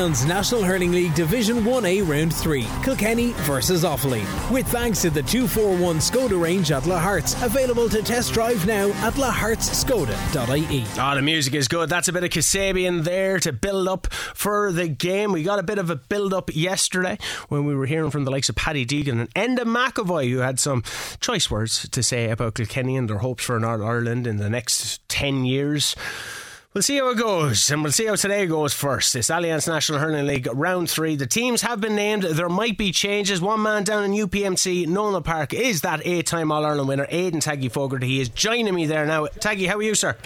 National Hurling League Division 1A Round 3, Kilkenny versus Offaly. With thanks to the 241 Skoda range at Lahart's, available to test drive now at lahartskoda.ie. Oh, ah, the music is good. That's a bit of Kasabian there to build up for the game. We got a bit of a build up yesterday when we were hearing from the likes of Paddy Deegan and Enda McAvoy, who had some choice words to say about Kilkenny and their hopes for Northern Ireland in the next 10 years. We'll see how it goes, and we'll see how today goes first. This Allianz National Hurling League round three. The teams have been named. There might be changes. One man down in UPMC, Nowlan Park, is that eight time All Ireland winner, Aidan Taggy Fogarty. He is joining me there now. Taggy, how are you, sir?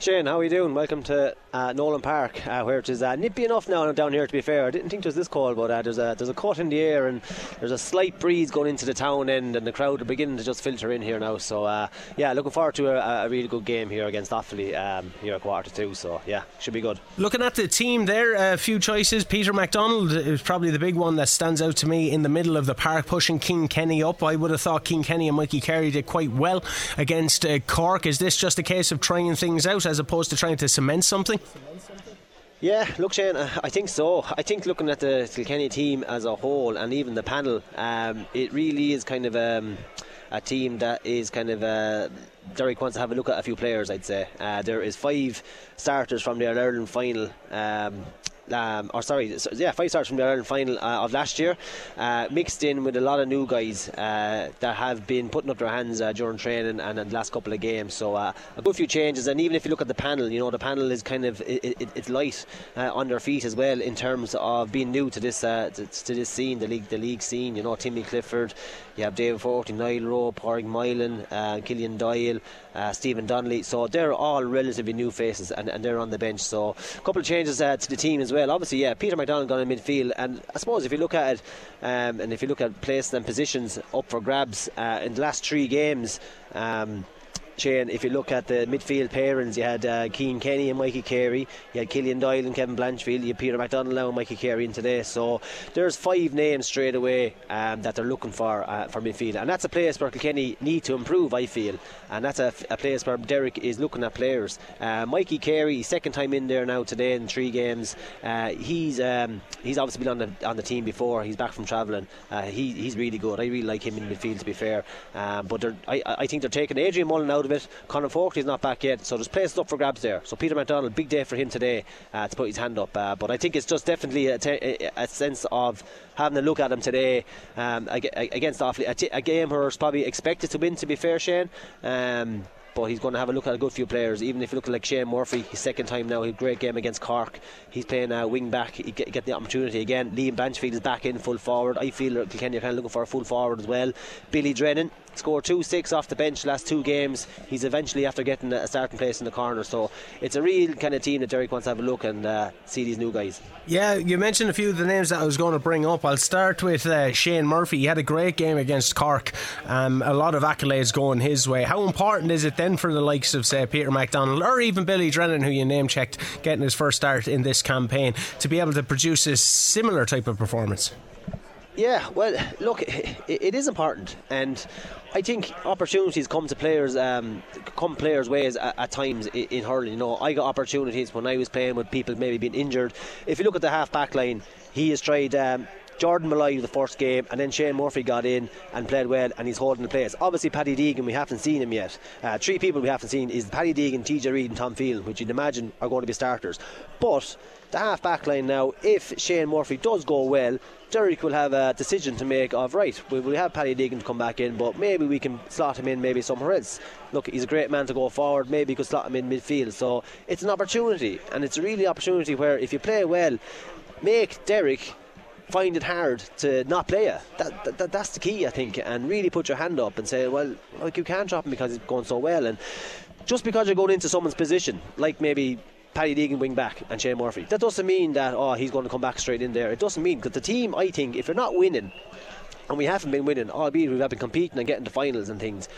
Shane, how are you doing? Welcome to uh, Nowlan Park, uh, where it is uh, nippy enough now down here. To be fair, I didn't think it was this cold, but uh, there's a there's a cut in the air and there's a slight breeze going into the town end, and the crowd are beginning to just filter in here now. So uh, yeah, looking forward to a, a, really good game here against Offaly um, here at quarter to two. So yeah, should be good. Looking at the team there, a few choices. Peter MacDonald is probably the big one that stands out to me in the middle of the park, pushing Cian Kenny up. I would have thought Cian Kenny and Mikey Carey did quite well against uh, Cork. Is this just a case of trying things out as opposed to trying to cement something? Yeah, look, Shane, I think so. I think looking at the Kilkenny team as a whole and even the panel, um, it really is kind of um, a team that is kind of. Uh, Derek wants to have a look at a few players, I'd say. Uh, there is five starters from the Ireland final. Um, um, or sorry, yeah, five stars from the Ireland final uh, of last year, uh, mixed in with a lot of new guys uh, that have been putting up their hands uh, during training and, and, the last couple of games. So uh, a good few changes, and even if you look at the panel, you know the panel is kind of it, it, it's light uh, on their feet as well in terms of being new to this to, to, this scene, the league the league scene. You know Timmy Clifford, you have David Forty, Niall Rowe, Pádraig Moylan, Killian Doyle, Stephen Donnelly. So they're all relatively new faces, and, and they're on the bench. So a couple of changes to the team as well. Obviously, yeah, Peter McDonald gone in midfield, and I suppose if you look at it, um, and if you look at places and positions up for grabs uh, in the last three games. Um, Shane, if you look at the midfield pairings, you had uh, Cian Kenny and Mikey Carey, you had Killian Doyle and Kevin Blanchfield, you had Peter MacDonald now and Mikey Carey in today. So there's five names straight away um, that they're looking for uh, for midfield, and that's a place where Kilkenny need to improve, I feel, and that's a, a place where Derek is looking at players. Uh, Mikey Carey, second time in there now today in three games. Uh, he's um, he's obviously been on the on the team before. He's back from travelling. Uh, he, he's really good. I really like him in midfield, to be fair. Um, but I I think they're taking Adrian Mullen out out of it. Conor Fogarty's not back yet, so there's places up for grabs there. So Peter MacDonald, big day for him today uh, to put his hand up. Uh, but I think it's just definitely a sense of having a look at him today um, against Offaly. A, t- a game where probably expected to win, to be fair, Shane. Um, but he's going to have a look at a good few players. Even if you look at like Shane Murphy, his second time now, a great game against Cork. He's playing uh, wing back. He get, get the opportunity again. Liam Blanchfield is back in full forward. I feel Kilkenny are kind of looking for a full forward as well. Billy Drennan scored two six off the bench last two games. He's eventually after getting a starting place in the corner. So it's a real kind of team that Derek wants to have a look and uh, see these new guys. Yeah, you mentioned a few of the names that I was going to bring up. I'll start with uh, Shane Murphy. He had a great game against Cork. Um, a lot of accolades going his way. How important is it then for the likes of say Peter MacDonald or even Billy Drennan, who you name checked, getting his first start in this campaign, to be able to produce a similar type of performance? Yeah, well, look, it, it is important, and I think opportunities come to players, um, come players' ways at, at, times in, in hurling. You know, I got opportunities when I was playing with people maybe being injured. If you look at the half back line, he has tried. Um, Jordan Molloy the first game, and then Shane Murphy got in and played well, and he's holding the place. Obviously, Paddy Deegan, we haven't seen him yet. Uh, three people we haven't seen is Paddy Deegan, TJ Reid, and Tom Field, which you'd imagine are going to be starters. But the half back line now, if Shane Murphy does go well, Derek will have a decision to make of right. We will have Paddy Deegan to come back in, but maybe we can slot him in maybe somewhere else. Look, he's a great man to go forward. Maybe you could slot him in midfield. So it's an opportunity, and it's a really opportunity where if you play well, make Derek find it hard to not play it. That, that, that's the key, I think, and really put your hand up and say, well, like you can't drop him because he's going so well, and just because you're going into someone's position, like maybe Paddy Deegan wing back and Shane Murphy. That doesn't mean that oh he's going to come back straight in there. It doesn't mean because the team I think if you're not winning, and we haven't been winning, albeit we have been competing and getting to finals and things,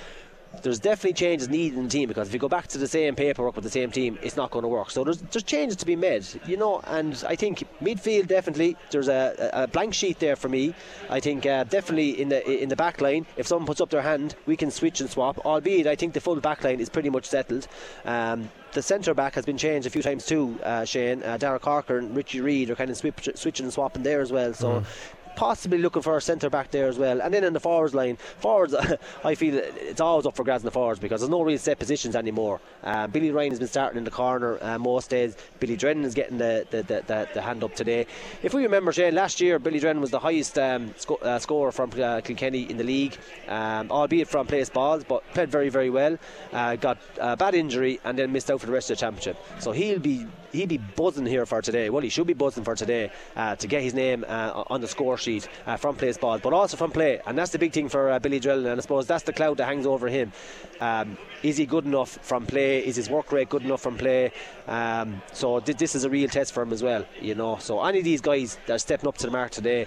there's definitely changes needed in the team because if you go back to the same paperwork with the same team, it's not going to work. So there's, there's changes to be made, you know. And I think midfield definitely there's a, a blank sheet there for me. I think uh, definitely in the in the back line, if someone puts up their hand, we can switch and swap. Albeit, I think the full back line is pretty much settled. Um, the centre back has been changed a few times too, uh, Shane. Uh, Darragh Corcoran and Richie Reid are kind of switch, switching and swapping there as well. So mm possibly looking for a centre back there as well. And then in the forwards line, forwards, I feel it's always up for grabs in the forwards because there's no real set positions anymore. Uh, Billy Ryan has been starting in the corner uh, most days. Billy Drennan is getting the, the, the, the, the hand up today. If we remember, Shane, last year Billy Drennan was the highest um, sco- uh, scorer from uh, Kilkenny in the league, um, albeit from place balls, but played very, very well. Uh, got a bad injury and then missed out for the rest of the championship. So he'll be he'll be buzzing here for today. Well, he should be buzzing for today uh, to get his name uh, on the score sheet uh, from place balls, but also from play. And that's the big thing for uh, Billy Drennan. And I suppose that's the cloud that hangs over him. Um, is he good enough from play? Is his work rate good enough from play? Um, so th- this is a real test for him as well. You know, so any of these guys that are stepping up to the mark today,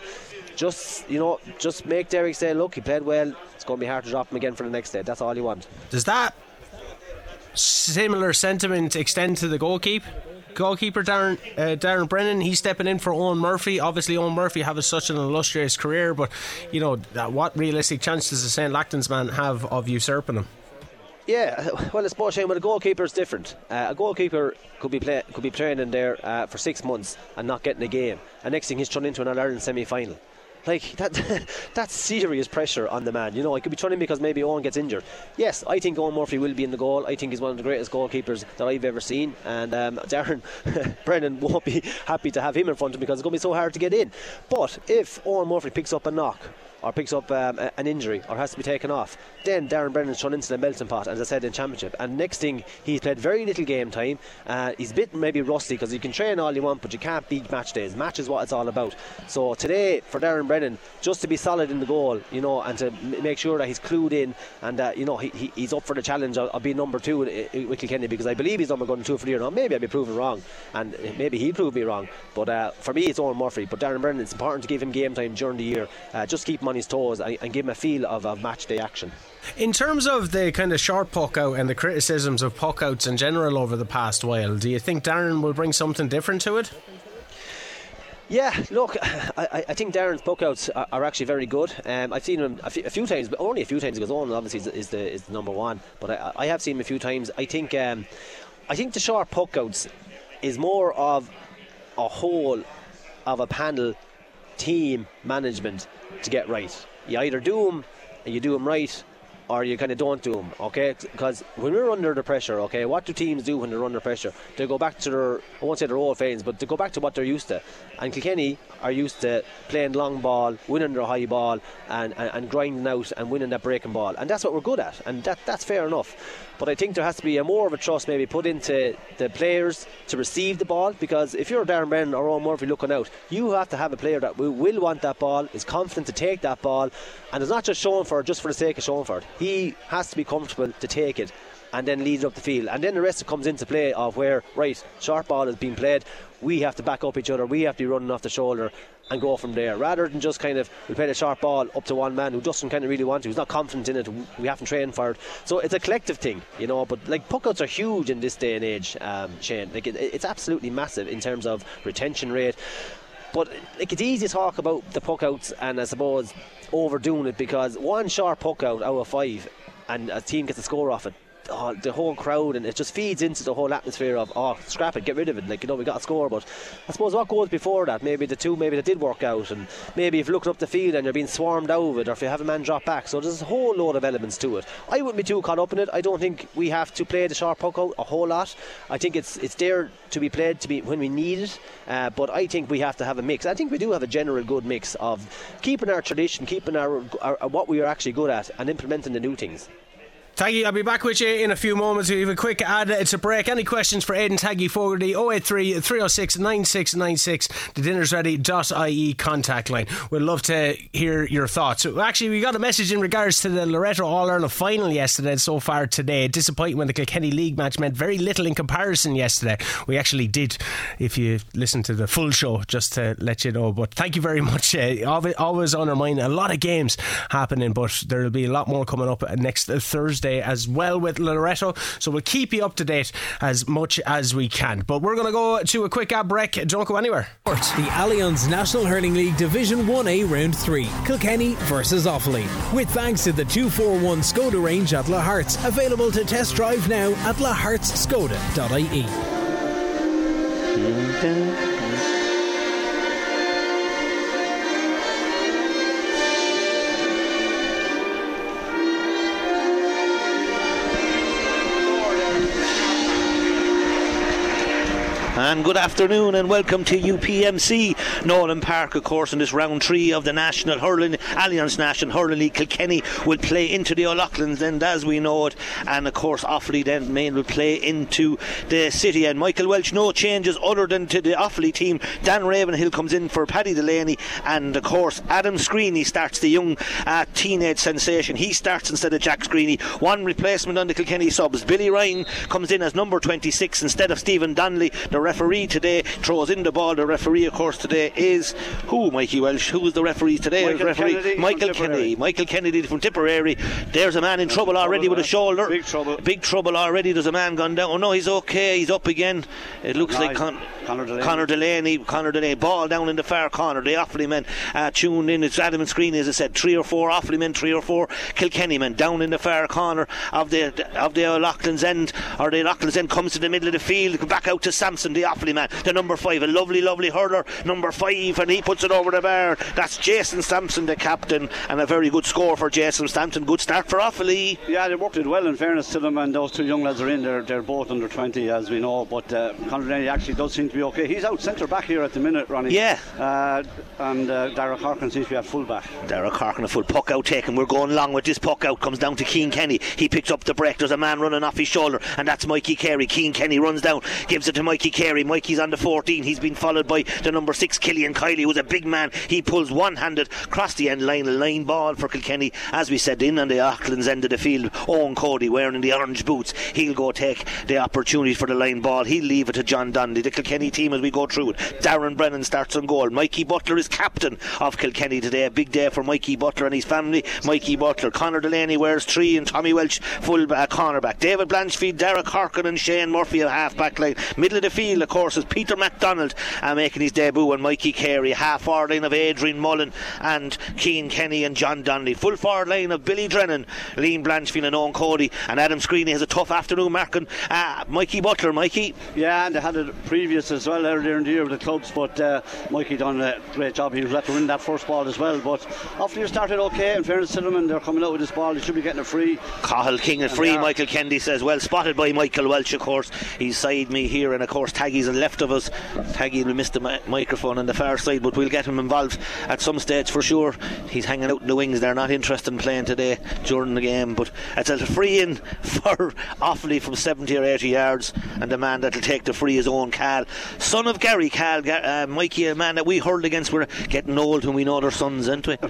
just you know, just make Derek say, look, he played well. It's going to be hard to drop him again for the next day. That's all you want. Does that similar sentiment extend to the goalkeeper? Goalkeeper Darren uh, Darren Brennan. He's stepping in for Owen Murphy. Obviously, Owen Murphy has such an illustrious career, but you know what realistic chance does the St Lachtain's man have of usurping him? Yeah, well, it's more shame, but a goalkeeper is different. Uh, a goalkeeper could be play, could be training there uh, for six months and not getting a game, and next thing he's turned into an All Ireland semi final. Like that, that's serious pressure on the man. You know, I could be turning because maybe Owen gets injured. Yes, I think Owen Murphy will be in the goal. I think he's one of the greatest goalkeepers that I've ever seen. And um, Darren Brennan won't be happy to have him in front of him because it's going to be so hard to get in. But if Owen Murphy picks up a knock or picks up um, an injury or has to be taken off, then Darren Brennan's thrown into the melting pot, as I said in Championship. And next thing, he's played very little game time. Uh, he's a bit maybe rusty because you can train all you want, but you can't beat match days. Match is what it's all about. So today, for Darren Brennan, just to be solid in the goal, you know, and to m- make sure that he's clued in and that, you know he, he, he's up for the challenge of, of being number two with Kilkenny because I believe he's number going two for the year. Now maybe I'll be proven wrong, and maybe he'll prove me wrong. But uh, for me, it's Owen Murphy. But Darren Brennan, it's important to give him game time during the year. Uh, just keep him on his toes and, and give him a feel of, of match day action. In terms of the kind of short puck out and the criticisms of puck outs in general over the past while, do you think Darren will bring something different to it? Yeah, look, I, I think Darren's puckouts are, are actually very good. Um, I've seen him a few, times, but only a few times because Owen obviously is, is, the is the number one. But I, I have seen him a few times. I think um, I think the short puckouts is more of a whole of a panel team management to get right. You either do them and you do them right, or you kind of don't do them, okay? Because when we're under the pressure, okay, what do teams do when they're under pressure? They go back to their, I won't say their old fans, but they go back to what they're used to. And Kilkenny are used to playing long ball, winning their high ball, and, and, and grinding out and winning that breaking ball. And that's what we're good at, and that, that's fair enough. But I think there has to be a more of a trust maybe put into the players to receive the ball because if you're Darren Brennan or Owen Murphy looking out, you have to have a player that will, want that ball, is confident to take that ball, and is not just showing for it just for the sake of showing for it. He has to be comfortable to take it and then lead it up the field. And then the rest comes into play of where, right, sharp ball is being played, we have to back up each other, we have to be running off the shoulder and go from there, rather than just kind of we play the sharp ball up to one man who doesn't kind of really want to, who's not confident in it, we haven't trained for it. So it's a collective thing, you know. But like puckouts are huge in this day and age, um, Shane. Like it, it's absolutely massive in terms of retention rate. But like it's easy to talk about the puckouts and I suppose overdoing it because one sharp puck out out of five and a team gets a score off it oh, the whole crowd, and it just feeds into the whole atmosphere of oh, scrap it, get rid of it. Like you know, we got a score, but I suppose what goes before that, maybe the two, maybe that did work out, and maybe if you're looking up the field and you're being swarmed over it, or if you have a man drop back. So there's a whole load of elements to it. I wouldn't be too caught up in it. I don't think we have to play the sharp puck out a whole lot. I think it's it's there to be played to be when we need it, uh, but I think we have to have a mix. I think we do have a general good mix of keeping our tradition, keeping our, our what we are actually good at, and implementing the new things. Taggy, I'll be back with you in a few moments. We have a quick ad. It's a break. Any questions for Aidan Taggy Fogarty? 083 306 9696. The dinner's contact line. We'd love to hear your thoughts. Actually, we got a message in regards to the Loreto All Ireland final yesterday so far today. Disappointing when the Kilkenny League match meant very little in comparison yesterday. We actually did, if you listen to the full show, just to let you know. But thank you very much. Uh, always on our mind. A lot of games happening, but there'll be a lot more coming up next Thursday today as well with Loreto. So we'll keep you up to date as much as we can. But we're going to go to a quick ad break. Don't go anywhere. The Allianz National Hurling League Division 1A Round 3, Kilkenny versus Offaly. With thanks to the 241 Skoda range at Lahart's, available to test drive now at lahartskoda.ie. And good afternoon and welcome to UPMC Nowlan Park, of course, in this round three of the National Hurling Allianz National Hurling League. Kilkenny will play into the O'Loughlin's end as we know it, and of course Offaly then Main will play into the city. And Michael Walsh, no changes other than to the Offaly team. Dan Ravenhill comes in for Paddy Delaney, and of course Adam Screeney starts the young uh, teenage sensation. He starts instead of Jack Screeney. One replacement on the Kilkenny subs. Billy Ryan comes in as number 26 instead of Stephen Donnelly. The referee today throws in the ball. The referee, of course, today is who, Mikey Walsh? Who is the referee today? Michael referee Kennedy Michael Kennedy. Michael Kennedy from Tipperary. There's a man in trouble already with a shoulder. Big trouble. Big trouble already. There's a man gone down. Oh no, he's okay. He's up again. It looks No, like Con- Conor Delaney. Conor Delaney. Conor Delaney. Ball down in the far corner. The Offaly men uh, tuned in. It's Adam and Screen, as I said. Three or four Offaly men, three or four Kilkenny men down in the far corner of the of the O'Loughlin's end. Or the O'Loughlin's end comes to the middle of the field. Back out to Sampson, the Offaly man. The number five. A lovely, lovely hurler. Number five. And he puts it over the bar. That's Jason Sampson, the captain. And a very good score for Jason Sampson. Good start for Offaly. Yeah, they worked it well. In fairness to them, and those two young lads are in. They're they're both under 20, as we know. But uh, Delaney actually does seem to be okay. He's out centre back here at the minute, Ronnie. Yeah. Uh, and uh, Dara Corcoran seems to be at full back. Derek Harkin, a full puck out taken. We're going long with this puck out. Comes down to Cian Kenny. He picks up the break. There's a man running off his shoulder, and that's Mikey Carey. Cian Kenny runs down, gives it to Mikey Carey. Mikey's on the 14. He's been followed by the number six, Killian Kiely, who's a big man. He pulls one handed across the end line, a line ball for Kilkenny. As we said, in on the O'Loughlin's end of the field, Owen Cody wearing the orange boots. He'll go take the opportunity for the line ball. He'll leave it to John Dundee. The Kilkenny team as we go through it. Darren Brennan starts on goal. Mikey Butler is captain of Kilkenny today. A big day for Mikey Butler and his family. Mikey Butler, Connor Delaney wears three, and Tommy Walsh full uh, cornerback. David Blanchfield, Derek Harkin, and Shane Murphy a half back line. Middle of the field, of course, is Peter MacDonald uh, making his debut, and Mikey Carey. Half forward line of Adrian Mullen and Cian Kenny and John Donnelly. Full forward line of Billy Drennan, Liam Blanchfield, and Owen Cody. And Adam Screeney has a tough afternoon marking uh, Mikey Butler. Mikey, Yeah, and they had it previous as well earlier in the year with the clubs. But uh, Mikey done a great job. He was let to win that first ball as well. But Offaly started okay. In fairness to them, and they're coming out with this ball. They should be getting it free. Cathal King And free. Michael Kennedy says, well spotted by Michael Walsh, of course. He's side me here, and of course, on left of us. Taggy will miss the mi- microphone on the far side, but we'll get him involved at some stage for sure. He's hanging out in the wings. They're not interested in playing today during the game, but it's a free in for Offaly from 70 or 80 yards, and the man that'll take the free is Owen Cahill, son of Gary Cahill. Uh, Mikey, a man that we hurled against. We're getting old when we know their sons, aren't we?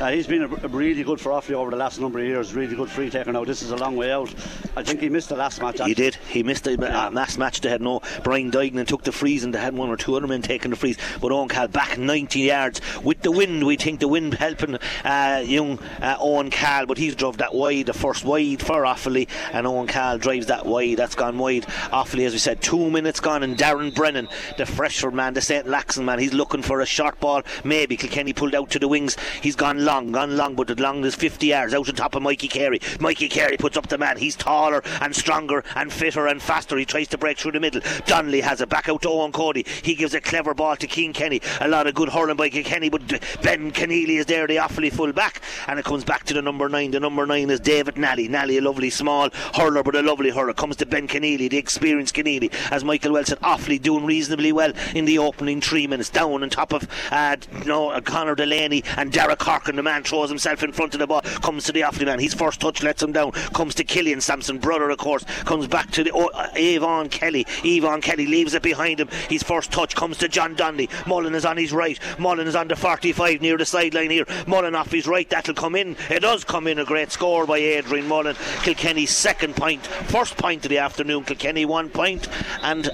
Uh, he's been a, a really good for Offaly over the last number of years. Really good free taker. Now this is a long way out. I think he missed the last match. He did. He missed the uh, last match. They had no Brian Duignan took the frees, and they had one or two other men taking the frees. But Owen Cahill back 90 yards with the wind. We think the wind helping uh, young uh, Owen Cahill, but he's drove that wide, the first wide for Offaly, and Owen Cahill drives that wide. That's gone wide. Offaly, as we said, two minutes gone, and Darren Brennan, the Freshford man, the St. Lachtain's man, he's looking for a short ball. Maybe Kilkenny pulled out to the wings. He's gone long, gone long, but the long is 50 yards out on top of Mikey Carey. Mikey Carey puts up the man. He's taller and stronger and fitter and faster. He tries to break through the middle. Donnelly has it back out to Owen Cody. He gives a clever ball to Cian Kenny. A lot of good hurling by Kenny, but Ben Conneely is there, the Offaly full back, and it comes back to the number nine. The number nine is David Nally. Nally, a lovely small hurler, but a lovely hurler. Comes to Ben Conneely, the experienced Conneely, as Michael said, Offaly doing reasonably well in the opening three minutes. Down on top of uh, no, uh, Conor Delaney and Derek Corcoran. The man throws himself in front of the ball, comes to the Offaly man. His first touch lets him down. Comes to Killian Sampson, brother, of course. Comes back to the oh, uh, Avon Kelly. Avon Kelly leaves it behind him. His first touch comes to John Dundee. Mullen is on his right. Mullen is on the 45 near the sideline here. Mullen off his right. That'll come in. It does come in. A great score by Adrian Mullen. Kilkenny's second point. First point of the afternoon. Kilkenny one point. And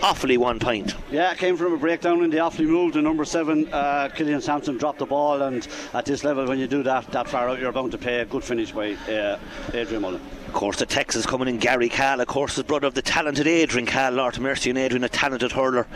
Offaly one point. Yeah, it came from a breakdown in the Offaly move. The number seven, uh, Killian Sampson, dropped the ball, and at this level, when you do that that far out, you're bound to pay a good finish by uh, Adrian Mullen. Of course, the Texas coming in, Gary Cahill, of course, his brother of the talented Adrian Cahill, Lord Mercy and Adrian, a talented hurler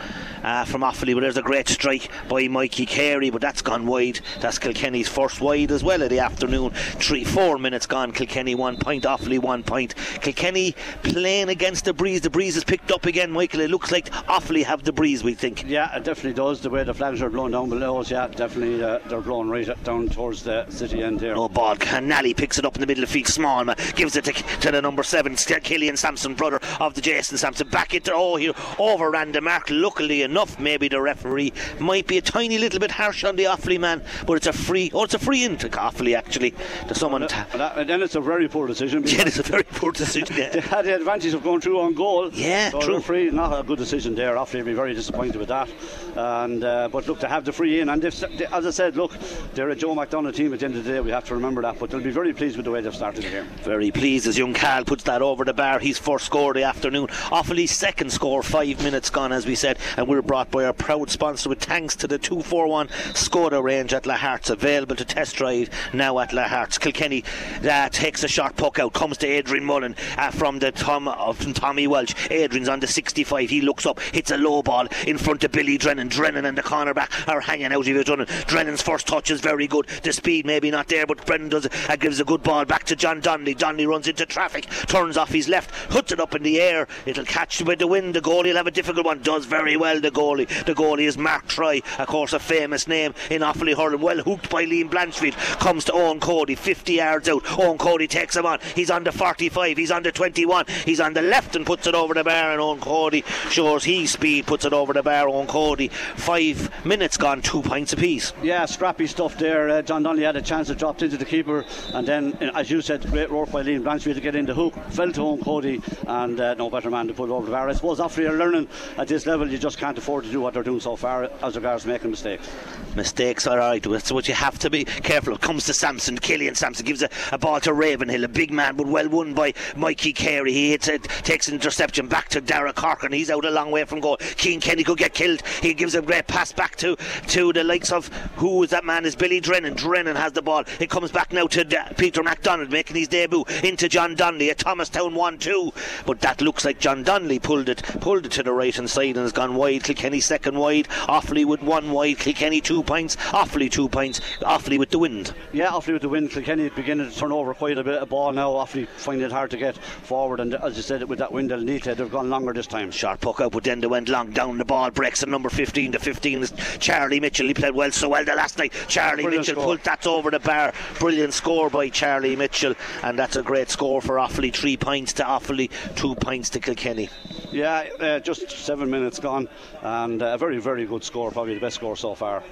uh, from Offaly. But there's a great strike by Mikey Carey, but that's gone wide. That's Kilkenny's first wide as well of the afternoon. Three, four minutes gone. Kilkenny one point, Offaly one point. Kilkenny playing against the breeze. The breeze has picked up again, Michael. It looks like Offaly have the breeze, we think. Yeah, it definitely does. The way the flags are blown down below us, yeah, definitely uh, they're blown right down towards the city end here. No ball. Canali picks it up in the middle of the field. Small gives it to, to the number seven, Killian Sampson, brother of the Jason Sampson. Back into, oh, he overran the mark. Luckily enough, maybe the referee might be a tiny little bit harsh on the Offaly man, but it's a free, oh, it's a free in to Offaly actually. To someone. Ta- that, and then it's a very poor decision. Yeah, it's a very poor decision. Yeah. they had the advantage of going through on goal. Yeah, so true. Free, not a good decision there. Offaly will be very disappointed with that. And uh, but look, to have the free in, and as I said, look, they're a Joe McDonagh team at the end of the day. We have to remember that. But they'll be very pleased with the way they've started here. Very pleased as young Cahill puts that over the bar. His first score of the afternoon. Offaly's second score, five minutes gone, as we said. And we're brought by our proud sponsor with thanks to the 241 Skoda range at La Lahart's, available to test drive now at La Lahart's. Kilkenny uh, takes a short puck out, comes to Adrian Mullen uh, from the Tom uh, from Tommy Walsh. Adrian's on the 65. He looks up, hits a low ball in front of Billy Drennan. Drennan and the cornerback are hanging out of running. Drennan's first touch is very good. The speed maybe not there, but Drennan does uh, gives a good ball back to John Donnelly. Donnelly runs into traffic, turns off his left, puts it up in the air. It'll catch with the wind. The goalie will have a difficult one. Does very well. The goalie. The goalie is Mark Troy, of course, a famous name in Offaly hurling. Well hooked by Liam Blanchfield. Comes to Owen Cody, 50 yards out. Owen Cody takes him on. He's on the 45. He's on the 21. He's on the left and puts it over the bar. And Owen Cody shows his speed, puts it over the bar. Owen Cody, five minutes gone, two points apiece. Yeah, scrappy stuff there. Uh, John Donnelly had a chance. It dropped into the keeper, and then, as you said, great work by Liam Blanchfield to get in the hook. Fell to Owen Cody, and uh, no better man to put over the bar. I suppose after you're learning at this level, you just can't afford to do what they're doing so far as regards making mistakes. Mistakes are alright. That's what you have to be careful of. Comes to Sampson, Killian Sampson gives a, a ball to Ravenhill, a big man, but well won by Mikey Carey. He hits it, takes an interception back to Dara Corcoran. He's out a long way from goal. Keane Kenny could get killed. He gives a great pass back to to the likes of who is that man? Is Billy Drennan. Drennan has the ball. It comes back now to D- Peter MacDonald making his debut into John Donnelly. A Thomastown one two, but that looks like John Donnelly pulled it pulled it to the right hand side and has gone wide. Kilkenny second wide. Offaly with one wide. Kilkenny two points. Offaly two points. Offaly with the wind. Yeah, Offaly with the wind. Kilkenny beginning to turn over quite a bit of ball now. Offaly finding it hard to get forward, and as you said, with that wind, they'll need to. They've gone longer this time. Sharp puck out, but then they went long down the ball. Breaks at number 15 to 15 is Charlie Mitchell. He played well so well the last night. Charlie Brilliant Mitchell score. pulled that over the bar. Brilliant score by Charlie Mitchell, and that's a great score for Offaly. Three points to Offaly, two points to Kilkenny. Yeah, uh, just seven minutes gone, and a very, very good score. Probably the best score so far.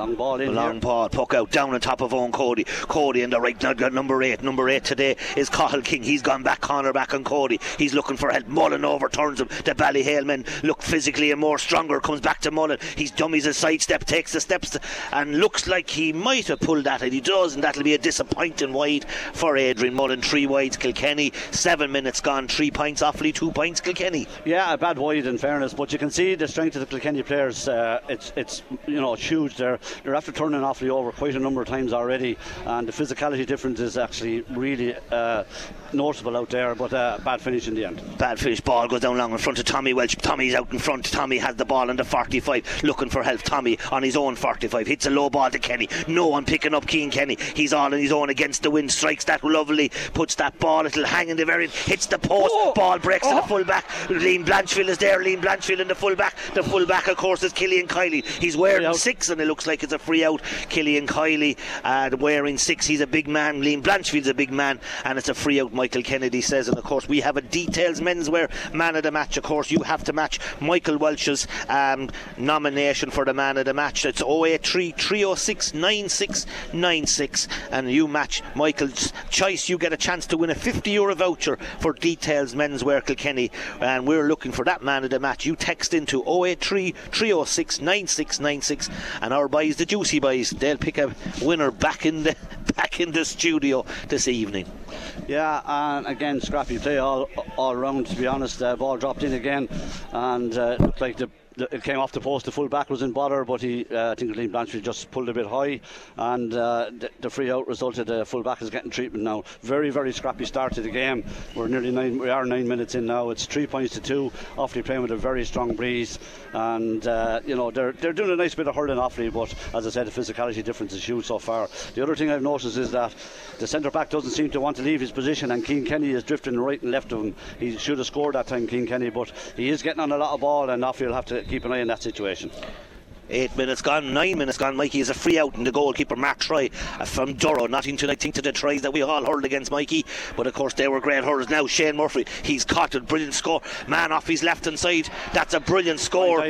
Long ball in Long here. ball, puck out, down on top of Owen Cody. Cody in the right, now got number eight. Number eight today is Cathal King. He's gone back, corner back on Cody. He's looking for help. Mullen overturns him. The Ballyhale men look physically and more stronger. Comes back to Mullen. He's dummies a sidestep, takes the steps, to, and looks like he might have pulled that, and he does, and that'll be a disappointing wide for Adrian Mullen. Three wides, Kilkenny. Seven minutes gone. Three points, Offaly. Two points, Kilkenny. Yeah, a bad wide in fairness, but you can see the strength of the Kilkenny players. Uh, it's it's you know it's huge. They're they're after turning Offaly over quite a number of times already, and the physicality difference is actually really uh, noticeable out there. But uh, bad finish in the end. Bad finish ball goes down long in front of Tommy Walsh. Tommy's out in front. Tommy has the ball on the 45, looking for help. Tommy on his own 45 hits a low ball to Kenny. No one picking up Cian Kenny. He's all on his own against the wind. Strikes that lovely. Puts that ball. It'll hang in the very. Hits the post. Ball breaks to the full back. Liam Blanchfield is there. Lean Blanchfield in the full back. The full back, of course, is Killian Kiely. He's wearing six, and it looks like it's a free out. Killian Kiely uh, wearing six. He's a big man. Liam Blanchfield's a big man, and it's a free out. Michael Kennedy says, and of course we have a details menswear man of the match. Of course, you have to match Michael Walsh's um, nomination for the man of the match. It's 083 306 9696, and you match Michael's choice. You get a chance to win a 50 euro voucher for details menswear Kilkenny, and we're looking for that man of the match. You text into 083 306 9696, and our boys, the Juicy Boys, they'll pick a winner back in the back in the studio this evening. Yeah, and again, scrappy play all all round. To be honest, uh, ball dropped in again, and uh, looked like the it came off the post. The full back was in bother, but he, uh, I think Liam Blanchfield just pulled a bit high, and uh, the, the, free out resulted. The full back is getting treatment now. Very, very scrappy start to the game. We're nearly nine. We are nine minutes in now. It's three points to two. Offaly playing with a very strong breeze, and uh, you know they're they're doing a nice bit of hurling Offaly, but as I said, the physicality difference is huge so far. The other thing I've noticed is that the centre back doesn't seem to want to leave his position, and Cian Kenny is drifting right and left of him. He should have scored that time, Cian Kenny, but he is getting on a lot of ball, and Offaly will have to keep an eye on that situation. Eight minutes gone, nine minutes gone. Mikey is a free out, and the goalkeeper Mark Troy uh, from Durrow. Nothing to I think to the tries that we all hurled against Mikey, but of course they were great hurlers. Now Shane Murphy, he's caught a brilliant score. Man off his left hand side. That's a brilliant score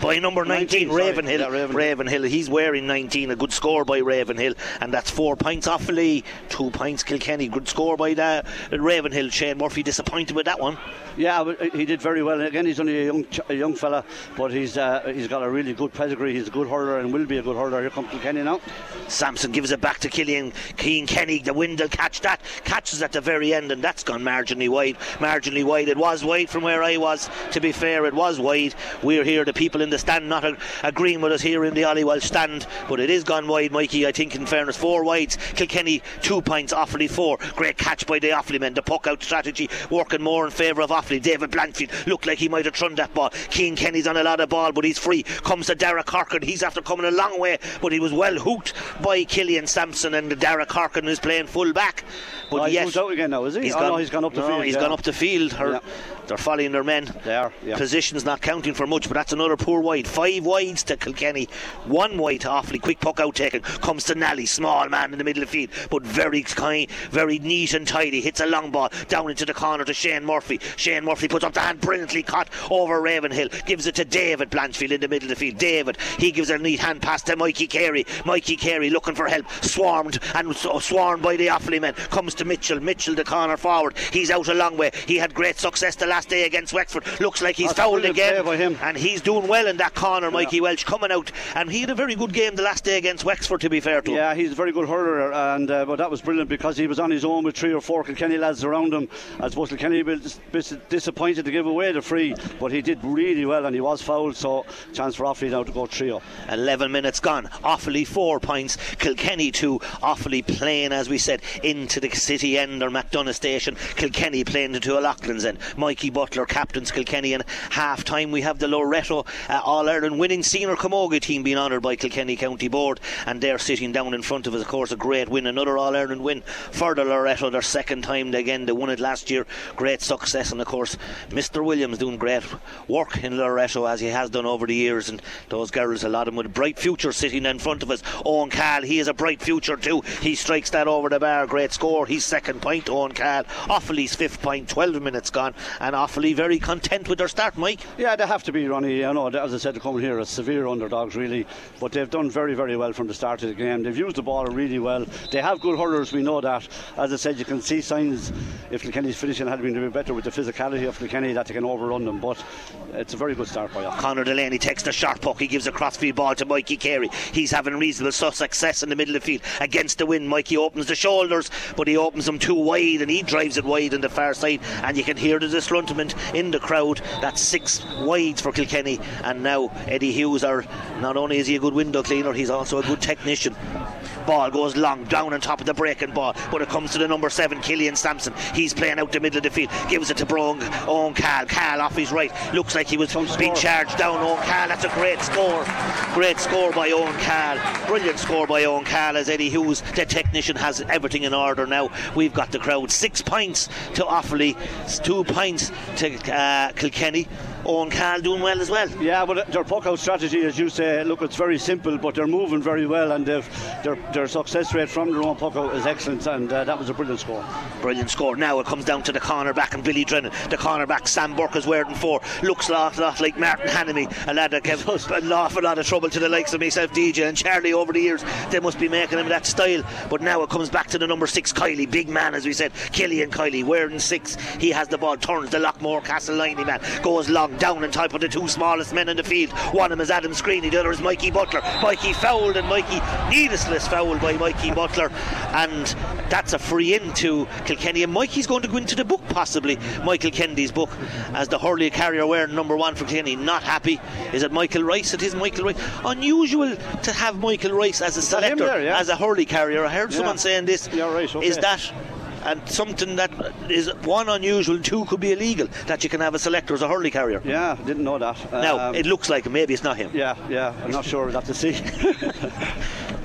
by number 19, 19 Ravenhill. Yeah, Ravenhill. Ravenhill. He's wearing 19. A good score by Ravenhill, and that's four points Offaly. Two points Kilkenny. Good score by the Ravenhill. Shane Murphy disappointed with that one. Yeah, he did very well. Again, he's only a young a young fella, but he's uh, he's got a really good pedigree. He's a good hurler and will be a good hurler. Here comes Kenny now. Sampson gives it back to Killian Cian Kenny. The wind will catch that. Catches at the very end, and that's gone marginally wide. Marginally wide. It was wide from where I was. To be fair, it was wide. We're here. The people in the stand not agreeing with us here in the Ollie Walsh stand, but it is gone wide, Mikey. I think, in fairness, four wides. Kilkenny two points. Offaly four. Great catch by the Offaly men. The puck out strategy working more in favour of Offaly. David Blanchfield looked like he might have thrown that ball. Cian Kenny's on a lot of ball, but he's free. Comes to Dara Corcoran. He's after coming a long way, but he was well hooked by Killian Sampson, and Dara Corcoran is playing full back. But oh, he's out again now, is he? He's, oh, gone, no, he's gone up the no, field. He's yeah. gone up the field. Her, yeah. They're following their men. They are. Yeah. Positions not counting for much, but that's another poor wide. Five wides to Kilkenny, one wide to Offaly. Quick puck out taken. Comes to Nally, small man in the middle of the field, but very kind, very neat and tidy. Hits a long ball down into the corner to Shane Murphy. Shane Murphy puts up the hand, brilliantly caught over Ravenhill. Gives it to David Blanchfield in the middle of the field. David, he gives a neat hand pass to Mikey Carey. Mikey Carey looking for help, swarmed and swarmed by the Offaly men. Comes to Mitchell. Mitchell, the corner forward. He's out a long way. He had great success the last day against Wexford. Looks like he's That's fouled again. And he's doing well in that corner, Mikey yeah. Walsh, coming out. And he had a very good game the last day against Wexford, to be fair to him. Yeah, he's a very good hurler. And uh, but that was brilliant because he was on his own with three or four Kilkenny lads around him. I suppose Kilkenny was disappointed to give away the free, but he did really well and he was fouled. So chance for Offaly now to go trio. 11 minutes gone. Offaly four points. Kilkenny two. Offaly playing, as we said, into the city end or McDonagh station. Kilkenny playing into O'Loughlin's end. Mikey Butler, captain Kilkenny in half time. We have the Loreto uh, All Ireland winning senior camogie team being honoured by Kilkenny County Board, and they're sitting down in front of us. Of course, a great win, another All Ireland win for the Loreto, their second time again. They won it last year, great success, and of course, Mr. Williams doing great work in Loreto as he has done over the years, and those girls, a lot of them with a bright future sitting in front of us. Owen Cahill, he has a bright future too. He strikes that over the bar, great score. He's second point, Owen Cahill. Offaly's fifth point, 12 minutes gone, and Offaly very content with their start, Mike. Yeah, they have to be, Ronnie. I know, as I said, to come here as severe underdogs, really, but they've done very, very well from the start of the game. They've used the ball really well. They have good hurlers, we know that. As I said, you can see signs if Kilkenny's finishing had been a bit better with the physicality of Kilkenny that they can overrun them, but it's a very good start by us. Conor Delaney takes the sharp puck. He gives a crossfield ball to Mikey Carey. He's having reasonable success in the middle of the field against the wind. Mikey opens the shoulders, but he opens them too wide and he drives it wide on the far side, and you can hear the disgruntlement in the crowd. That's six wides for Kilkenny, and now Eddie Hughes are not only is he a good window cleaner, he's also a good technician. Ball goes long down on top of the breaking ball, but it comes to the number seven, Killian Sampson. He's playing out the middle of the field, gives it to Brong, Owen Cahill. Cahill off his right, looks like he was being charged down. Owen Cahill, that's a great score, great score by Owen Cahill. brilliant score by Owen Cahill as Eddie Hughes, the technician, has everything in order now. We've got the crowd six points to Offaly, two points to uh, Kilkenny. Owen Cahill doing well as well. Yeah, but their puck out strategy, as you say, look, it's very simple, but they're moving very well, and their their success rate from their own puck out is excellent, and uh, that was a brilliant score. Brilliant score. Now it comes down to the corner back and Billy Drennan. The corner back, Sam Burke is wearing four. Looks a lot, lot like Martin Hanamy, a lad that gave an awful lot of trouble to the likes of myself, DJ, and Charlie over the years. They must be making him that style, but now it comes back to the number six, Kiely, big man, as we said, Killian Kiely, wearing six. He has the ball, turns the Loughmore Castle Liney man, goes long long, down and of the two smallest men in the field. One of them is Adam Screeney, the other is Mikey Butler. Mikey fouled, and Mikey needless fouled by Mikey Butler, and that's a free into Kilkenny. And Mikey's going to go into the book, possibly Michael Kennedy's book, as the hurley carrier wearing number one for Kilkenny. Not happy. Is it Michael Rice? It is Michael Rice. Unusual to have Michael Rice as a selector, there, yeah. as a hurley carrier. I heard Yeah. someone saying this. Yeah, right, okay. Is that and something that is one unusual, two could be illegal that you can have a selector as a hurley carrier. Yeah, didn't know that. Now Um, it looks like maybe it's not him. yeah, yeah, I'm not sure. We'll have to see.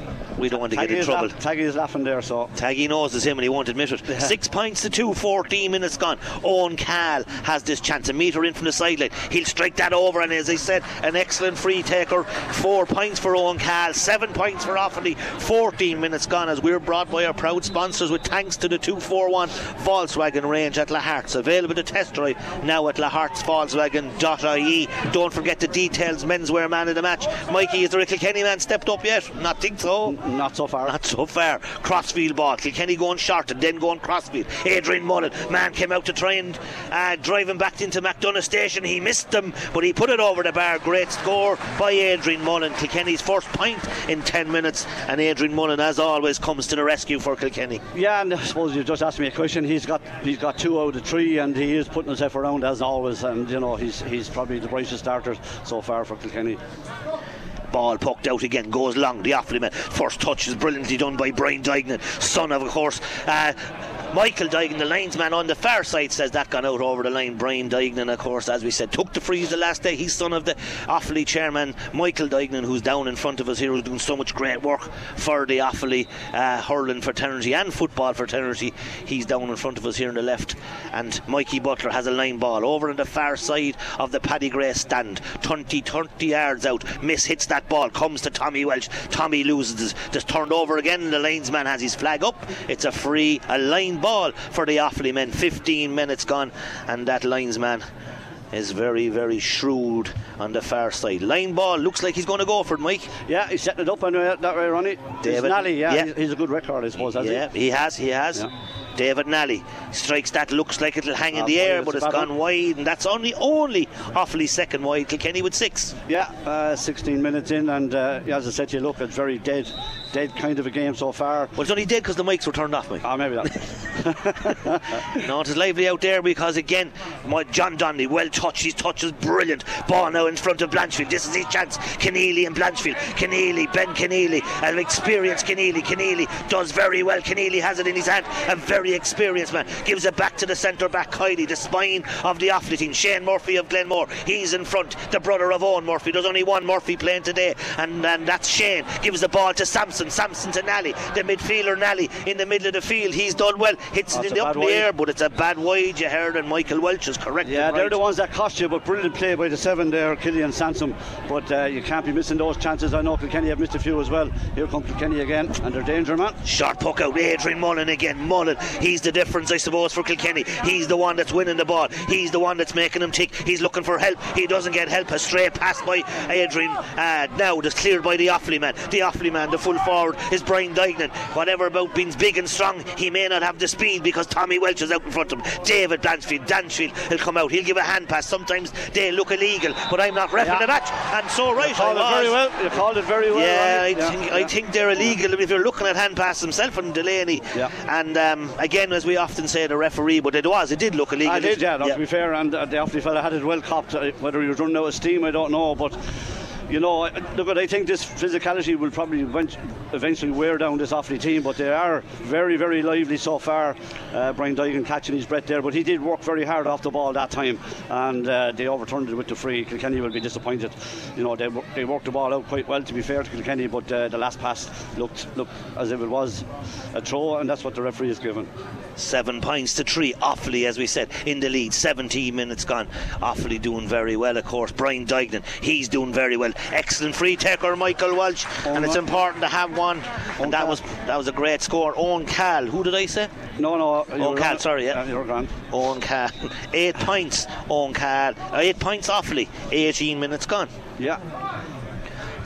We don't want to get Taggy in trouble. laugh- Taggy is laughing there, so Taggy knows it's him and he won't admit it. Six points to two, 14 minutes gone. Owen Cahill has this chance. A metre in from the sideline. He'll strike that over, and as I said, an excellent free taker. Four points for Owen Cahill, seven points for Offaly. 14 minutes gone as we're brought by our proud sponsors with thanks to the 241 Volkswagen range at Lahart's. Available to test drive now at lahartsvolkswagen.ie. Don't forget the details, menswear man of the match. Mikey, is there a Kilkenny man stepped up yet? Not think so. Not so far. Not so far. Crossfield ball. Kilkenny going short and then going crossfield. Adrian Mullen. Man came out to try and uh, drive him back into McDonough Station. He missed them, but he put it over the bar. Great score by Adrian Mullen. Kilkenny's first point in 10 minutes. And Adrian Mullen, as always, comes to the rescue for Kilkenny. Yeah, and I suppose you just asked me a question. He's got he's got two out of three, and he is putting himself around as always. And you know he's he's probably the brightest starter so far for Kilkenny. Ball poked out again, goes long. The Offaly man. First touch is brilliantly done by Brian Dignan, son of, of course, uh, Michael Duignan, the linesman on the far side, says that gone out over the line. Brian Duignan, of course, as we said, took the freeze the last day. He's son of the Offaly chairman, Michael Duignan, who's down in front of us here, who's doing so much great work for the Offaly uh, hurling fraternity and football fraternity. He's down in front of us here on the left. And Mikey Butler has a line ball over on the far side of the Paddy Grace stand. 20, 30 yards out. Miss hits that ball, comes to Tommy Welch. Tommy loses, just turned over again. The linesman has his flag up. It's a free, a line ball for the Offaly men. 15 minutes gone, and that linesman is very, very shrewd on the far side. Line ball looks like he's going to go for it, Mike. Yeah, he's setting it up anyway, that way, Ronnie. David, David, Nally, yeah, yeah. He's, a good record, I suppose. Yeah, he has, he has. Yeah. David Nally strikes that, looks like it'll hang in the air, but it's gone one. wide, and that's only only Offaly's second wide. Kilkenny with six. Yeah, uh, 16 minutes in, and uh, as I said to you, look, it's very dead, dead kind of a game so far. Well, it's only dead because the mics were turned off, Mike. Ah, maybe that. No, it is lively out there because again, my John Donnelly, well touched. His touch is brilliant. Ball now in front of Blanchfield. This is his chance. Conneely and Blanchfield. Conneely, Ben Conneely, an experienced Conneely. Conneely does very well. Conneely has it in his hand. A very experienced man. Gives it back to the centre back, Kiely, the spine of the Offaly team. Shane Murphy of Glenmore. He's in front. The brother of Owen Murphy. There's only one Murphy playing today, and, and that's Shane. Gives the ball to Sampson. Sampson to Nally. The midfielder Nally in the middle of the field. He's done well. Hits it in the up in the air, but it's a bad wide. You heard, and Michael Walsh is correct. Yeah, they're the ones that cost you, but brilliant play by the seven there, Killian Sampson. But uh, you can't be missing those chances. I know Kilkenny have missed a few as well. Here comes Kilkenny again, and they're danger, man. Short puck out, Adrian Mullen again. Mullen, he's the difference, I suppose, for Kilkenny. He's the one that's winning the ball. He's the one that's making him tick. He's looking for help. He doesn't get help. A straight pass by Adrian. Uh, now that's cleared by the Offaly man. The Offaly man, the full forward, is Brian Duignan. Whatever about being big and strong, he may not have the speed because Tommy Walsh is out in front of him. David Blanchfield, Danchfield will come out. He'll give a hand pass. Sometimes they look illegal, but I'm not refing Yeah. the match. And so right, Called I it very well. You called it very well. Yeah, I think I think they're illegal if you're looking at hand pass himself and Delaney. Yeah. And um, again, as we often say, the referee, but it was, it did look illegal. I did, yeah, no, to be fair, and uh, the Offaly fella had it well copped. Uh, whether he was running out of steam, I don't know, but. You know, look, I think this physicality will probably eventually wear down this Offaly team, but they are very, very lively so far. Uh, Brian Duggan catching his breath there, but he did work very hard off the ball that time, and uh, they overturned it with the free. Kilkenny will be disappointed. You know, they, they worked the ball out quite well, to be fair to Kilkenny, but uh, the last pass looked looked as if it was a throw, and that's what the referee has given. Seven points to three. Offaly, as we said, in the lead. 17 minutes gone. Offaly doing very well, of course. Brian Duignan, he's doing very well. Excellent free taker, Michael Walsh, and it's important to have one. Owen And that was that was a great score. Owen Cahill, who did I say? No, no. you were Cahill, sorry, yeah. You're grand. Owen Cahill, eight points. Owen Cahill, uh, eight points. Offaly. 18 minutes gone. Yeah.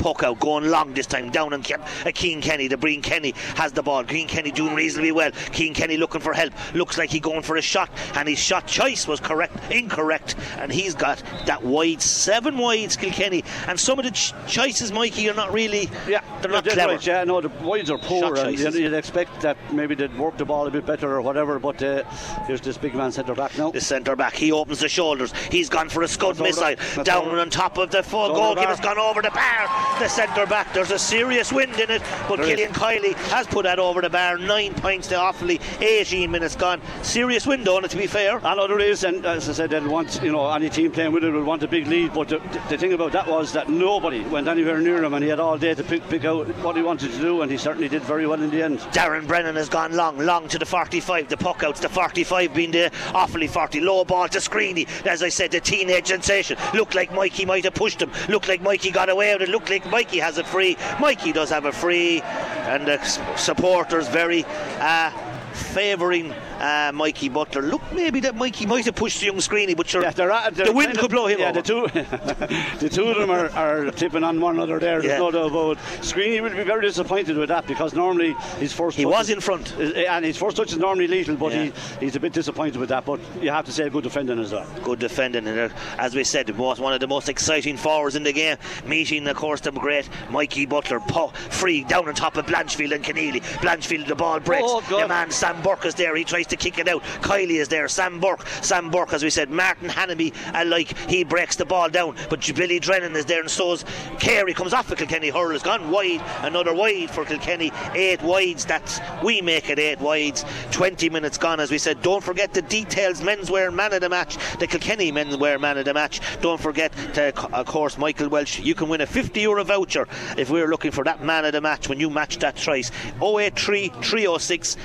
Puck out, going long this time, down and Ke- uh, Cian Kenny. The Breen Kenny has the ball. Green Kenny doing reasonably well. Keane Kenny looking for help. Looks like he going for a shot, and his shot choice was correct, incorrect, and he's got that wide, seven wides, Kilkenny. And some of the ch- choices, Mikey, are not really. Yeah, they're not clever. Right, yeah, no, the wides are poor, and you'd, you'd expect that maybe they'd work the ball a bit better or whatever. But uh, here's this big man centre back now. The centre back, he opens the shoulders. He's gone for a scud That's missile down on top of the full It's over the goalkeeper's gone over the bar. The centre back, there's a serious wind in it, but There is. Killian Kiely has put that over the bar. Nine points to Offaly, 18 minutes gone. Serious wind on it, to be fair. I know there is, and as I said, they'll want you know any team playing with it will want a big lead. But the, the thing about that was that nobody went anywhere near him, and he had all day to pick, pick out what he wanted to do, and he certainly did very well in the end. Darren Brennan has gone long, long to the 45. The puck outs, the 45 being the Offaly 40. Low ball to Screeney. As I said, the teenage sensation. Looked like Mikey might have pushed him. Looked like Mikey got away with it. Looked like Mikey has a free. Mikey does have a free. And the supporters very uh, favouring uh, Mikey Butler. Look, maybe that Mikey might have pushed the young Screeney, but sure, Yeah, they're, they're the wind could blow him yeah, over. the two, the two of them are, are tipping on one another there. There's Yeah. no doubt about it. Screeney will be very disappointed with that because normally his first He touch was is- in front. is- and his first touch is normally lethal, but Yeah. he, he's a bit disappointed with that. But you have to say good defending as well. good defending and uh, as we said was one of the most exciting forwards in the game meeting of course the great Mikey Butler po- free down on top of Blanchfield and Conneely Blanchfield the ball breaks Oh, the man Sam Burke is there. He tries to kick it out. Kiely is there. Sam Burke Sam Burke as we said Martin Hanamy alike he breaks the ball down but Billy Drennan is there and so's Carey comes off of Kilkenny. Hurl has gone wide another wide for Kilkenny. Eight wides that's we make it eight wides. 20 minutes gone as we said. Don't forget the details. Menswear man of the match the Kilkenny menswear man of the match. Don't forget to, of course Michael Walsh. You can win a 50 euro voucher if we're looking for that man of the match when you match that choice 083 306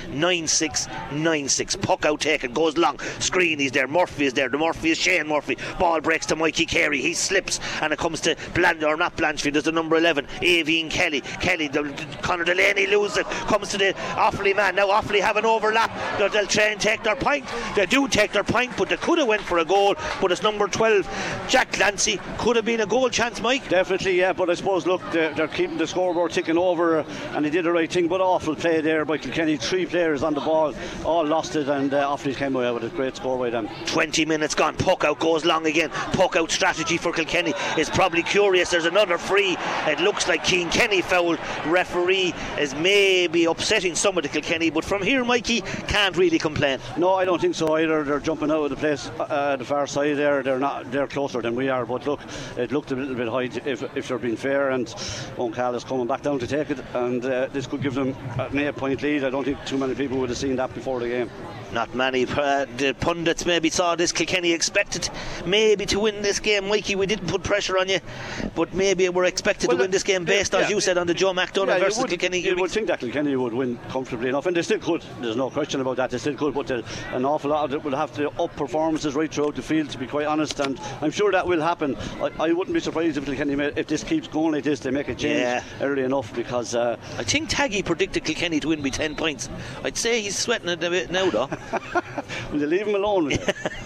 9696 puck out taken goes long. Screen he's there. Murphy is there. The Murphy is Shane Murphy. Ball breaks to Mikey Carey. He slips and it comes to Bland or not Blanchfield. There's the number 11 Avine Kelly. Kelly the, the, Conor Delaney loses it. Comes to the Offaly man. Now Offaly have an overlap. They'll, they'll try and take their point. They do take their point but they could have went for a goal. But it's number 12 Jack Clancy could have been a goal chance Mike. Definitely, yeah, but I suppose, look, they're, they're keeping the scoreboard ticking over, uh, and he did the right thing, but awful play there by Kilkenny. Three players on the ball, all lost it, and uh, Offaly came away with a great score by them. 20 minutes gone. Puck out goes long again. Puck out strategy for Kilkenny is probably curious. There's another free. It looks like Cian Kenny fouled. Referee is maybe upsetting some of the Kilkenny, but from here, Mikey can't really complain. No, I don't think so either. They're jumping out of the place, uh, the far side there. They're not. They're closer than we are. But look, it looked a little bit high if, if they're being fair. And Onkal is coming back down to take it, and uh, this could give them an eight-point lead. I don't think too many people would have seen that before the game. Not many uh, the pundits maybe saw this. Kilkenny expected maybe to win this game. Mikey, we didn't put pressure on you, but maybe we're expected Well, to win this game based, yeah, as you said, on the Joe McDonagh Yeah, versus would, Kilkenny. you would think that Kilkenny would win comfortably enough, and they still could. There's no question about that. They still could, but an awful lot of it will have to up performances right throughout the field, to be quite honest. And I'm sure that will happen. I, I wouldn't be surprised if Kilkenny, made, if this keeps going like this, they make a change Yeah. early enough because. Uh, I think Taggy predicted Kilkenny to win by 10 points. I'd say he's sweating it a bit now, though. Will they leave him alone?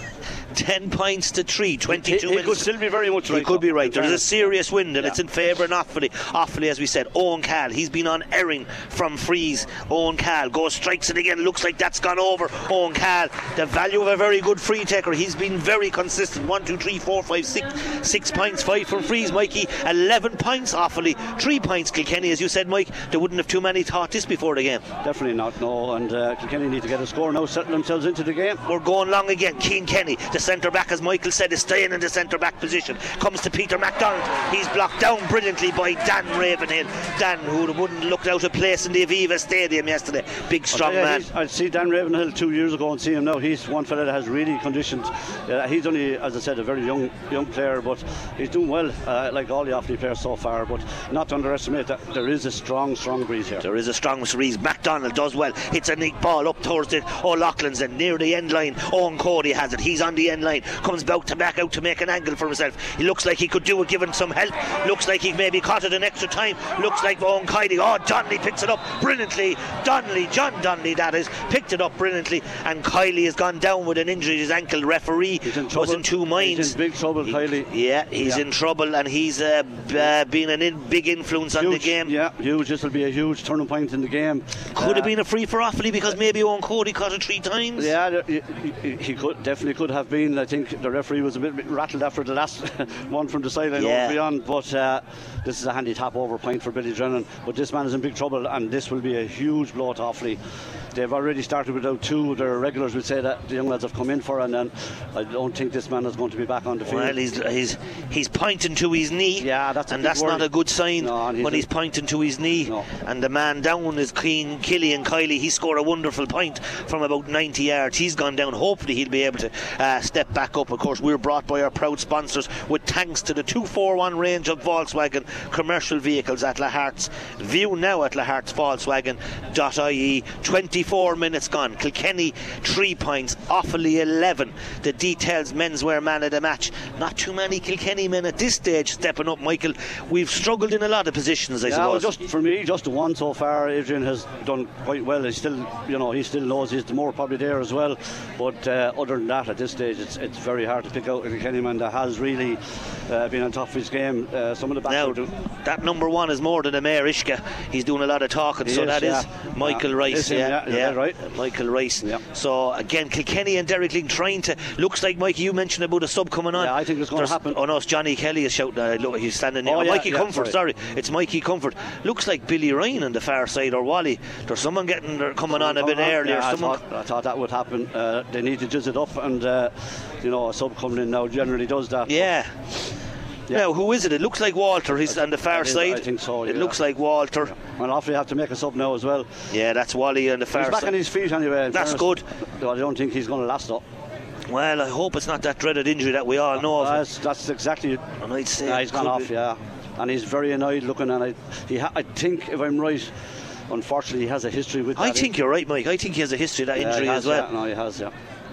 With it? 10 points to 3, he, 22 he minutes. could still be very much He right. could be right. in There's a serious wind and Yeah. it's in favour of Offaly. Offaly, as we said, Owen Cahill. He's been on erring from freeze. Owen Cahill goes, strikes it again. Looks like that's gone over. Owen Cahill, the value of a very good free taker. He's been very consistent. One, two, three, four, five, six. Six points, five from freeze, Mikey. 11 points, Offaly. Three points, Kilkenny. As you said, Mike, they wouldn't have too many thought this before the game. Definitely not, no. And uh, Kilkenny need to get a score now, settle themselves into the game. We're going long again. Cian Kenny, the centre back, as Michael said, is staying in the centre back position. Comes to Peter McDonald. He's blocked down brilliantly by Dan Ravenhill. Dan, who wouldn't look out of place in the Aviva Stadium yesterday. Big, strong Yeah, man. I'd see Dan Ravenhill two years ago and see him now. He's one fella that has really conditioned. Uh, he's only, as I said, a very young young player, but he's doing well, uh, like all the Offaly players so far. But not to underestimate that there is a strong, strong breeze here. There is a strong breeze. McDonald does well. Hits a neat ball up towards the O'Loughlin's and near the end line. Owen Cody has it. He's on the end end line. Comes back to back out to make an angle for himself. He looks like he could do it given some help. Looks like he maybe caught it an extra time. Looks like Owen Kylie. Oh, Donnelly picks it up brilliantly. Donnelly, John Donnelly, that is, picked it up brilliantly. And Kiely has gone down with an injury to his ankle. Referee in was in two minds. He's in big trouble, He- Kiely. Yeah, he's Yeah. in trouble and he's uh, uh, been an in, big influence on the game. Yeah, huge. This will be a huge turning point in the game. Could Uh, have been a free for Offaly because maybe Owen Cody caught it three times. Yeah, he, he- he could definitely could have been. I think the referee was a bit, bit rattled after the last one from the sideline Yeah. over beyond. But uh, this is a handy tap over point for Billy Drennan. But this man is in big trouble, and this will be a huge blow to Offaly. They've already started without two. Their regulars would say that the young lads have come in for, and then I don't think this man is going to be back on the field. Well, he's, he's he's pointing to his knee. Yeah, that's and that's not a good sign No, he's when he's pointing to his knee. No. And the man down is clean, and Kiely. He scored a wonderful point from about 90 yards. He's gone down. Hopefully, he'll be able to uh, step back up. Of course, we're brought by our proud sponsors with thanks to the 241 range of Volkswagen commercial vehicles at La Hart's. View now at lahartsvolkswagen.ie. 24 minutes gone. Kilkenny, three points. Offaly, 11. The details menswear man of the match. Not too many Kilkenny men at this stage stepping up, Michael. We've struggled in a lot of positions, I Yeah, well, suppose. just for me, just the one so far. Adrian has done quite well. He still, you know, he still knows he's the more probably there as well. But uh, other than that, at this stage, it's it's very hard to pick out a Kilkenny man that has really uh, been on top of his game. Uh, some of the backs Now, that number one is more than a Mayor Ishka. He's doing a lot of talking, He so is, that is yeah. Michael Yeah, Rice. him, yeah, that right? Michael Rice. Yeah. So again, Kilkenny and Derek Lyng trying to. Looks like Mikey, you mentioned about a sub coming on. Yeah, I think it's gonna happen. Oh no, it's Johnny Kelly is shouting. Uh, look, he's standing there. Oh, Oh, yeah, Mikey yeah, Comfort. sorry. Sorry, it's Mikey Comfort. Looks like Billy Ryan on the far side or Wally. There's someone getting they're coming on a bit on. earlier. Yeah, I, someone. thought, I thought that would happen. Uh, they need to jizz it up, and uh, you know, a sub coming in now generally does that. Yeah. Now, who is it? It looks like Walter. He's on the far is- side. I think so, It yeah. looks like Walter. And Offaly have to make a sub now as well. Yeah, that's Wally on the far side. He's back side. on his feet anyway. That's fairness. good. I don't think he's going to last up. Well, I hope it's not that dreaded injury that we all know of. That's, that's exactly it. and I'd say Yeah, he's gone off, be- yeah. And he's very annoyed looking, and I, he ha- I think, if I'm right, unfortunately, he has a history with I that. think you're right, Mike. I think he has a history of that Yeah, injury has, as well. Yeah, no, he has, yeah.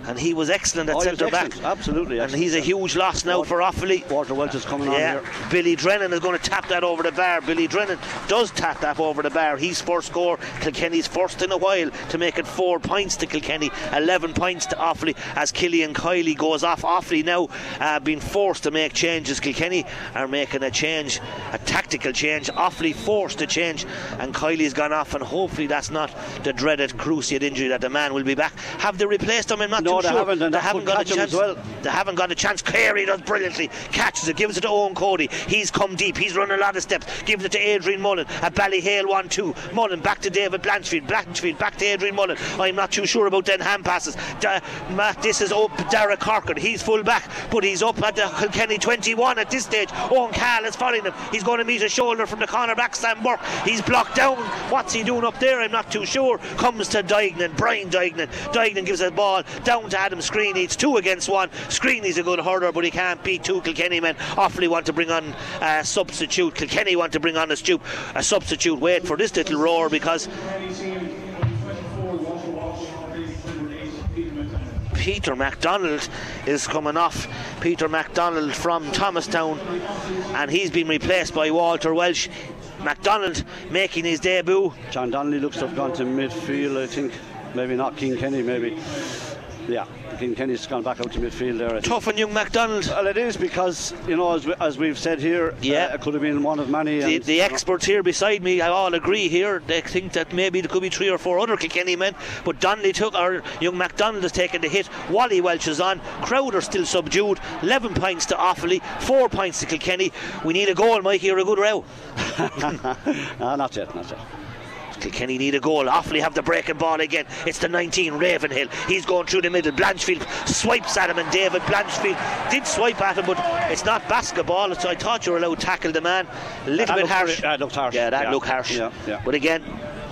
And he was excellent at Oh, centre back. absolutely And excellent, he's a huge loss now for Offaly. Walter Walsh is coming Yeah, on here. Billy Drennan is going to tap that over the bar. Billy Drennan does tap that over the bar. He's first score. Kilkenny's first in a while to make it four points to Kilkenny, 11 points to Offaly as Killian Kiely goes off. Offaly now uh, being forced to make changes. Kilkenny are making a change, a tactical change. Offaly forced to change, and Kiely's gone off, and hopefully that's not the dreaded cruciate injury that the man will be back. Have they replaced him? I'm not No, they sure. haven't, and they haven't got a chance. well. They haven't got a chance. Carey does brilliantly. Catches it, gives it to Owen Cody. He's come deep. He's run a lot of steps. Gives it to Adrian Mullen at Ballyhale 1 2. Mullen back to David Blanchfield. Blanchfield back to Adrian Mullen. I'm not too sure about then hand passes. Da- Matt, this is up Derek Corkin. He's full back, but he's up at the Kilkenny 21 at this stage. Owen Cahill is following him. He's going to meet a shoulder from the corner back, Sam Burke. He's blocked down. What's he doing up there? I'm not too sure. Comes to Duignan, Brian Duignan. Duignan gives a ball down to Adam Screeney. It's two against one. Screeney's a good hurler, but he can't beat two Kilkenny men. Offaly want to bring on a substitute. Kilkenny want to bring on a, stu- a substitute. Wait for this little roar because Peter MacDonald is coming off. Peter MacDonald from Thomastown, and he's been replaced by Walter Walsh. MacDonald making his debut. John Donnelly looks to have gone to midfield, I think. Maybe not King Kenny, maybe. Yeah, King Kenny's gone back out to midfield there. Tough and young MacDonald. Well, it is because, you know, as, we, as we've said here, Yeah. uh, it could have been one of many. The, and, the you know, experts here beside me, I all agree here. They think that maybe there could be three or four other Kilkenny men, but Donnelly took, or young MacDonald has taken the hit. Wally Walsh is on. Crowder still subdued. 11 points to Offaly, 4 points to Kilkenny. We need a goal, Mikey, or a good row. ah, not yet, not yet. Kilkenny need a goal. Offaly have the breaking ball again. It's the 19 Ravenhill. He's going through the middle. Blanchfield swipes at him, and David Blanchfield did swipe at him, but it's not basketball. So I thought you were allowed to tackle the man. A little That bit harsh. that looked harsh. Yeah, that Yeah. looked harsh. Yeah, yeah. But again,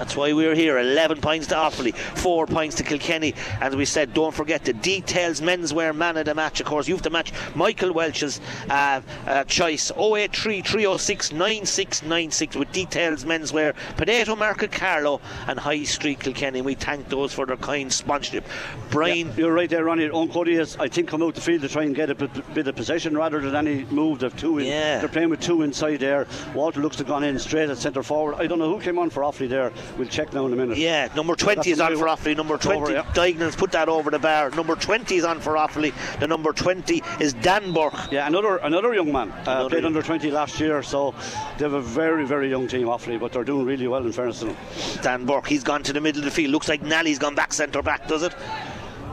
That's why we're here. 11 points to Offaly, 4 points to Kilkenny. And we said, don't forget the details menswear man of the match. Of course, you have to match Michael Walsh's uh, uh, choice 083 306 9696 with details menswear, Potato Market Carlow, and High Street Kilkenny. We thank those for their kind sponsorship. Brian. Yeah, you're right there, Ronnie. Owen Cody has, I think, come out the field to try and get a bit, bit of possession rather than any move. of two in. Yeah. They're playing with two inside there. Walter looks to have gone in straight at centre forward. I don't know who came on for Offaly there. We'll check now in a minute. Yeah, number 20 That's is on for Offaly. Number 20, Over, yeah. Put that over the bar. Number 20 is on for Offaly. The number 20 is Dan Burke. Yeah, another another young man. Uh, Another played young- under 20 last year, so they have a very, very young team, Offaly, but they're doing really well in fairness to them. Dan Burke, he's gone to the middle of the field. Looks like Nally's gone back centre back, does it?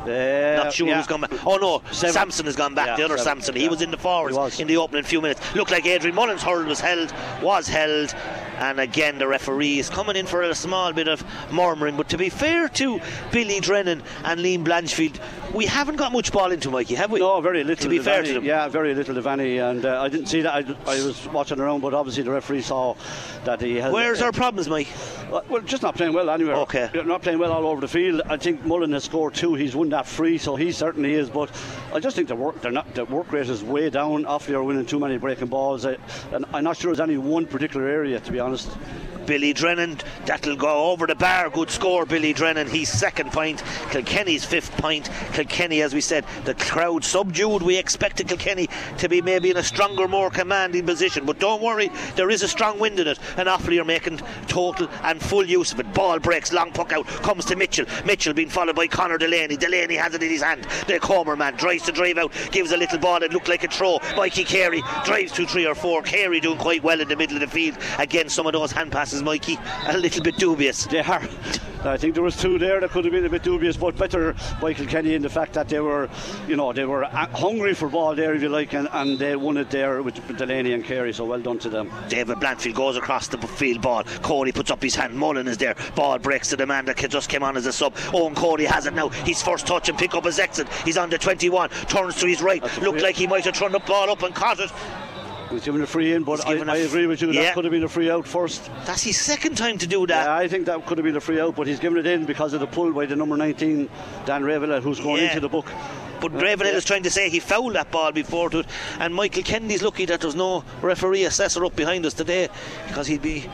Uh, Not sure yeah. who's gone back. Oh no, Seven. Sampson has gone back. Yeah, the other seven. Sampson. He Yeah. was in the forwards in the opening few minutes. Looked like Adrian Mullen's hurl was held, was held, and again the referee is coming in for a small bit of murmuring. But to be fair to Billy Drennan and Liam Blanchfield, we haven't got much ball into Mikey, have we? No, very little. To be fair Devaney. to them. Yeah, very little Devaney, and uh, I didn't see that. I, I was watching around, but obviously the referee saw that he has. Where's our problems, Mike? Uh, Well, just not playing well anywhere. Okay. Yeah, Not playing well all over the field. I think Mullen has scored two. He's won that free, so he certainly is. But I just think the work, they're not, the work rate is way down. Offaly are winning too many breaking balls. I, and I'm not sure there's any one particular area, to be honest honest. Billy Drennan, that'll go over the bar. Good score, Billy Drennan. He's second point. Kilkenny's fifth point. Kilkenny, as we said, the crowd subdued. We expected Kilkenny to be maybe in a stronger, more commanding position. But don't worry, there is a strong wind in it. And Offaly are making total and full use of it. Ball breaks, long puck out, comes to Mitchell. Mitchell being followed by Conor Delaney. Delaney has it in his hand. The Comer man tries to drive out, gives a little ball that looked like a throw. Mikey Carey drives to three or four. Carey doing quite well in the middle of the field. Again, some of those hand passes, Mikey, a little bit dubious. They are. I think there was two there that could have been a bit dubious, but better Michael Kenny in the fact that they were, you know, they were uh, hungry for ball there, if you like, and, and they won it there with Delaney and Carey. So well done to them. David Blanchfield goes across the field ball. Cody puts up his hand. Mullen is there. Ball breaks to the man that just came on as a sub. Owen Cody has it now. His first touch and pick up his exit. He's on the 21. Turns to his right. That's Looked like he might have thrown the ball up and caught it. He was given a free in, but I, given a I f- agree with you. Yeah. That could have been a free out first. That's his second time to do that. Yeah, I think that could have been a free out, but he's given it in because of the pull by the number 19, Dan Ravenhill, who's going Yeah. into the book. But Ravenhill is trying to say he fouled that ball before to it. And Michael Kennedy's lucky that there's no referee assessor up behind us today because he'd be.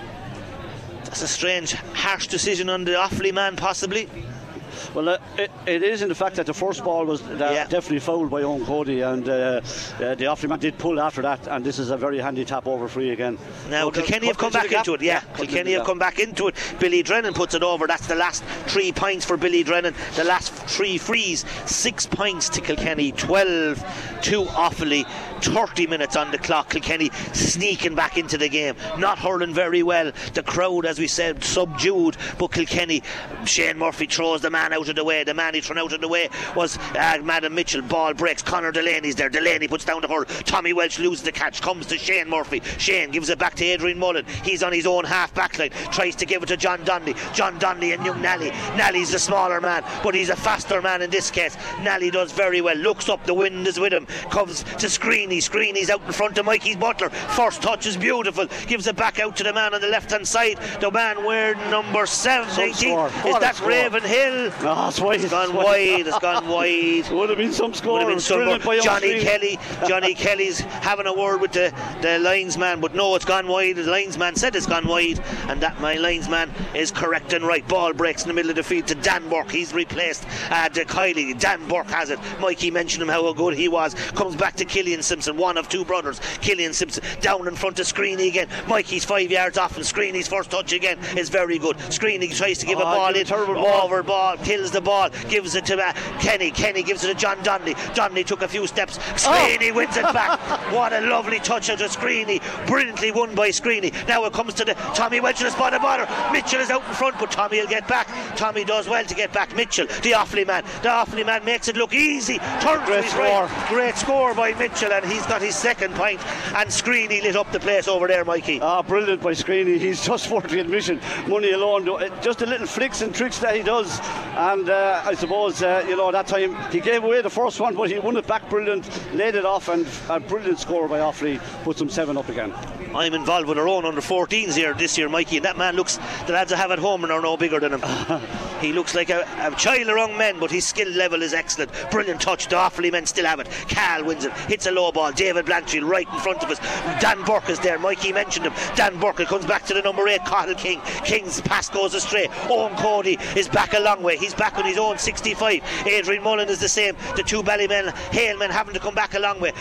That's a strange, harsh decision on the Offaly man, possibly. Well, uh, it, it is in the fact that the first ball was uh, Yeah. definitely fouled by Owen Cody, and uh, uh, the Offaly man did pull after that, and this is a very handy tap over free again. Now, But, Kilkenny have come back into it, yeah. cut Kilkenny have come back into it. Billy Drennan puts it over. That's the last three points for Billy Drennan. The last three frees. Six points to Kilkenny, 12 to Offaly. 30 minutes on the clock. Kilkenny sneaking back into the game. Not hurling very well. The crowd, as we said, subdued. But Kilkenny, Shane Murphy throws the man out of the way. The man he's thrown out of the way was uh, Madam Mitchell. Ball breaks. Conor Delaney's there. Delaney puts down the hurl. Tommy Walsh loses the catch. Comes to Shane Murphy. Shane gives it back to Adrian Mullen. He's on his own half back line. Tries to give it to John Donnelly. John Donnelly and young Nally. Nally's the smaller man, but he's a faster man in this case. Nally does very well. Looks up. The wind is with him. Comes to Screeney. Screeney's out in front of Mikey's Butler. First touch is beautiful. Gives it back out to the man on the left hand side. The man wearing number 7, 18. Is that score. Ravenhill? No, it's wide. It's gone It's wide. It's gone wide. Would have been some score. Would have been some by Johnny Kelly. Johnny Kelly's having a word with the, the linesman, but no, it's gone wide. The linesman said it's gone wide, and that my linesman is correct and right. Ball breaks in the middle of the field to Dan Burke. He's replaced uh, to Kiely. Dan Burke has it. Mikey mentioned him how good he was. Comes back to Killian Sampson, one of two brothers. Killian Sampson down in front of Screeney again. Mikey's five yards off, and Screeney's first touch again is very good. Screeney tries to give a Oh, ball give a in, terrible ball. over ball, kills the ball, gives it to uh, Kenny. Kenny gives it to John Donnelly. Donnelly took a few steps. Screeney wins it back. What a lovely touch out of Screeney. Brilliantly won by Screeney. Now it comes to the Tommy Walsh in the spot of bother. Mitchell is out in front, but Tommy will get back. Tommy does well to get back. Mitchell, the Offaly man. The Offaly man makes it look easy. Turns Great his score. right. Great score by Mitchell, and he's got his second point. And Screeney lit up the place over there, Mikey. Ah, brilliant by Screeney. He's just worth the admission. Money alone, just the little flicks and tricks that he does. And uh, I suppose, uh, you know, that time he gave away the first one, but he won it back brilliant, laid it off, and a brilliant score by Offaly puts them seven up again. I'm involved with our own under 14s here this year, Mikey, and that man looks, the lads I have at home and are no bigger than him. he looks like a, a child among men, but his skill level is excellent. Brilliant touch, the Offaly men still have it. Cal wins it, hits a low ball. David Blanchfield right in front of us. Dan Burke is there, Mikey mentioned him. Dan Burke comes back to the number eight, Cathal King. King's pass goes astray. Owen Cody is back a long way. He's back on his own 65. Adrian Mullen is the same. The two Ballymen, Halemen having to come back a long way.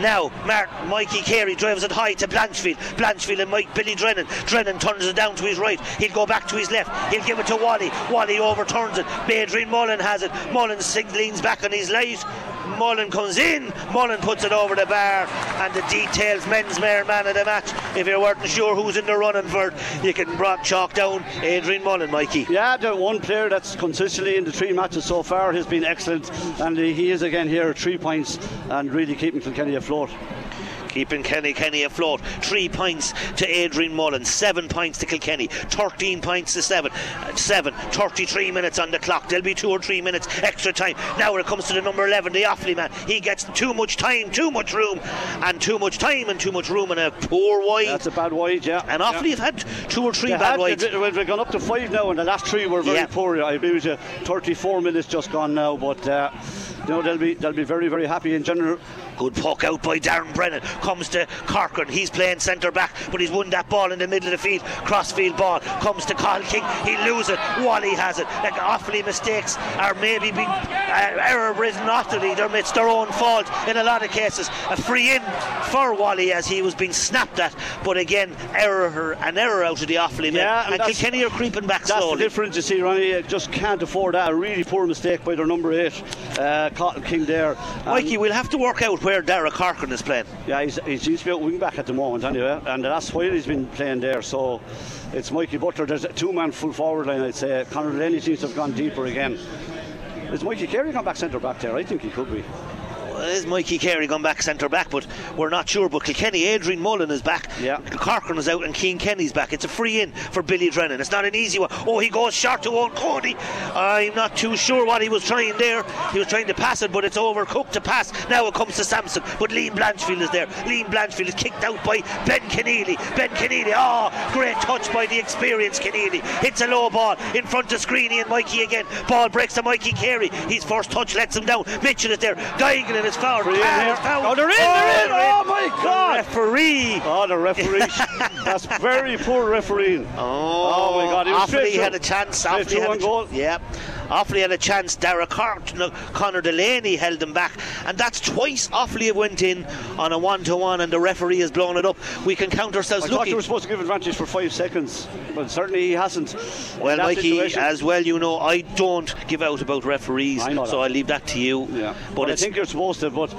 Now, Martin, Mikey Carey drives it high to Blanchfield. Blanchfield and Mike Billy Drennan. Drennan turns it down to his right. He'll go back to his left. He'll give it to Wally. Wally overturns it. Adrian Mullen has it. Mullen leans back on his light. Mullen comes in. Mullen puts it over the bar. And the details, men's mayor man of the match. If you weren't sure who's in the running for it, you can brought chalk down Adrian Mullen, Mikey. Yeah, the one player that's consistently in the three matches so far has been excellent. And he is again here, at three points, and really keeping Kilkenny afloat keeping Kenny Kenny afloat. Three points to Adrian Mullen, seven points to Kilkenny, 13 points to seven. Uh, seven, 33 minutes on the clock. There'll be two or three minutes extra time. Now, when it comes to the number 11, the Offaly man, he gets too much time, too much room, and too much time and too much room and a poor wide. That's a bad wide, yeah. And Offaly yeah. have had two or three they bad wides. We've gone up to five now, and the last three were very yeah. poor. I agree with you. 34 minutes just gone now, but. Uh, you know, they'll be they'll be very very happy in general. Good puck out by Darren Brennan. Comes to Corcoran. He's playing centre back, but he's won that ball in the middle of the field. Crossfield ball. Comes to Cathal King. He loses it. Wally has it. Like awfully mistakes are maybe being uh, error risen utterly. It's their own fault in a lot of cases. A free in for Wally as he was being snapped at. But again, error an error out of the Offaly yeah, and, Kilkenny are creeping back that's slowly. the difference you see, Ronnie. Just can't afford that. A really poor mistake by their number eight, uh, Cathal King there. Mikey, we'll have to work out where Derek Corcoran is playing. Yeah, he's, he's, he's wing back at the moment anyway, and that's why he's been playing there. So it's Mikey Butler. There's a two-man full forward line. I'd say Conor Delaney seems to have gone deeper again. Is Mikey Carey gone back centre back there? I think he could be is Mikey Carey gone back centre back, but we're not sure. But Kilkenny, Adrian Mullen is back. Yeah. Corcoran is out and Cian Kenny's back. It's a free in for Billy Drennan. It's not an easy one. Oh, he goes short to old Cody. I'm not too sure what he was trying there. He was trying to pass it, but it's overcooked to pass. Now it comes to Sampson, but Liam Blanchfield is there. Liam Blanchfield is kicked out by Ben Conneely. Ben Conneely, oh, great touch by the experienced Conneely. Hits a low ball in front of Screeney and Mikey again. Ball breaks to Mikey Carey. His first touch lets him down. Mitchell is there. Guigan is foul. Oh, they're in, they're in. Oh, oh my God. The referee. Oh, the referee. That's very poor refereeing. Oh, oh my God. He was Offaly had a chance. Offaly had one goal. Yep. Offaly had a chance. No, Conor Delaney held them back, and that's twice Offaly have went in on a one-to-one, and the referee has blown it up. We can count ourselves I lucky. thought you were supposed to give advantage for five seconds, but certainly he hasn't. Well, Mikey, situation. as well, you know, I don't give out about referees, I so I leave that to you. Yeah, but I think you're supposed to. But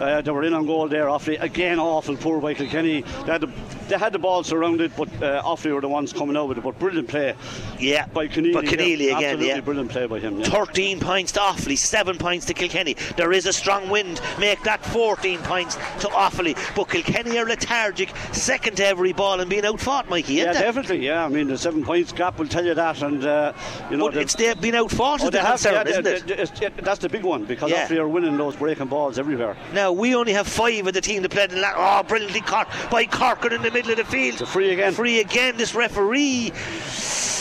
uh, they were in on goal there. Offaly again, awful poor by Kilkenny. They had the, they had the ball surrounded, but uh, Offaly were the ones coming out with it. But brilliant play. Yeah, by Conneely. But Conneely again, Absolutely yeah, brilliant play by him. Yeah. 13 points to Offaly, 7 points to Kilkenny. There is a strong wind, make that 14 points to Offaly. But Kilkenny are lethargic, second to every ball and being outfought, Mikey. Yeah, they? definitely. Yeah, I mean the seven points gap will tell you that, and uh, you know but it's they've been outfought. Oh, they have, concern, yeah, isn't it? it? That's the big one because yeah. Offaly are winning those breaking balls everywhere. Now we only have five of the team that played in that. Oh, brilliantly caught by Corcoran in the middle of the field. It's a free again. Free again. This referee.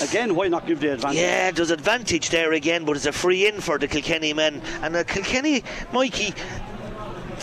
Again, why not give the advantage? Yeah, there's advantage there again, but it's a free in for the Kilkenny men. And the Kilkenny, Mikey,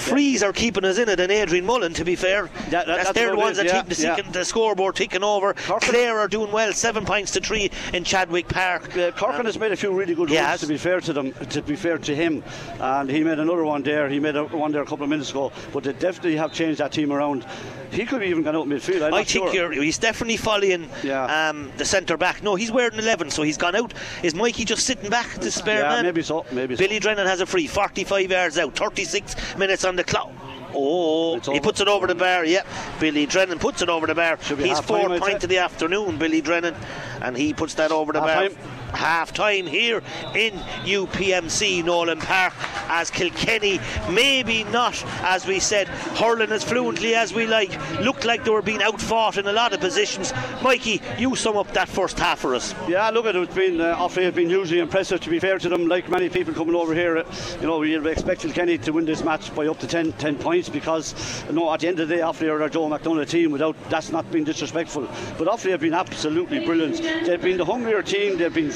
Freeze are keeping us in it, and Adrian Mullen, to be fair. Yeah, that, that's, they're the ones that yeah, keep the, yeah. the, scoreboard ticking over. Corcoran. Clare are doing well, seven points to three in Chadwick Park. Uh, Corcoran um, has made a few really good runs, to be fair to them, to be fair to him. And he made another one there. He made a, one there a couple of minutes ago. But they definitely have changed that team around. He could have even gone out midfield. I'm i think sure. he's definitely following yeah. um, the centre back. No, he's wearing 11, so he's gone out. Is Mikey just sitting back to spare yeah, man? maybe so. Maybe Billy so. Drennan has a free, 45 yards out, 36 minutes on the clock. Oh, he puts it over the bar. Yep, Billy Drennan puts it over the bar. He's four point of the afternoon, Billy Drennan, and he puts that over the half bar. Time. Half time here in UPMC Nowlan Park as Kilkenny maybe not as we said hurling as fluently as we like. Looked like they were being outfought in a lot of positions. Mikey you sum up that first half for us. Yeah look at it it's been uh, been hugely impressive to be fair to them like many people coming over here you know we expect Kilkenny to win this match by up to 10, 10 points because you know at the end of the day Offaly are a Joe McDonagh team without that's not being disrespectful. But Offaly have been absolutely brilliant. They've been the hungrier team they've been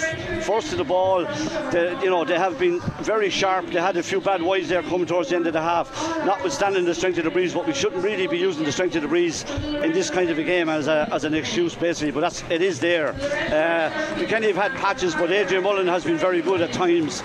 first of the ball. They, you know they have been very sharp. They had a few bad wides there coming towards the end of the half. Notwithstanding the strength of the breeze but we shouldn't really be using the strength of the breeze in this kind of a game as, a, as an excuse basically. But that's it is there. Uh, Kilkenny have had patches but Adrian Mullen has been very good at times.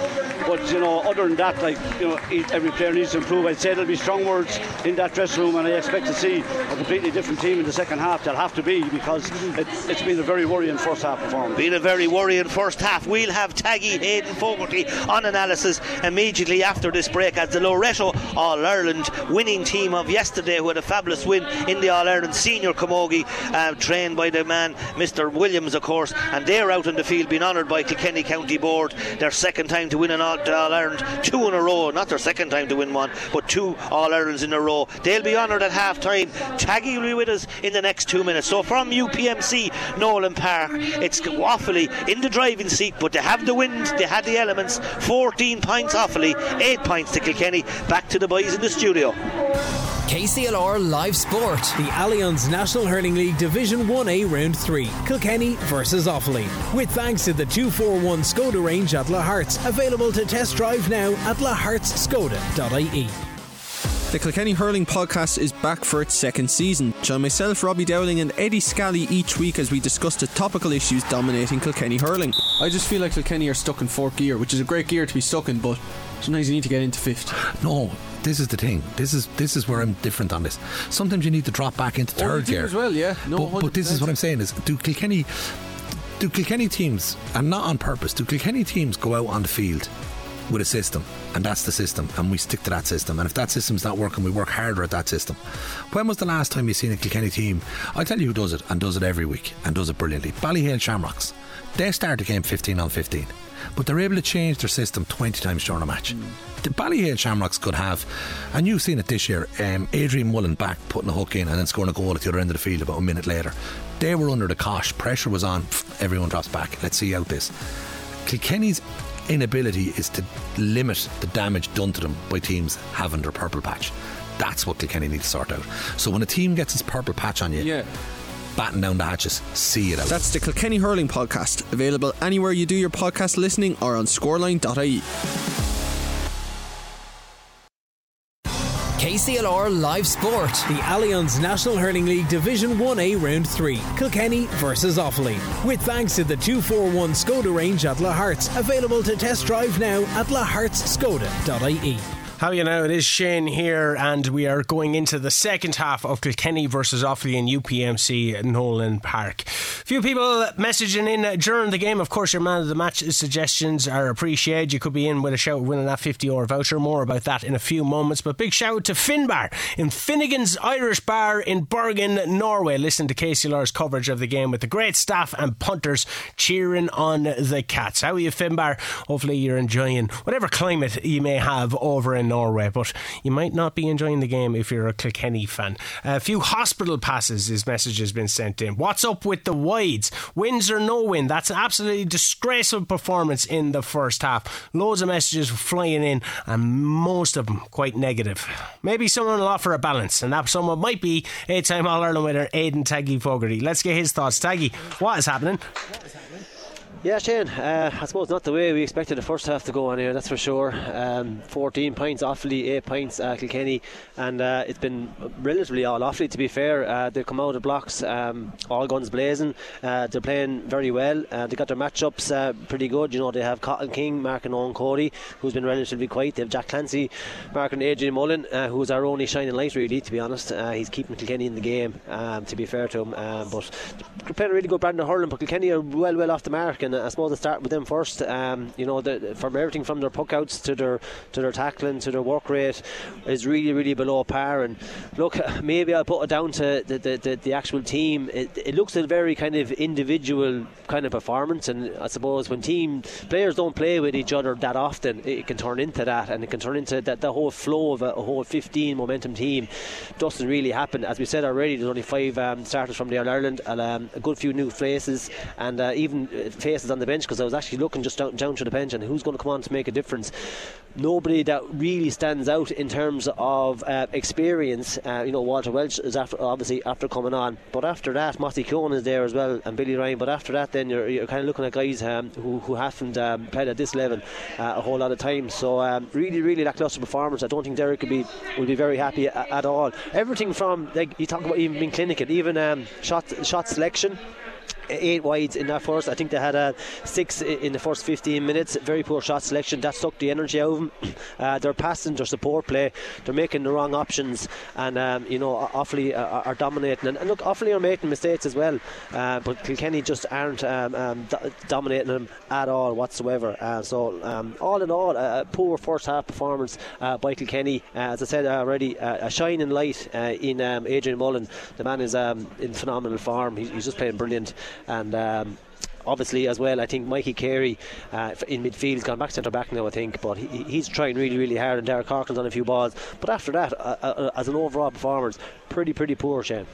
But you know other than that like you know every player needs to improve. I'd say there'll be strong words in that dressing room and I expect to see a completely different team in the second half. They'll have to be because it, it's been a very worrying first half performance. Been a very worrying first half we'll have Taggy Aidan Fogarty on analysis immediately after this break as the Loreto All-Ireland winning team of yesterday who had a fabulous win in the All-Ireland Senior Camogie uh, trained by the man Mr Williams of course and they're out in the field being honoured by Kilkenny County Board. Their second time to win an All-Ireland two in a row. Not their second time to win one but two All-Irelands in a row. They'll be honoured at half time Taggy will be with us in the next two minutes. So from UPMC Nowlan Park it's Offaly in the driving seat but they have the wind they had the elements 14 points Offaly 8 points to Kilkenny back to the boys in the studio KCLR Live Sport. The Allianz National Hurling League Division 1A Round 3. Kilkenny versus Offaly. With thanks to the 241 Skoda range at La Hartz. Available to test drive now at lahartzskoda.ie. The Kilkenny Hurling Podcast is back for its second season. Join myself, Robbie Dowling, and Eddie Scally each week as we discuss the topical issues dominating Kilkenny hurling. I just feel like Kilkenny are stuck in fourth gear, which is a great gear to be stuck in, but sometimes you need to get into fifth. No, this is the thing. This is this is where I'm different on this. Sometimes you need to drop back into third gear as well. Yeah, no, but, but this is what I'm saying is do Kilkenny do Kilkenny teams and not on purpose do Kilkenny teams go out on the field with a system and that's the system and we stick to that system. And if that system's not working we work harder at that system. When was the last time you seen a Kilkenny team? I'll tell you who does it and does it every week and does it brilliantly. Ballyhale Shamrocks. They start the game 15 on 15 but they're able to change their system 20 times during a match. Mm. the Ballyhale Shamrocks could have and you've seen it this year um, Adrian Mullen back putting a hook in and then scoring a goal at the other end of the field about a minute later. They were under the cosh. Pressure was on. Everyone drops back. Let's see out this. Kilkenny's inability is to limit the damage done to them by teams having their purple patch. That's what Kilkenny need to sort out. So when a team gets its purple patch on you, yeah. batten down the hatches, see it out. That's the Kilkenny Hurling Podcast, available anywhere you do your podcast listening or on scoreline.ie. KCLR Live Sport. The Allianz National Hurling League Division 1A Round 3. Kilkenny versus Offaly. With thanks to the 241 Skoda range at La Hartz. Available to test drive now at lahartzskoda.ie. How you know? It is Shane here, and we are going into the second half of Kilkenny versus Offaly in UPMC Nowlan Park. Few people messaging in during the game. Of course, your man of the match suggestions are appreciated. You could be in with a shout winning that 50 euro voucher. More about that in a few moments. But big shout out to Finbar in Finnegan's Irish Bar in Bergen, Norway. Listen to KCLR's coverage of the game with the great staff and punters cheering on the Cats. How are you, Finbar? Hopefully, you're enjoying whatever climate you may have over in Norway, but you might not be enjoying the game if you're a Kilkenny fan. A few hospital passes, his message has been sent in. What's up with the wides? Wins or no win? That's an absolutely disgraceful performance in the first half. Loads of messages flying in, and most of them quite negative. Maybe someone will offer a balance, and that someone might be eight time All Ireland winner Aidan Taggy Fogarty. Let's get his thoughts. Taggy, what is happening? What is happening? Yeah, Shane, uh, I suppose not the way we expected the first half to go on here, that's for sure. Um, 14 points, Offaly, 8 points, uh, Kilkenny, and uh, it's been relatively all Offaly to be fair. Uh, they've come out of blocks, um, all guns blazing. Uh, they're playing very well. Uh, they got their matchups pretty good. You know, they have Cathal King marking Owen Cody, who's been relatively quiet. They have Jack Clancy marking Adrian Mullen, who's our only shining light, really, to be honest. he's keeping Kilkenny in the game, um, to be fair to him. But they're playing a really good brand of hurling, but Kilkenny are well, well off the mark and I suppose to start with them first. Um, you know, the, from everything from their puckouts to their to their tackling to their work rate is really really below par. And look, maybe I'll put it down to the the, the, the actual team. It, it looks a very kind of individual kind of performance, and I suppose when team players don't play with each other that often, it can turn into that, and it can turn into that the whole flow of a, a whole 15 momentum team doesn't really happen. As we said already, there's only five um, starters from the All Ireland, and um, a good few new faces, and uh, even uh, faces on the bench. Because I was actually looking just down, down to the bench and who's going to come on to make a difference. Nobody that really stands out in terms of uh, experience. Uh, you know, Walter Walsh is after obviously after coming on, but after that, Matty Cohen is there as well, and Billy Ryan. But after that, then you're, you're kind of looking at guys um, who, who haven't um, played at this level uh, a whole lot of times. So um, really, really lacklustre performance. I don't think Derek will be will be very happy at, at all. Everything from like you talk about even being clinical, even um, shot shot selection eight wides in that first. I think they had a six in the first 15 minutes. Very poor shot selection. That sucked the energy out of them. Uh, they're passing their support play. They're making the wrong options, and um, you know Offaly are, are dominating. And, and, look, Offaly are making mistakes as well, uh, but Kilkenny just aren't um, um, do- dominating them at all whatsoever. Uh, so um, all in all, a poor first half performance uh, by Kilkenny. Uh, as I said already, a shining light uh, in um, Adrian Mullen. The man is um, in phenomenal form. He's just playing brilliant and um, obviously as well I think Mikey Carey uh, in midfield gone back centre back now I think but he, he's trying really really hard and Derek Corcoran's on a few balls. But after that uh, uh, as an overall performance pretty pretty poor Shane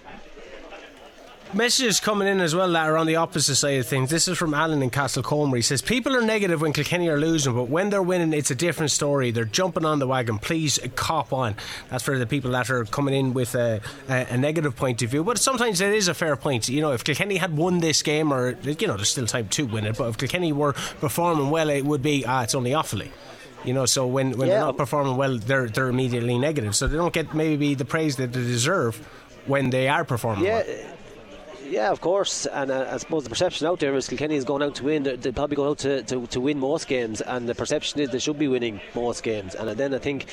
Messages coming in as well that are on the opposite side of things. This is from Alan in Castle Castlecomer. He says people are negative when Kilkenny are losing, but when they're winning, it's a different story. They're jumping on the wagon. Please cop on. That's for the people that are coming in with a, a, a negative point of view. But sometimes it is a fair point. You know, if Kilkenny had won this game, or you know, there's still time to win it. But if Kilkenny were performing well, it would be ah, it's only awfully. You know, so when, when yeah. they're not performing well, they're they're immediately negative. So they don't get maybe the praise that they deserve when they are performing yeah. well. Yeah, of course. And uh, I suppose the perception out there is Kilkenny is going out to win. They're, they're probably going out to, to, to, win most games, and the perception is they should be winning most games. And then I think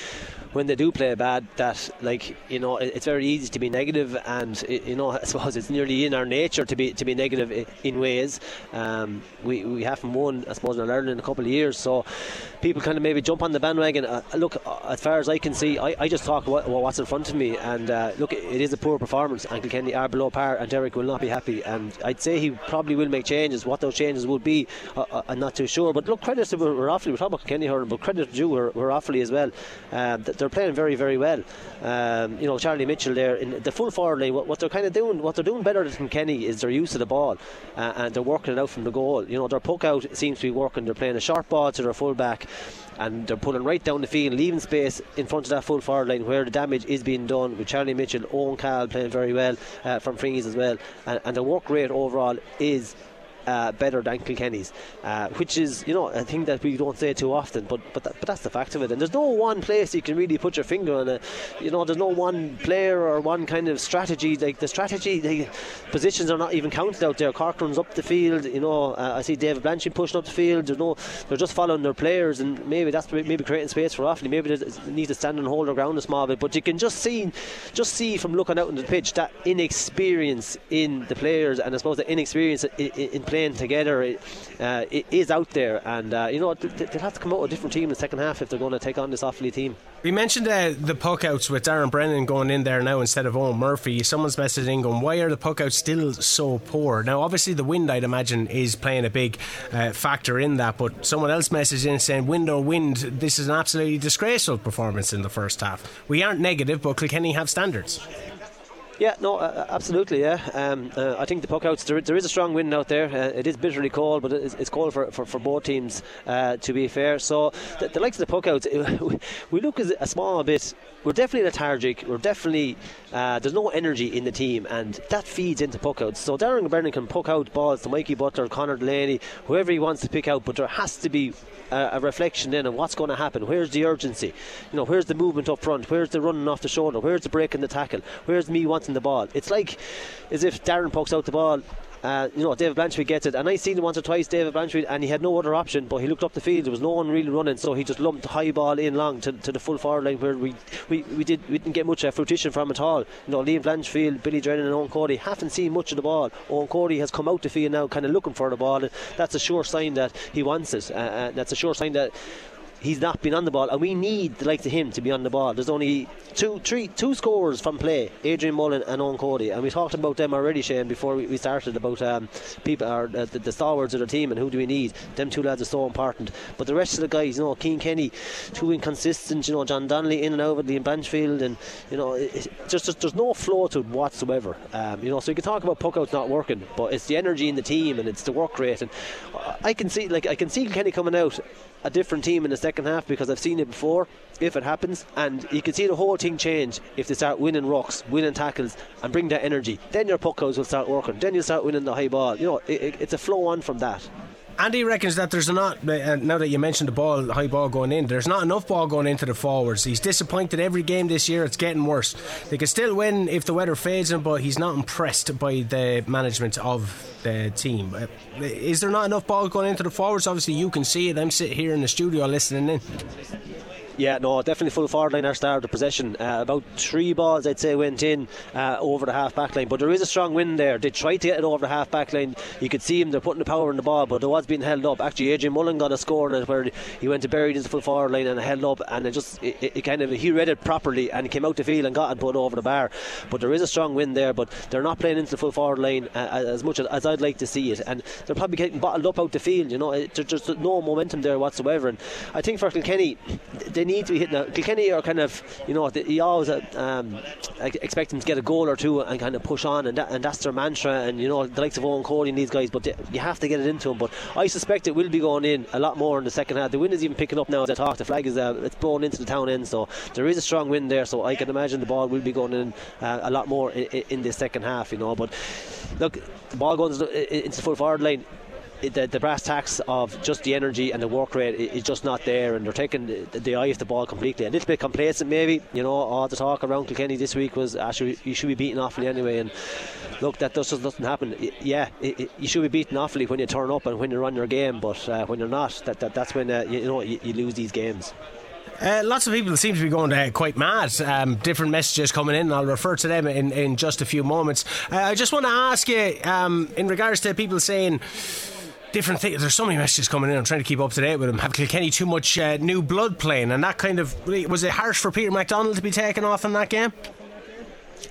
when they do play bad, that like you know, it's very easy to be negative, and you know, I suppose it's nearly in our nature to be to be negative in ways. Um, we we haven't won, I suppose, in Ireland in a couple of years, so people kind of maybe jump on the bandwagon. Uh, look, uh, as far as I can see, I, I just talk about what's in front of me, and uh, look, it is a poor performance, and Kilkenny are below par, and Derek will not be happy. And I'd say he probably will make changes. What those changes would be, uh, uh I'm not too sure. But look, credit to we're, we're We're talking about Kenny Hurling, but credit to you, Offaly as well. Um, they're playing very, very well. Um, you know, Charlie Mitchell there in the full forward line. What, what, they're kind of doing, what they're doing better than Kenny is their use of the ball, uh, and they're working it out from the goal. You know, their poke out seems to be working. They're playing a short ball to their full back and they're pulling right down the field, leaving space in front of that full forward line where the damage is being done with Charlie Mitchell, Owen Cahill playing very well uh, from frees as well, and, and the work rate overall is uh, better than Kilkenny's, uh, which is you know a thing that we don't say too often, but but that, but that's the fact of it. And there's no one place you can really put your finger on it. You know, there's no one player or one kind of strategy. Like the strategy, the positions are not even counted out there. Cork runs up the field. You know, uh, I see David Blanchfield pushing up the field. There's no, they're just following their players, and maybe that's maybe creating space for Offaly. Maybe they need to stand and hold their ground a small bit. But you can just see, just see from looking out on the pitch that inexperience in the players, and I suppose the inexperience in, in playing together it, uh, it is out there, and uh, you know they'll have to come out with a different team in the second half if they're going to take on this Offaly team. We mentioned uh, the puck outs with Darren Brennan going in there now instead of Owen Murphy. Someone's messaging going, why are the puck outs still so poor? Now, obviously, the wind, I'd imagine, is playing a big uh, factor in that, but someone else messaged in saying, wind or wind, this is an absolutely disgraceful performance in the first half. We aren't negative, but Kilkenny have standards. Yeah, no, uh, uh, absolutely. Yeah, um, uh, I think the puckouts there, there is a strong wind out there. Uh, it is bitterly cold, but it's, it's cold for, for, for both teams. Uh, to be fair, so the, the likes of the puckouts, we look as a small bit. We're definitely lethargic. We're definitely uh, there's no energy in the team, and that feeds into puckouts. So Darren Brennan can puck out balls to Mikey Butler, Conor Delaney, whoever he wants to pick out, but there has to be a, reflection then on what's going to happen. Where's the urgency? You know, where's the movement up front? Where's the running off the shoulder? Where's the break in the tackle? Where's me wanting the ball? It's like as if Darren pokes out the ball uh, you know, David Blanchfield gets it. And I seen him once or twice, David Blanchfield, and he had no other option, but he looked up the field. There was no one really running, so he just lumped the high ball in long to, to the full forward line where we, we, we, did, we didn't get much uh, fruition from at all. You know, Liam Blanchfield, Billy Drennan, and Owen Cody haven't seen much of the ball. Owen Cody has come out the field now, kind of looking for the ball, and that's a sure sign that he wants it. Uh, uh that's a sure sign that he's not been on the ball, and we need the likes of him to be on the ball. There's only two, three, two scorers from play: Adrian Mullen and Owen Cody, and we talked about them already, Shane, before we, started about um, people are uh, the, the, stalwarts of the team and who do we need. Them two lads are so important, but the rest of the guys, you know, Cian Kenny, too inconsistent. You know, John Donnelly in and out of the Blanchfield, and you know, it, just, just, there's no flow to it whatsoever. Um, you know, so you can talk about puck outs not working, but it's the energy in the team and it's the work rate, and I can see like I can see Kenny coming out a different team in the second half because I've seen it before. If it happens, and you can see the whole thing change if they start winning rocks, winning tackles, and bring that energy, then your puck will start working. Then you'll start winning the high ball. You know, it, it, it's a flow on from that. Andy reckons that there's not uh, now that you mentioned the ball, high ball going in. There's not enough ball going into the forwards. He's disappointed every game this year. It's getting worse. They can still win if the weather fades him, but he's not impressed by the management of the team. Uh, is there not enough ball going into the forwards? Obviously, you can see it. I'm sitting here in the studio listening in. Yeah, no, definitely full forward line our star of the possession. Uh, about three balls, I'd say, went in uh, over the half back line, but there is a strong win there. They tried to get it over the half back line. You could see him, they're putting the power in the ball, but it was being held up. Actually, Adrian Mullen got a score in it where he went to buried into the full forward line and held up, and it just, it, it, kind of, he read it properly and came out the field and got it put over the bar. But there is a strong win there, but they're not playing into the full forward line uh, as much as, as, I'd like to see it, and they're probably getting bottled up out the field, you know, there's just no momentum there whatsoever. And I think for Kilkenny, they need to be hitting a Kilkenny are kind of, you know, you always uh, um, expect them to get a goal or two and kind of push on, and, that, and that's their mantra. And you know, the likes of Owen Cody and these guys, but they, you have to get it into them. But I suspect it will be going in a lot more in the second half. The wind is even picking up now as I talk. The flag is uh, it's blown into the town end, so there is a strong wind there. So I can imagine the ball will be going in uh, a lot more in, in the second half. You know, but look, the ball goes into the full forward line the, the brass tacks of just the energy and the work rate is just not there, and they're taking the, the eye off the ball completely. A little bit complacent, maybe. You know, all the talk around Kilkenny this week was actually you should be beaten awfully anyway. And look, that just doesn't happen. Yeah, you should be beaten awfully when you turn up and when you run your game, but uh, when you're not, that, that that's when uh, you, you, know you, you lose these games. Uh, lots of people seem to be going uh, quite mad. Um, different messages coming in. And I'll refer to them in, in just a few moments. Uh, I just want to ask you, um, in regards to people saying different things. There's so many messages coming in. I'm trying to keep up to date with them. Have Kilkenny too much uh, new blood playing, and that kind of was it harsh for Peter MacDonald to be taken off in that game?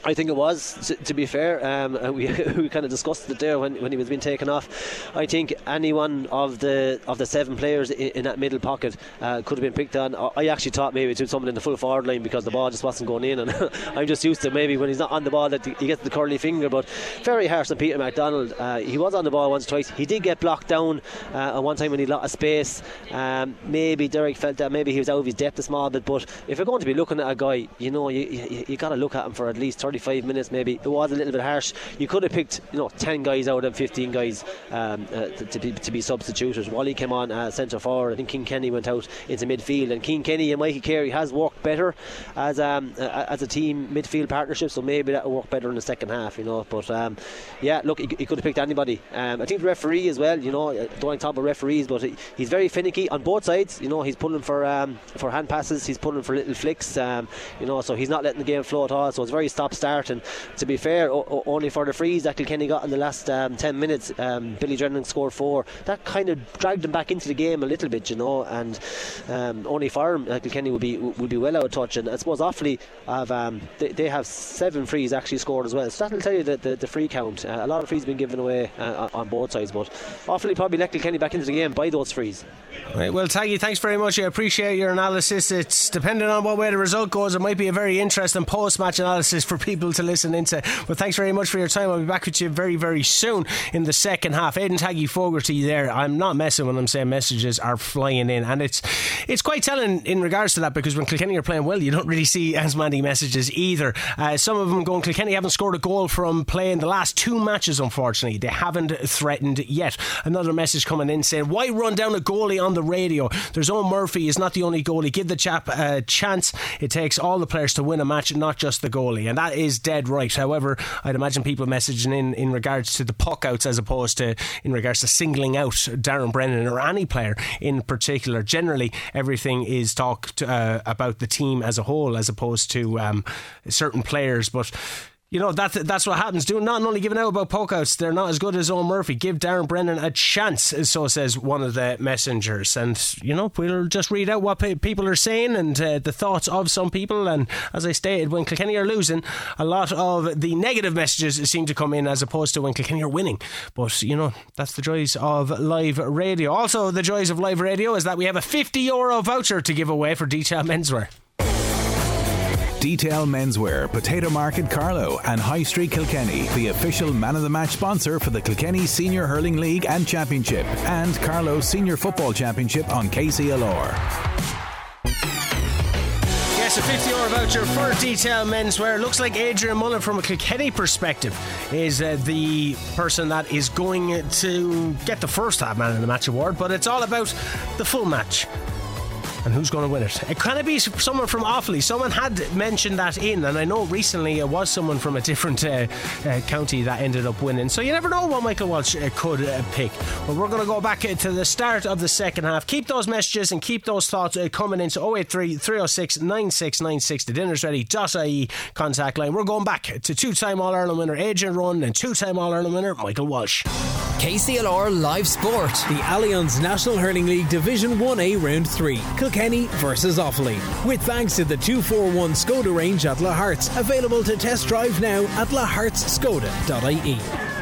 I think it was, to, to be fair. Um, we, we kind of discussed it there when, when he was being taken off. I think any one of the of the seven players in, in that middle pocket uh, could have been picked on. I actually thought maybe to someone in the full forward line because the ball just wasn't going in, and I'm just used to maybe when he's not on the ball that he gets the curly finger. But very harsh on Peter MacDonald. Uh, he was on the ball once twice. He did get blocked down uh, at one time when he had a space. Um, maybe Derek felt that maybe he was out of his depth a small bit. But if you're going to be looking at a guy, you know, you, you, you got to look at him for at least 30 35 minutes maybe. It was a little bit harsh. You could have picked you know 10 guys out of 15 guys um, uh, to, to, be, to be substituted. Wally came on uh, centre forward. I think Cian Kenny went out into midfield, and Cian Kenny and Mikey Carey has worked better as um, uh, as a team midfield partnership. So maybe that will work better in the second half, you know. But um, yeah, look, he, he, could have picked anybody. Um, I think the referee as well. You know, I don't like to talk about referees, but he, he's very finicky on both sides. You know, he's pulling for um, for hand passes. He's pulling for little flicks. Um, you know, so he's not letting the game flow at all. So it's very stop start and to be fair, o- o- only for the frees that Kilkenny got in the last um, 10 minutes, um, Billy Drennan scored four. That kind of dragged them back into the game a little bit, you know, and um, only for him, uh, Kilkenny would be would be well out of touch. And I suppose Offaly have um, they, they, have seven frees actually scored as well. So that'll tell you the, the, the free count. Uh, a lot of frees been given away uh, on both sides, but Offaly probably let Kilkenny back into the game by those frees. Right, well, Taggy, thanks very much. I appreciate your analysis. It's depending on what way the result goes, it might be a very interesting post match analysis for people to listen into. But thanks very much for your time. I'll be back with you very, very soon in the second half. Aidan Taggy Fogarty there. I'm not messing when I'm saying messages are flying in. And it's it's quite telling in regards to that because when Kilkenny are playing well, you don't really see as many messages either. Uh, some of them going, Kilkenny haven't scored a goal from playing the last two matches, unfortunately. They haven't threatened yet. Another message coming in saying, why run down a goalie on the radio? There's Owen Murphy. He's not the only goalie. Give the chap a chance. It takes all the players to win a match, not just the goalie. And that is dead right. However, I'd imagine people messaging in in regards to the puck outs as opposed to in regards to singling out Darren Brennan or any player in particular. Generally, everything is talked uh, about the team as a whole as opposed to um, certain players. But you know that that's what happens. Do not only giving out about pokeouts, they're not as good as Owen Murphy. Give Darren Brennan a chance, so says one of the messengers. And you know we'll just read out what people are saying and uh, the thoughts of some people. And as I stated, when Kilkenny are losing, a lot of the negative messages seem to come in as opposed to when Kilkenny are winning. But you know that's the joys of live radio. Also, the joys of live radio is that we have a 50 euro voucher to give away for Detail Menswear. Detail Menswear, Potato Market Carlow, and High Street Kilkenny, the official man of the match sponsor for the Kilkenny Senior Hurling League and Championship, and Carlow Senior Football Championship on KCLR. Yes, a 50 euro voucher for Detail Menswear. Looks like Adrian Mullen, from a Kilkenny perspective, is uh, the person that is going to get the first half man of the match award, but it's all about the full match and who's going to win it? It can it be someone from Offaly? Someone had mentioned that in, and I know recently it was someone from a different uh, uh, county that ended up winning. So you never know what Michael Walsh uh, could uh, pick. But we're going to go back uh, to the start of the second half. Keep those messages and keep those thoughts uh, coming into 083 306 9696. The dinner's ready.ie contact line. We're going back to two time All Ireland winner Adrian Run and two time All Ireland winner Michael Walsh. KCLR Live Sport. The Allianz National Hurling League Division 1A Round 3. Kilkenny versus Offaly. With thanks to the 241 Skoda range at La Hartz. Available to test drive now at lahartzskoda.ie.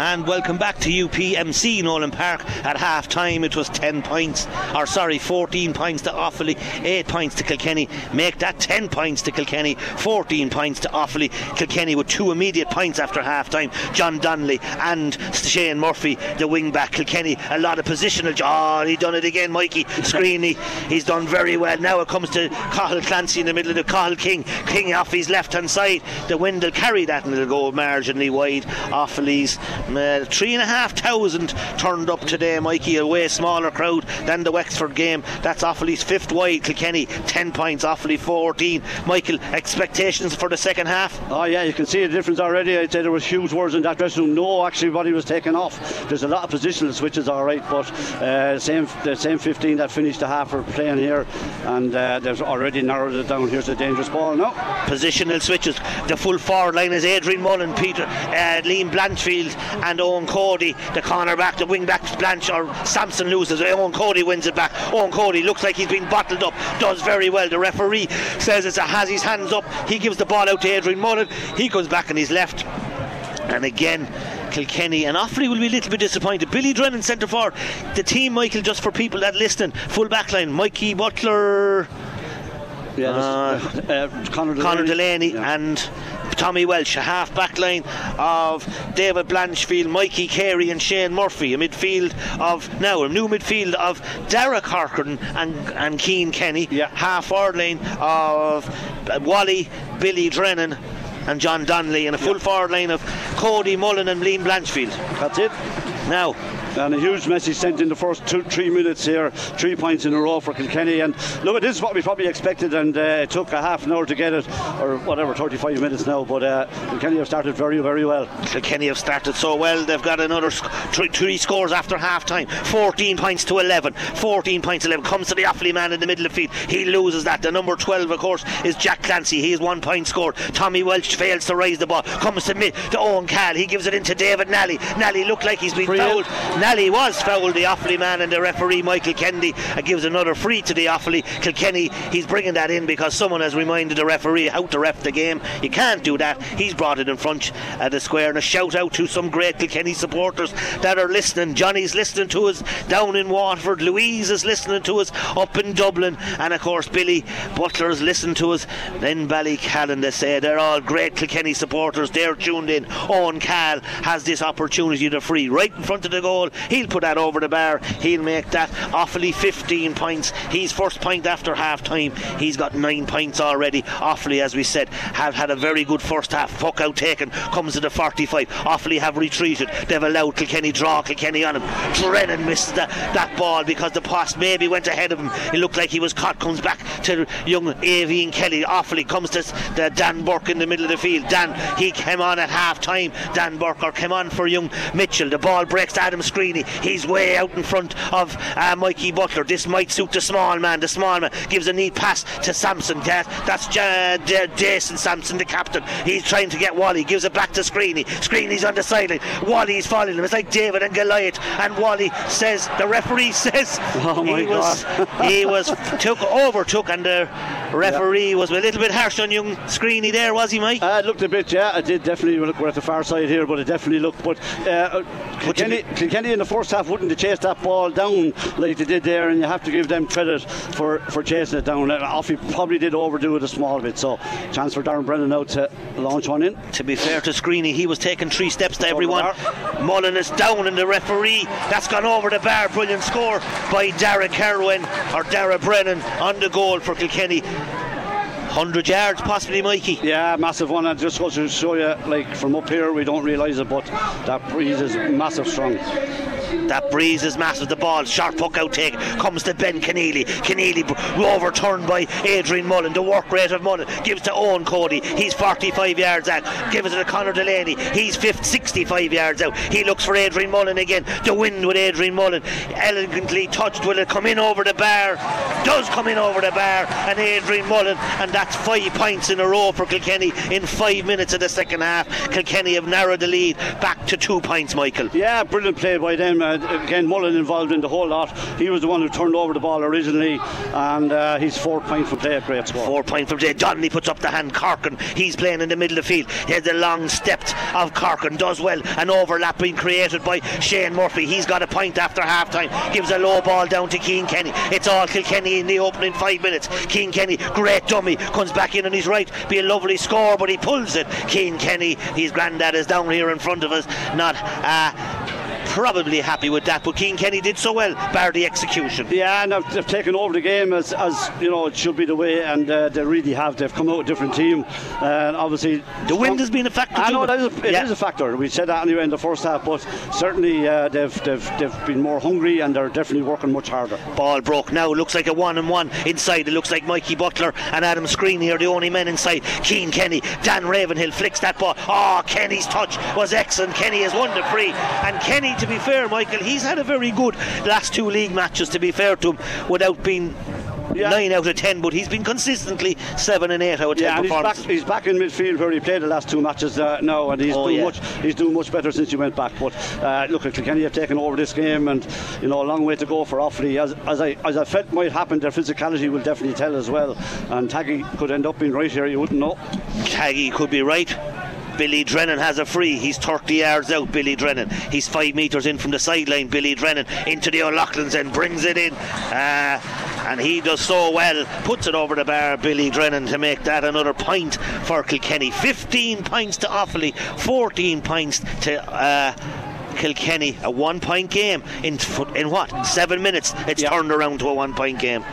And welcome back to UPMC Nowlan Park. At half time, it was 10 points, or sorry, 14 points to Offaly, 8 points to Kilkenny. Make that 10 points to Kilkenny, 14 points to Offaly. Kilkenny with two immediate points after half time. John Donnelly and Shane Murphy, the wing back. Kilkenny, a lot of positional. Oh, he done it again, Mikey Screeney. He's done very well. Now it comes to Cahill Clancy in the middle of the Cathal King. King off his left hand side. The wind will carry that and it'll go marginally wide. Offaly's uh, three and a half thousand turned up today, Mikey. A way smaller crowd than the Wexford game. That's Offaly's fifth wide. Kilkenny 10 points, Offaly 14. Michael, expectations for the second half? Oh, yeah, you can see the difference already. I'd say there was huge words in that dressing room. No, actually, body was taken off. There's a lot of positional switches, all right, but uh, same the same 15 that finished the half are playing here, and uh, they've already narrowed it down. Here's a dangerous ball now. Positional switches. The full forward line is Adrian Mullen, Peter, uh, Liam Blanchfield, and Owen Cody, the corner back, the wing back, Blanche or Sampson loses. Owen Cody wins it back. Owen Cody looks like he's been bottled up, does very well. The referee says it's a has his hands up. He gives the ball out to Adrian Mullen. He comes back and he's left. And again, Kilkenny and Offaly will be a little bit disappointed. Billy Drennan centre forward. The team, Michael, just for people that listen, full back line. Mikey Butler. Yeah, uh, uh, Conor Delaney, Conor Delaney yeah. and Tommy Walsh, a half back line of David Blanchfield, Mikey Carey, and Shane Murphy. A midfield of now a new midfield of Derek Harkin and and Cian Kenny. Yeah. Half forward line of Wally, Billy Drennan, and John Donnelly, and a full yeah. forward line of Cody Mullen and Liam Blanchfield. That's it. Now, and a huge message sent in the first two, three minutes here, three points in a row for Kilkenny. And look, this is what we probably expected, and uh, it took a half an hour to get it, or whatever, 35 minutes now. But uh, Kilkenny have started very, very well. Kilkenny have started so well, they've got another sc- three, three scores after half time 14 points to 11. 14 points to 11 comes to the Offaly man in the middle of the field. He loses that. The number 12, of course, is Jack Clancy. He has one point scored. Tommy Walsh fails to raise the ball, comes to mid to Owen Cahill. He gives it into David Nally. Nally looked like he's been Free fouled. Nally was fouled, the Offaly man, and the referee Michael Kennedy uh, gives another free to the Offaly. Kilkenny, he's bringing that in because someone has reminded the referee how to ref the game. You can't do that. He's brought it in front of the square. And a shout out to some great Kilkenny supporters that are listening. Johnny's listening to us down in Waterford. Louise is listening to us up in Dublin. And of course, Billy Butler Butler's listening to us in Ballycallan. They say they're all great Kilkenny supporters. They're tuned in. Owen Cahill has this opportunity to free right in front of the goal He'll put that over the bar. He'll make that Offaly 15 points. He's first point after half time. He's got nine points already. Offaly, as we said, have had a very good first half. Puck out taken comes to the 45. Offaly have retreated. They've allowed Kilkenny draw Kilkenny on him. Drennan missed that, that ball because the pass maybe went ahead of him. It looked like he was caught. Comes back to young Avian Kelly. Offaly comes to the Dan Burke in the middle of the field. Dan, he came on at half time. Dan Burke or came on for young Mitchell. The ball breaks Adam He's way out in front of uh, Mikey Butler. This might suit the small man. The small man gives a neat pass to Sampson. That, that's uh, Jason Sampson, the captain. He's trying to get Wally. Gives it back to Screeney. Screeney's on the sideline. Wally's following him. It's like David and Goliath. And Wally says, the referee says, oh he was he was took overtook, and the referee yeah. was a little bit harsh on young Screeney there, was he, Mike? Uh, it looked a bit, yeah. It did definitely look. We're at the far side here, but it definitely looked. But uh, Kilkenny, Kilkenny in the first half wouldn't have chased that ball down like they did there, and you have to give them credit for, for chasing it down. And Offie probably did overdo it a small bit. So chance for Darren Brennan now to launch one in. To be fair to Screeney, he was taking three steps to everyone. Mullen is down, and the referee that's gone over the bar. Brilliant score by Dara Kerwin or Dara Brennan on the goal for Kilkenny. 100 yards possibly Mikey yeah massive one I just goes to show you like from up here we don't realise it but that breeze is massive strong that breeze is massive. The ball, sharp puck out take, comes to Ben Conneely. Conneely overturned by Adrian Mullen. The work rate of Mullen gives to Owen Cody. He's 45 yards out. Gives it to Conor Delaney. He's 50, 65 yards out. He looks for Adrian Mullen again. The wind with Adrian Mullen. Elegantly touched. Will it come in over the bar? Does come in over the bar. And Adrian Mullen. And that's five points in a row for Kilkenny in five minutes of the second half. Kilkenny have narrowed the lead back to two points, Michael. Yeah, brilliant play by them. Uh, again, Mullen involved in the whole lot. He was the one who turned over the ball originally, and uh, he's four points from play. Great score. Four points from play. Donnelly puts up the hand. Corcoran, he's playing in the middle of the field. He has a long step of Corcoran, does well. An overlap being created by Shane Murphy. He's got a point after half time. Gives a low ball down to Cian Kenny. It's all Kilkenny in the opening five minutes. Cian Kenny, great dummy, comes back in on his right. Be a lovely score, but he pulls it. Cian Kenny, his granddad is down here in front of us. Not uh, probably happy with that. But Cian Kenny did so well, bar the execution. Yeah, and they've, they've taken over the game as, as you know it should be the way, and uh, they really have. They've come out a different team, and obviously the wind has been a factor. I know it, is a, it yeah. is a factor. We said that anyway in the first half, but certainly uh, they've, they've they've been more hungry and they're definitely working much harder. Ball broke now. Looks like a one and one inside. It looks like Mikey Butler and Adam Screeney are the only men inside. Cian Kenny, Dan Ravenhill flicks that ball. Oh, Kenny's touch was excellent. Kenny has won the free, and Kenny to be fair, Michael, he's had a very good last two league matches, to be fair to him, without being yeah. nine out of ten, but he's been consistently seven and eight out of ten. Yeah, he's back, he's back in midfield where he played the last two matches uh, now, and he's oh, doing yeah. much. He's doing much better since he went back. But uh, look, Kilkenny have taken over this game, and you know a long way to go for Offaly. As, as I as I felt might happen, their physicality will definitely tell as well. And Taggy could end up being right here. You wouldn't know. Taggy could be right. Billy Drennan has a free. He's 30 yards out, Billy Drennan. He's five metres in from the sideline. Billy Drennan into the O'Loughlin's and brings it in. Uh, and he does so well. Puts it over the bar, Billy Drennan, to make that another point for Kilkenny. 15 points to Offaly, 14 points to. Uh, Kilkenny, a one point game in in what? Seven minutes, it's turned around to a one point game.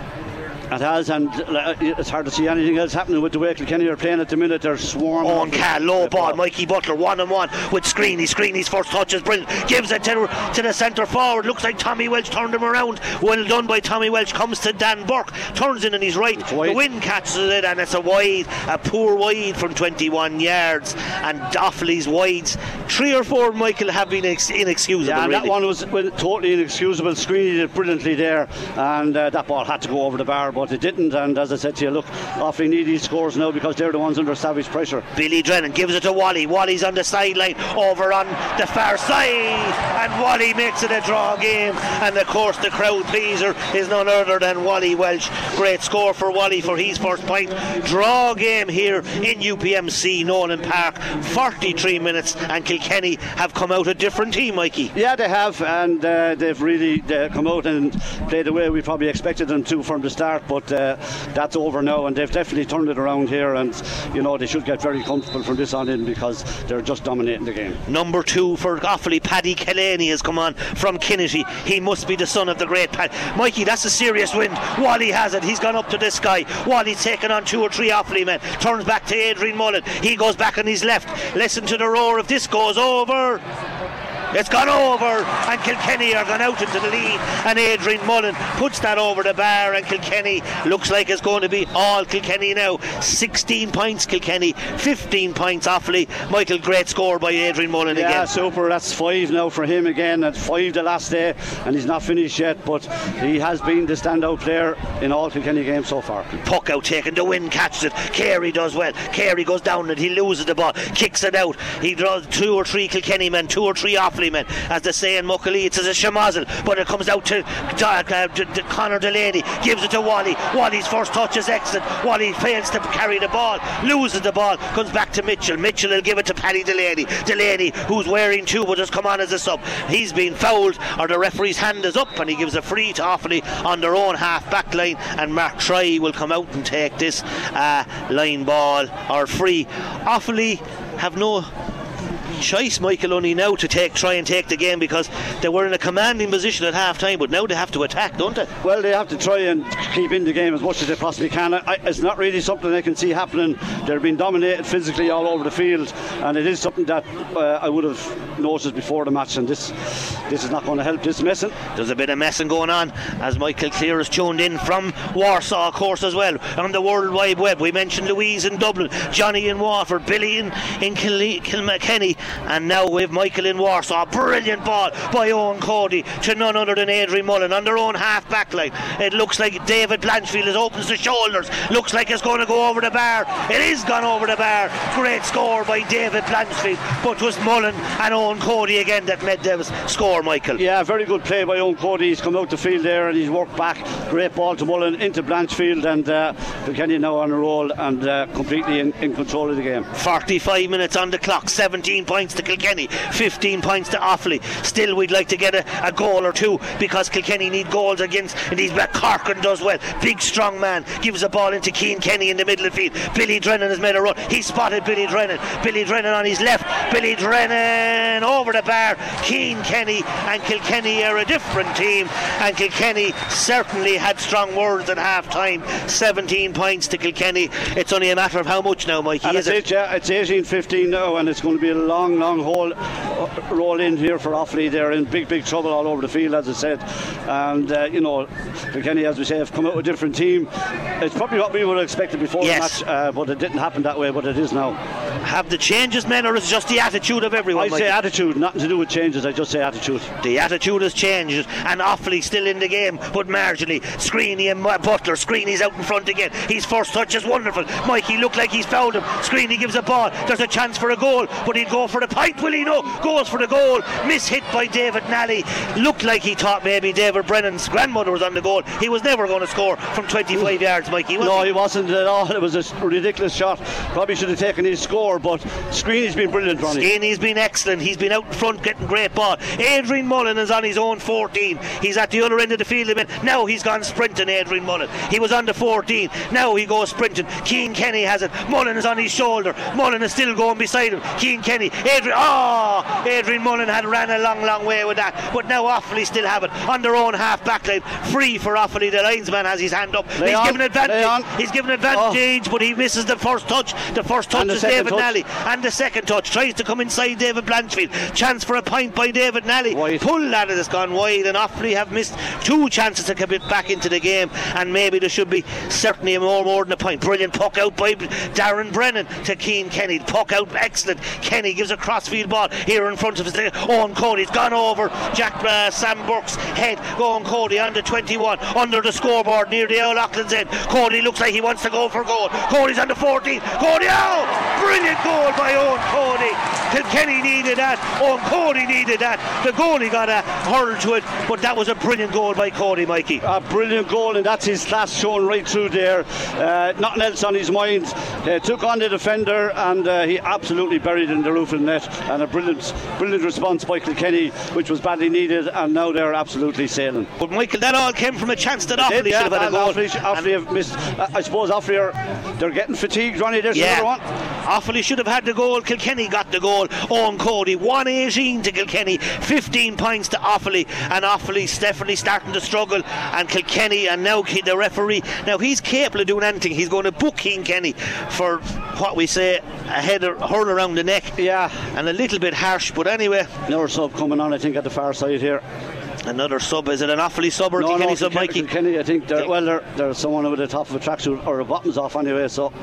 It has, and uh, it's hard to see anything else happening with the way Kilkenny are playing at the minute. They're swarming. On Cal, low ball. Mikey Butler, one on one with Screeney. Screeney's first touch is brilliant. Gives it to, to the centre forward. Looks like Tommy Walsh turned him around. Well done by Tommy Walsh. Comes to Dan Burke. Turns in on his right. The wind catches it, and it's a wide, a poor wide from 21 yards. And Offaly's wides, three or four, Michael, have been ex- inexcusable. Yeah, really. that one was well, totally inexcusable. Screeney did brilliantly there, and uh, that ball had to go over the bar but it didn't. And as I said to you, look, Offaly need these scores now because they're the ones under savage pressure. Billy Drennan gives it to Wally. Wally's on the sideline over on the far side, and Wally makes it a draw game. And of course, the crowd pleaser is none other than Wally Walsh. Great score for Wally for his first point. Draw game here in UPMC Nowlan Park. 43 minutes, and Kilkenny have come out a different team, Mikey. Yeah, they have, and uh, they've really uh, come out and played the way we probably expected them to from the start. But uh, that's over now, and they've definitely turned it around here, and you know they should get very comfortable from this on in because they're just dominating the game. Number two for Offaly, Paddy Kellaney has come on from Kinnitty. He must be the son of the great Paddy. Mikey, that's a serious wind. Wally has it. He's gone up to this guy. Wally's taken on two or three Offaly men. Turns back to Adrian Mullen. He goes back on his left. Listen to the roar of this goes over. It's gone over, and Kilkenny are gone out into the lead. And Adrian Mullen puts that over the bar, and Kilkenny looks like it's going to be all Kilkenny now. 16 points, Kilkenny, 15 points, Offaly. Michael, great score by Adrian Mullen Yeah, again. super. That's five now for him again. That's five the last day, and he's not finished yet. But he has been the standout player in all Kilkenny games so far. Puck out taking the win, catches it. Carey does well. Carey goes down and he loses the ball, kicks it out. He draws two or three Kilkenny men, two or three Offaly As they say in Muckalee, it's as a shamazel, but it comes out to, uh, to, to Conor Delaney, gives it to Wally. Wally's first touch is excellent. Wally fails to carry the ball, loses the ball, comes back to Mitchell. Mitchell will give it to Paddy Delaney. Delaney, who's wearing two, but has come on as a sub. He's been fouled, or the referee's hand is up, and he gives a free to Offaly on their own half back line. And Mark Troy will come out and take this uh, line ball or free. Offaly have no choice, Michael, only now to take try and take the game because they were in a commanding position at half time, but now they have to attack, don't they? Well, they have to try and keep in the game as much as they possibly can. I, it's not really something they can see happening. They're being dominated physically all over the field, and it is something that uh, I would have noticed before the match. And this, this is not going to help this messing. There's a bit of messing going on as Michael Clear is tuned in from Warsaw, of course, as well on the World Wide Web. We mentioned Louise in Dublin, Johnny in Waterford, Billy in, in Kil- Kilkenny, and now with Michael in Warsaw. Brilliant ball by Owen Cody to none other than Adrian Mullen on their own half back line. It looks like David Blanchfield has opens the shoulders. Looks like it's going to go over the bar. It is gone over the bar. Great score by David Blanchfield, but it was Mullen and Owen Cody again that made the score, Michael. Yeah, very good play by Owen Cody. He's come out the field there and he's worked back. Great ball to Mullen into Blanchfield, and uh, Kilkenny now on a roll and uh, completely in, in control of the game. 45 minutes on the clock, 17 points to Kilkenny, 15 points to Offaly. Still, we'd like to get a, a goal or two because Kilkenny need goals against, and he's back. Corcoran does well. Big, strong man gives a ball into Cian Kenny in the middle of the field. Billy Drennan has made a run. He spotted Billy Drennan. Billy Drennan on his left. Billy Drennan over the bar. Cian Kenny and Kilkenny are a different team, and Kilkenny certainly had strong words at half time. 17 points to Kilkenny. It's only a matter of how much now, Mikey, And is it's, it? it, yeah, it's 18 15 now, and it's going to be a long, long haul, uh, roll in here for Offaly. They're in big, big trouble all over the field, as I said. And, uh, you know, Kilkenny, as we say, have come out with a different team. It's probably what we would have expected before Yes. the match, uh, but it didn't happen that way, but it is now. Have the changes, men, or is it just the attitude of everyone? I say Mikey? attitude, nothing to do with changes, I just say attitude. The attitude has changed, and Offaly still in the game, but marginally. Screeney and Butler. Screeney's out in front again. His first touch is wonderful. Mikey looked like he's fouled him. Screeney gives a ball. There's a chance for a goal, but he'd go for the point, will he? No. Goes for the goal. Miss hit by David Nally. Looked like he thought maybe David Brennan's grandmother was on the goal. He was never going to score from 25 yards, Mikey. No, he? he wasn't at all. It was a ridiculous shot. Probably should have taken his score, but Screeney's been brilliant, Ronnie. Skinny's been excellent. He's been out in front getting great ball. Adrian Mullen is on his own 14. He's at the other end of the field a bit. Now he's gone sprinting, Adrian Mullen. He was on the 14. Now he goes sprinting. Cian Kenny has it. Mullen is on his shoulder. Mullen is still going beside him. Cian Kenny. Adrian. Oh! Adrian Mullen had ran a long, long way with that. But now Offaly still have it on their own half back line. Free for Offaly. The linesman has his hand up. Lay he's given advantage. He's given advantage, but he misses the first touch. The first touch is David touch. Nally. And the second touch tries to come inside David Blanchfield. Chance for a point by David Nally. Wide. Pull that has gone wide, and Offaly have missed two chances to come back into the game. And maybe there should be certainly more more than a point. Brilliant puck out by Darren Brennan to Cian Kenny. Puck out, excellent. Kenny gives a crossfield ball here in front of his. Owen Cody's gone over Jack uh, Sam Burke's head. Owen Cody under 21 under the scoreboard near the O'Loughlin's end. Cody looks like he wants to go for goal. Cody's under 14. Cody out! Brilliant goal by Owen Cody. Kilkenny needed that. Owen Cody needed that. The goalie got a hurl to it, but that was a brilliant goal by Cody, Mikey. A brilliant goal, and that's his class shown right through there. Uh, nothing else on his mind. Uh, took on the defender, and uh, he absolutely buried in the roof of net, and a brilliant, brilliant response by Kilkenny, which was badly needed, and now they're absolutely sailing. But Michael, that all came from a chance that Offaly yeah, should have had a goal. Offaly, Offaly have missed. I suppose Offaly are they're getting fatigued. Ronnie, there's Yeah. another one. Offaly should have had the goal. Kilkenny got the goal. Owen Cody, 118 to Kilkenny, 15 points to Offaly, and Offaly's definitely starting to struggle. And Kilkenny, and now the referee, now he's capable of doing anything. He's going to book Cian Kenny for what we say a header hurl around the neck. Yeah, and a little bit harsh, but anyway. Another sub coming on, I think, at the far side here. Another sub. Is it an Offaly sub or no, Kilkenny no, sub, Kilkenny, Mikey? Kilkenny, I think they're, well, they're someone with the top of a tracksuit or a bottoms off anyway, so.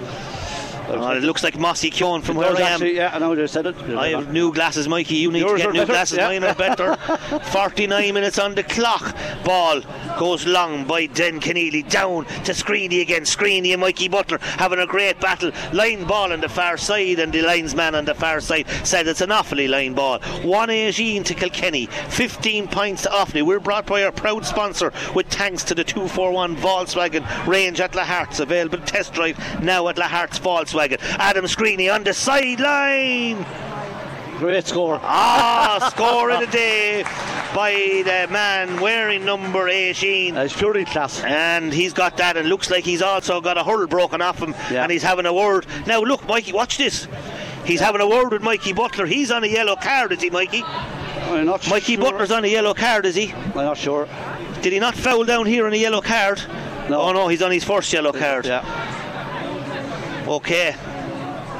Oh, it looks like Mossy Keown from It where I am. actually, yeah, I know they said it. I have new glasses, Mikey. You need Yours to get new better, glasses. yeah. Mine are better. 49 minutes on the clock. Ball goes long by Den Conneely. Down to Screeney again. Screeney and Mikey Butler having a great battle. Line ball on the far side, and the linesman on the far side said it's an Offaly line ball. 118 to Kilkenny. 15 points to Offaly. We're brought by our proud sponsor with thanks to the 241 Volkswagen range at La Hart's. Available test drive now at La Hart's Volkswagen. Adam Screeney on the sideline. Great score. Ah, score of the day by the man wearing number 18. It's purely class. And he's got that, and looks like he's also got a hurl broken off him, Yeah. and he's having a word. Now, look, Mikey, watch this. He's having a word with Mikey Butler. He's on a yellow card, is he, Mikey? I'm not Mikey sure. Butler's on a yellow card, is he? I'm not sure. Did he not foul down here on a yellow card? No. Oh no, he's on his first yellow card. Yeah. Okay.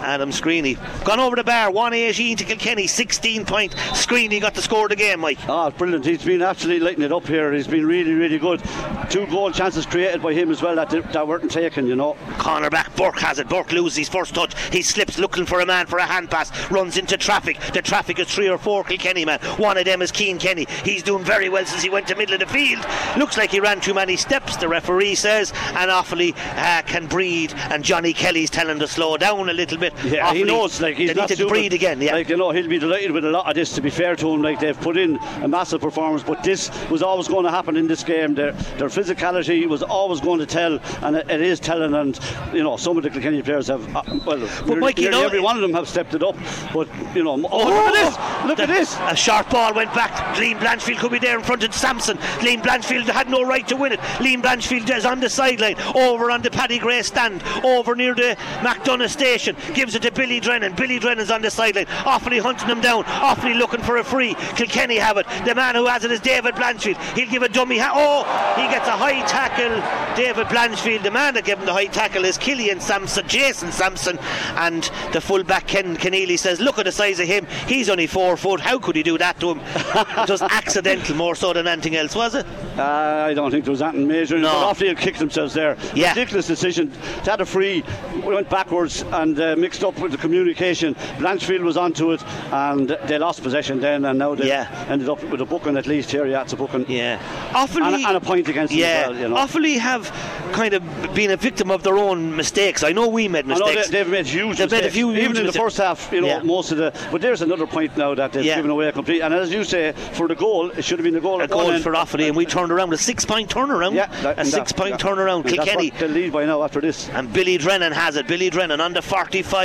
Adam Screeney. Gone over the bar, 118 to Kilkenny, 16 point. Screeney got the score of the game, Mike. Ah, brilliant. He's been absolutely lighting it up here. He's been really, really good. Two goal chances created by him as well that, that weren't taken, you know. Corner back, Burke has it. Burke loses his first touch. He slips looking for a man for a hand pass. Runs into traffic. The traffic is three or four Kilkenny man. One of them is Cian Kenny. He's doing very well since he went to middle of the field. Looks like he ran too many steps, the referee says. And Offaly uh, can breathe. And Johnny Kelly's telling to slow down a little bit. Yeah, he knows. Like he's they not need to breathe again. Yeah. Like you know, he'll be delighted with a lot of this. To be fair to him, like they've put in a massive performance, but this was always going to happen in this game. Their their physicality was always going to tell, and it, it is telling. And you know, some of the Kilkenny players have, uh, well, nearly, Mikey, nearly no- every one of them have stepped it up. But you know, oh, look at this! Look The- at this! A sharp ball went back. Liam Blanchfield could be there in front of Sampson. Liam Blanchfield had no right to win it. Liam Blanchfield is on the sideline, over on the Paddy Grace stand, over near the McDonagh station. Gives it to Billy Drennan. Billy Drennan's on the sideline. Offaly hunting him down. Offaly looking for a free. Kilkenny have it. The man who has it is David Blanchfield. He'll give a dummy. Ha- oh, he gets a high tackle. David Blanchfield. The man that gave him the high tackle is Killian Sampson, Jason Sampson, and the fullback Ken Conneely says, "Look at the size of him. He's only four foot. How could he do that to him? it was accidental more so than anything else, was it? Uh, I don't think there was anything major. No. But Offaly kicked themselves there. Yeah. Ridiculous decision. They had a free, We went backwards and uh, mixed up with the communication. Blanchfield was onto it and they lost possession then and now they Yeah. ended up with a booking at least here. Yeah, it's a booking. Yeah, Offaly And, a- and a point against them yeah, as well, you know. Offaly have kind of been a victim of their own mistakes. I know we made mistakes. they, they've made huge They've made a mistakes. few even in the first half. You know, Yeah. most of the. But there's another point now that they've Yeah. given away a complete. And as you say, for the goal, it should have been the goal. a goal end. for Offaly, and we turned around with a six-point turnaround. Yeah, that- a six-point turnaround. Kilkenny They lead by now after this. And Billy Drennan has it. Billy Drennan under 45.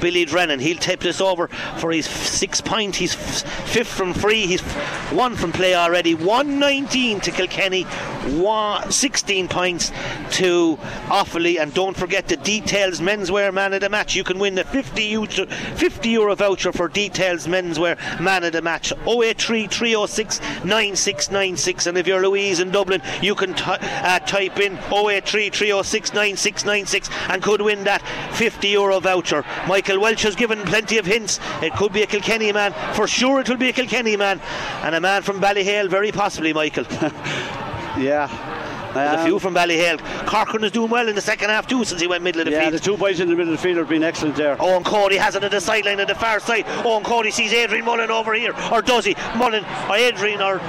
Billy Drennan. He'll tip this over for his six point. He's fifth from free. He's one from play already. 119 to Kilkenny. One, 16 points to Offaly. And don't forget the Details Menswear Man of the Match. You can win the 50 euro, 50 euro voucher for Details Menswear Man of the Match. 083 306 9696. And if you're Louise in Dublin, you can t- uh, type in 083 306 9696 and could win that 50 euro voucher. Michael Walsh has given plenty of hints. It could be a Kilkenny man. For sure, it will be a Kilkenny man. And a man from Ballyhale, very possibly, Michael. Yeah. There's a Um, few from Ballyhale. Corcoran is doing well in the second half too since he went middle of the Yeah, field. the two boys in the middle of the field have been excellent there. Owen Cody has it at the sideline at the far side. Owen Cody sees Adrian Mullen over here, or does he? Mullen or Adrian or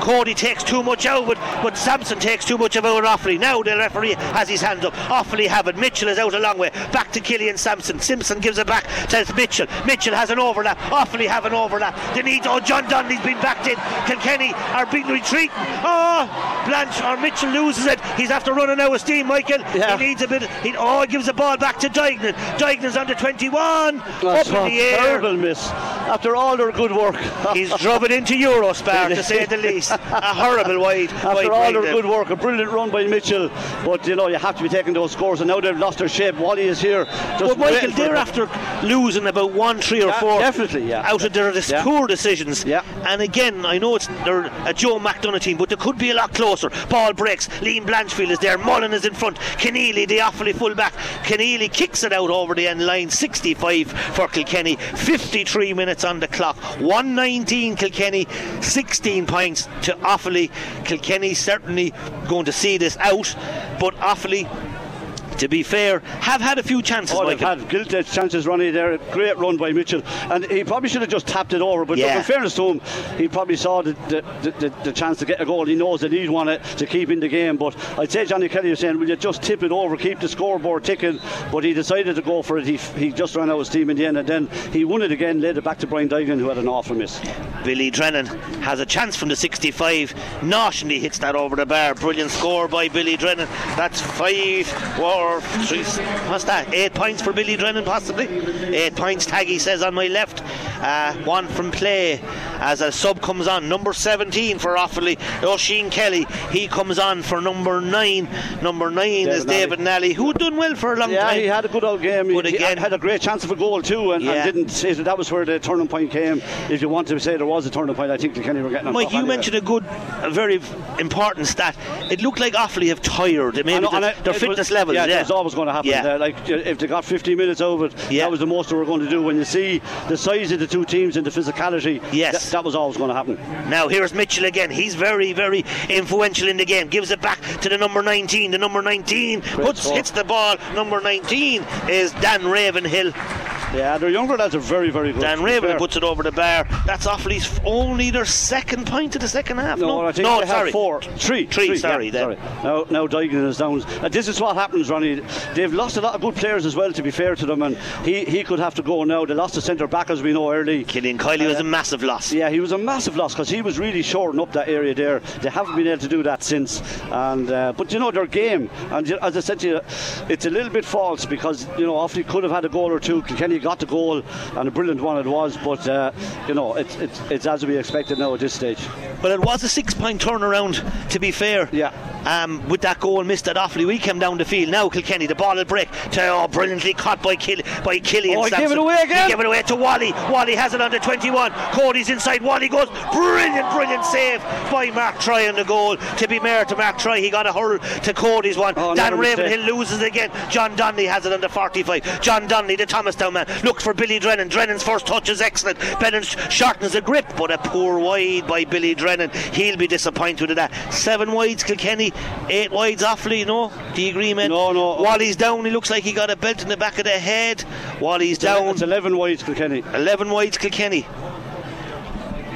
Cody takes too much out, but, but Sampson takes too much of out Offaly. Now the referee has his hands up. Offaly have it. Mitchell is out a long way. Back to Killian Sampson. Simpson gives it back to Mitchell. Mitchell has an overlap. Offaly have an overlap. They need. Oh, John Donnelly's been backed in. Kilkenny are being retreating. Oh, Blanche or Mitchell loses it. He's after running out of steam. Michael. Yeah. He needs a bit. He, oh, gives the ball back to Duignan. Duignan's under 21. That's up in the air. terrible miss. after all their good work. He's drove it into Eurospar, to say the least. A horrible wide. After wide all their good work, a brilliant run by Mitchell, but you know you have to be taking those scores, and now they've lost their shape. Wally is here. Just But Michael, they're after losing about one, three, or Yeah, four. definitely, yeah. Out of their Yeah. poor decisions. Yeah. And again, I know it's they're a Joe McDonagh team, but they could be a lot closer. Ball breaks. Liam Blanchfield is there. Mullen is in front. Conneely, the Offaly fullback. Conneely kicks it out over the end line. 65 for Kilkenny. 53 minutes on the clock. 119 Kilkenny. 16 points to Offaly. Kilkenny certainly going to see this out, but Offaly. To be fair, have had a few chances. Oh, they've had guilty chances running there. Great run by Mitchell, and he probably should have just tapped it over. But look, Yeah. in fairness to him, he probably saw the, the, the, the, chance to get a goal. He knows that he'd want it to keep in the game. But I'd say Johnny Kelly was saying, "Will you just tip it over, keep the scoreboard ticking?" But he decided to go for it. He, he just ran out of steam in the end, and then he won it again. Laid it back to Brian Duignan, who had an awful miss. Billy Drennan has a chance from the 65. Notionally hits that over the bar. Brilliant score by Billy Drennan. That's five three. What's that? Eight points for Billy Drennan, possibly. Eight points. Taggy says on my left. Uh, one from play as a sub comes on. Number 17 for Offaly. Oisín Kelly. He comes on for number nine. Number nine is David Nally. David Nally, who had done well for a long Yeah, time. he had a good old game. He, But he again- had a great chance of a goal too, and, Yeah. and didn't. say that That was where the turning point came. If you want to say there was a turning point, I think Kilkenny were getting on Mike, you anyway. mentioned a good, a very important stat. It looked like Offaly have tired. Maybe And- the- it- their fitness was, levels. Yeah, Yeah, was always going to happen. Yeah. Uh, like if they got 15 minutes over, Yeah. that was the most they were going to do. When you see the size of the two teams and the physicality, Yes. that, that was always going to happen. Now here's Mitchell again. He's very, very influential in the game. Gives it back to the number 19. The number 19 puts, hits the ball. Number 19 is Dan Ravenhill. Yeah, their younger lads are very, very good. Dan to be Ravenhill fair. puts it over the bar. That's Offaly's only their second point of the second half. No, No, I think no they sorry. four, three, Three, sorry, yeah, sorry. Now, now Duignan is down. Uh, this is what happens, Ronnie. They've lost a lot of good players as well. To be fair to them, and he, he could have to go now. They lost the centre back, as we know early. Killian Kiely was a massive loss. Yeah, he was a massive loss because he was really shorting up that area there. They haven't been able to do that since. And uh, but you know their game, and as I said to you, it's a little bit false because you know Offaly could have had a goal or two. Kilkenny got the goal, and a brilliant one it was. But uh, you know it's, it's it's as we expected now at this stage. But it was a six point turnaround, to be fair. Yeah. Um, with that goal missed at Offaly, we came down the field. Now Kilkenny, the ball will break. To, oh, brilliantly caught by Kill, by Killian. Oh, he gave it away again. He gave it away to Wally. Wally has it under 21. Cody's inside. Wally goes. Brilliant, brilliant save by Mark Troy on the goal. To be fair to Mark Troy, he got a hurl to Cody's one. Oh, Dan. Ravenhill loses again. John Donnelly has it under 45. John Donnelly, the Thomastown man, looks for Billy Drennan. Drennan's first touch is excellent. Bennett shortens the grip, but a poor wide by Billy Drennan. He'll be disappointed with that. Seven wides, Kilkenny. Eight wides, Offaly. No, do you agree, man? No, no. Wally's down. He looks like he got a belt in the back of the head. Wally's down. It's 11 wides, Kilkenny. 11 wides, Kilkenny.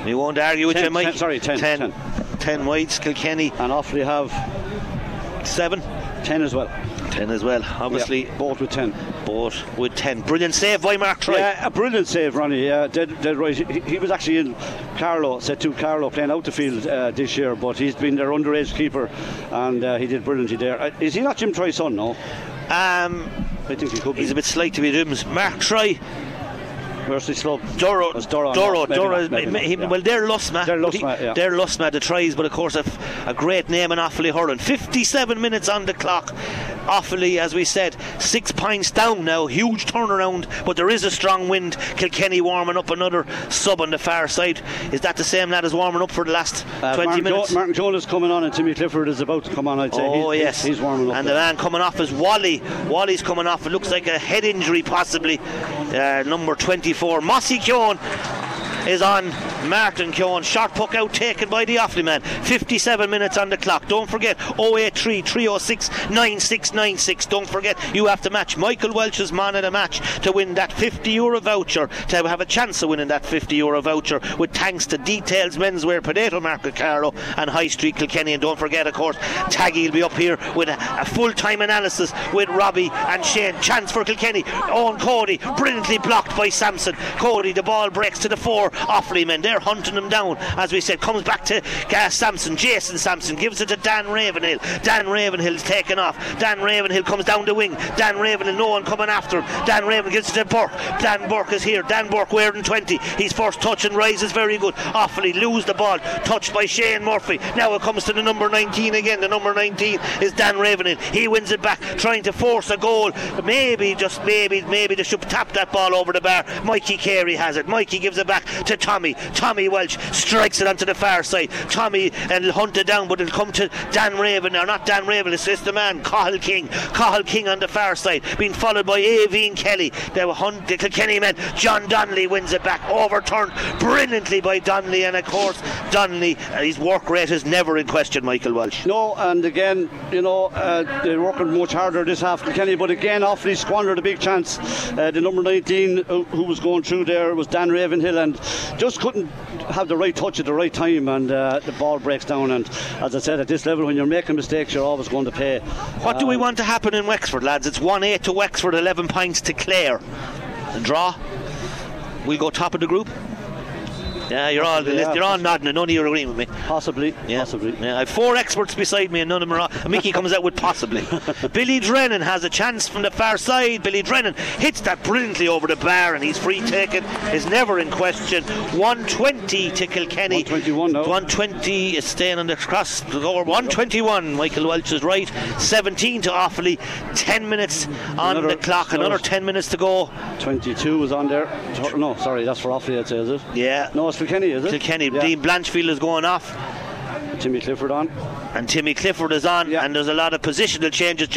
We won't argue with Ten, you, Mike. ten, sorry, ten, 10, ten. 10 wides, Kilkenny. And Offaly have Seven. 10 as well. 10 as well. Obviously, Yeah, both with 10. both with 10. Brilliant save by Mark Troy. Yeah, a brilliant save, Ronnie. Yeah, dead, dead right. He, he was actually in Carlow, set to Carlow, playing out the field uh, this year, but he's been their underage keeper and uh, he did brilliantly there. Uh, is he not Jim Troy's son? No, Um, I think he could be. he's a bit slight to be Jim's. Mark Troy, Mercy Slub. Doro, Doro, Doro, Doro, not, he- yeah. well, they're Lusmagh. They're Lusmagh, yeah. They're Lusmagh, the tries, but of course, a great name in Offaly hurling. 57 minutes on the clock. Offaly, as we said, six points down now. Huge turnaround, but there is a strong wind. Kilkenny warming up another sub on the far side. Is that the same lad as warming up for the last Uh, 20 Martin, minutes? jo- Martin Jonas coming on and Timmy Clifford is about to come on, I'd say. Oh he's, yes, He's, warming up. And the man coming off is Wally. Wally's coming off. It looks like a head injury, possibly. Uh, number 24, Mossy Keown is on Martin Keown. Short puck out taken by the Offaly man. 57 minutes on the clock. Don't forget 083 306 9696. Don't forget you have to match Michael Walsh's man of the match to win that 50 euro voucher to have a chance of winning that 50 euro voucher with thanks to Details Menswear, Potato Market Carlow and High Street Kilkenny. And don't forget, of course, Taggy will be up here with a, a full time analysis with Robbie and Shane. Chance for Kilkenny. Owen Cody, brilliantly blocked by Sampson. Cody, the ball breaks to the four. Offaly men, they're hunting him down. As we said, comes back to uh, Sampson, Jason Sampson, gives it to Dan Ravenhill. Dan Ravenhill's taken off. Dan Ravenhill comes down the wing. Dan Ravenhill, no one coming after him. Dan Ravenhill gives it to Burke. Dan Burke is here. Dan Burke wearing 20. His first touch and rise is very good. Offaly lose the ball, touched by Shane Murphy. Now it comes to the number 19 again. The number 19 is Dan Ravenhill. He wins it back, trying to force a goal. Maybe, just maybe, maybe they should tap that ball over the bar. Mikey Carey has it. Mikey gives it back to Tommy. Tommy Walsh strikes it onto the far side. Tommy and he'll hunt it down, but it'll come to Dan Raven, or not Dan Raven, it's just the man, Cathal King. Cathal King on the far side, being followed by Avine Kelly. The, hunt, the Kilkenny men. John Donnelly wins it back, overturned brilliantly by Donnelly, and of course, Donnelly, uh, his work rate is never in question, Michael Walsh. No, and again, you know, uh, they're working much harder this half, Kilkenny, but again, Offaly squandered a big chance. Uh, the number 19 who, who was going through there was Dan Ravenhill, and just couldn't have the right touch at the right time, and uh, the ball breaks down. And as I said, at this level, when you're making mistakes, you're always going to pay. What do we want to happen in Wexford, lads? It's 1 8 to Wexford, 11 points to Clare. A draw. We'll go top of the group. Yeah, you're all Yeah, you're all nodding, and none of you are agreeing with me. Possibly, Yeah. possibly. Yeah, I have four experts beside me, and none of them are. Mickey comes out with possibly. Billy Drennan has a chance from the far side. Billy Drennan hits that brilliantly over the bar, and he's free taken. Is never in question. 120 to Kilkenny. 121 now. 120 is staying on the cross. Or 121. Michael Walsh is right. 17 to Offaly. 10 minutes on Another- the clock. Another another- 10 minutes to go. 22 was on there. No, sorry, that's for Offaly, I'd say, is it? Yeah. No, it's Kilkenny, is it? Kilkenny. Yeah. Dean Blanchfield is going off. Timmy Clifford on. and Timmy Clifford is on, Yeah. and there's a lot of positional changes.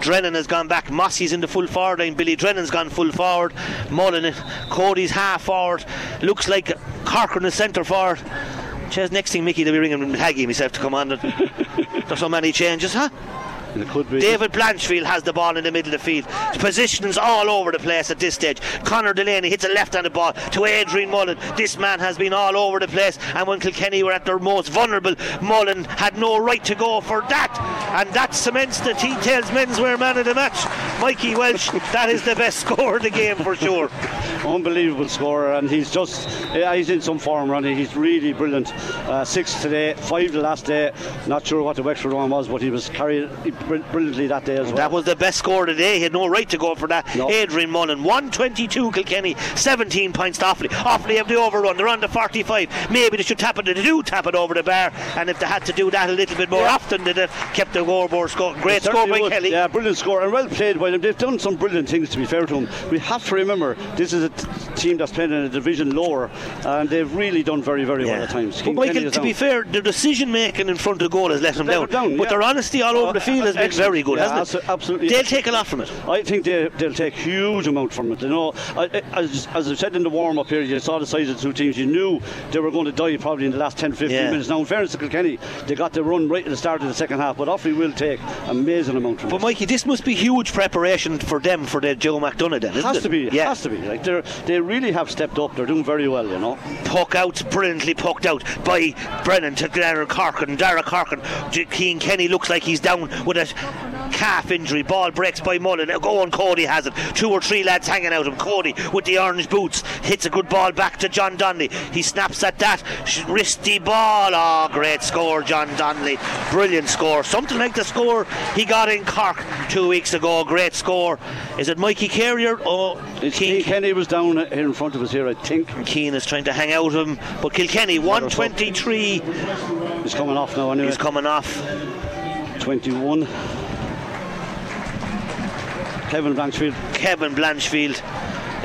Drennan has gone back, Mossy's in the full forward line, Billy Drennan's gone full forward, Mullen, Cody's half forward, looks like Corcoran is centre forward. Cheers, next thing, Mickey, they'll be ringing Haggy himself to come on. There's so many changes, huh? It could be. David Blanchfield has the ball in the middle of the field. Positions all over the place at this stage. Conor Delaney hits a left-handed ball to Adrian Mullen. This man has been all over the place, and when Kilkenny were at their most vulnerable, Mullen had no right to go for that, and that cements the Details menswear man of the match. Mikey Walsh, that is the best score of the game for sure. Unbelievable scorer, and he's just he's in some form, Ronnie. He's really brilliant. Uh, six today, five the last day. Not sure what the Wexford one was, but he was carried brilliantly that day as well. That was the best score of the day. He had no right to go for that. No. Adrian Mullen, 122 Kilkenny, 17 points to Offaly. Offaly have the overrun. They're on the 45. Maybe they should tap it. They do tap it over the bar. And if they had to do that a little bit more Yeah. often, they'd have kept the scoreboard score. Great They score by would. Kelly. Yeah, brilliant score and well played by them. They've done some brilliant things to be fair to them. We have to remember this is a t- team that's playing in a division lower, and they've really done very, very well at times. But Michael, to be fair, the decision making in front of goal has let them Let down. down, but yeah. their honesty all over Uh, the field has excellent. very good, Yeah, hasn't it? absolutely. They'll take a lot from it. I think they, they'll take huge amount from it. You know, I, as, as I said in the warm up here, you saw the size of the two teams. You knew they were going to die probably in the last 10 15 Yeah. minutes. Now, in fairness to Kilkenny, they got the run right at the start of the second half, but Offaly will take amazing amount from But it. Mikey, this must be huge preparation for them for their Joe McDonagh then, isn't has it? Has to be, Yeah. has to be. Like they they really have stepped up. They're doing very well, you know. puck out, brilliantly pucked out by Brennan to Darren Corcoran. Darren Corcoran, Cian Kenny looks like he's down with a calf injury. Ball breaks by Mullen. Go on, Cody has it. Two or three lads hanging out him. Cody with the orange boots hits a good ball back to John Donnelly. He snaps at that wristy ball. Oh, great score, John Donnelly. Brilliant score. Something like the score he got in Cork two weeks ago. Great score. Is it Mikey Carrier? Oh, Cian Kenny was down here in front of us here, I think. Cian is trying to hang out of him, but Kilkenny 123 He's coming off now anyway. is coming off. 21. Kevin Blanchfield. Kevin Blanchfield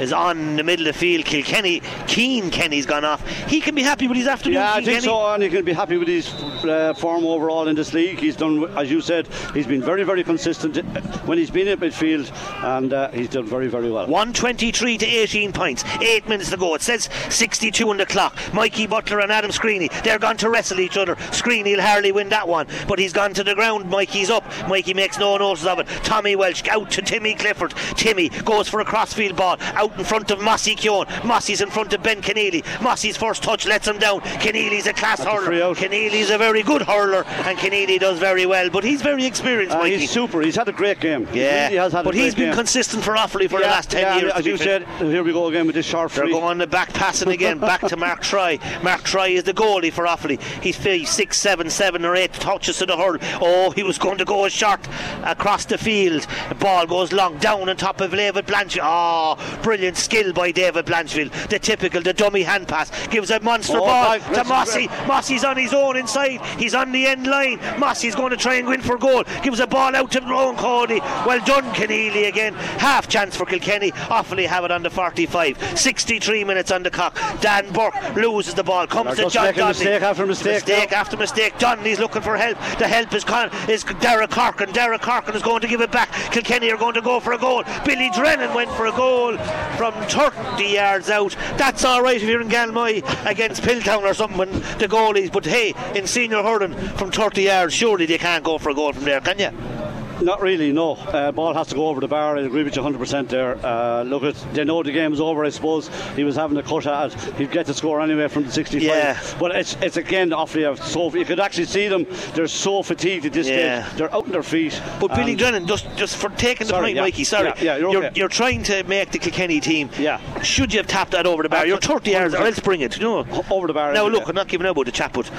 is on the middle of the field. Kilkenny, Cian Kenny's gone off. He can be happy with his afternoon. Yeah, I think Kenny. so, and he can be happy with his uh, form overall in this league. He's done, as you said, he's been very, very consistent uh, when he's been in midfield, and uh, he's done very, very well. 123 to 18 points. Eight minutes to go. It says 62 on the clock. Mikey Butler and Adam Screeney. They're going to wrestle each other. Screeney will hardly win that one, but he's gone to the ground. Mikey's up. Mikey makes no notice of it. Tommy Walsh out to Timmy Clifford. Timmy goes for a crossfield ball out out in front of Mossy Keown. Mossy's in front of Ben Conneely. Mossy's first touch lets him down. Conneely's a class That's hurler. Conneely's a very good hurler, and Conneely does very well. But he's very experienced, Uh, he's super. He's had a great game. He yeah, really has had but he's been game. consistent for Offaly for the last ten yeah, years. As you said, here we go again with this sharp They're free. going the back passing again, back to Mark Troy. Mark Troy is the goalie for Offaly. He's five, six, seven, seven or eight touches to the hurl. Oh, he was going to go a short across the field. The ball goes long down on top of David Blanchfield. Oh, brilliant skill by David Blanchfield. The typical, the dummy hand pass gives a monster Oh, ball to Mossy. Mossy's on his own inside. He's on the end line. Mossy's going to try and go in for goal. Gives a ball out to Rowan Cody. Well done, Conneely again. Half chance for Kilkenny. Offaly have it on the 45. 63 minutes on the clock. Dan Burke loses the ball. Comes They're to John Donnelly. mistake after mistake Mistake now. after mistake. Donnelly's looking for help. The help is con- is Darragh Corcoran. Darragh Corcoran is going to give it back. Kilkenny are going to go for a goal. Billy Drennan went for a goal from 30 yards out. That's all right if you're in Galmoy against Piltown or something when the goalies. But hey, in senior hurling from 30 yards, surely they can't go for a goal from there, can you? Not really, no. Uh, ball has to go over the bar. I agree with you 100% there. Uh, look, at they know the game's over. I suppose he was having a cut at it. He'd get the score anyway from the 65. Yeah. But it's it's again awfully so you could actually see them. They're so fatigued at this Yeah. stage. They're out on their feet. But Billy Drennan, just just for taking the Sorry, point, yeah. Mikey, sorry. Yeah, yeah, you're you're, okay. you're trying to make the Kilkenny team. Yeah. Should you have tapped that over the bar? You're 30 yards, or else bring it. You know. over the bar. Now anyway. look, I'm not giving up about the chat, but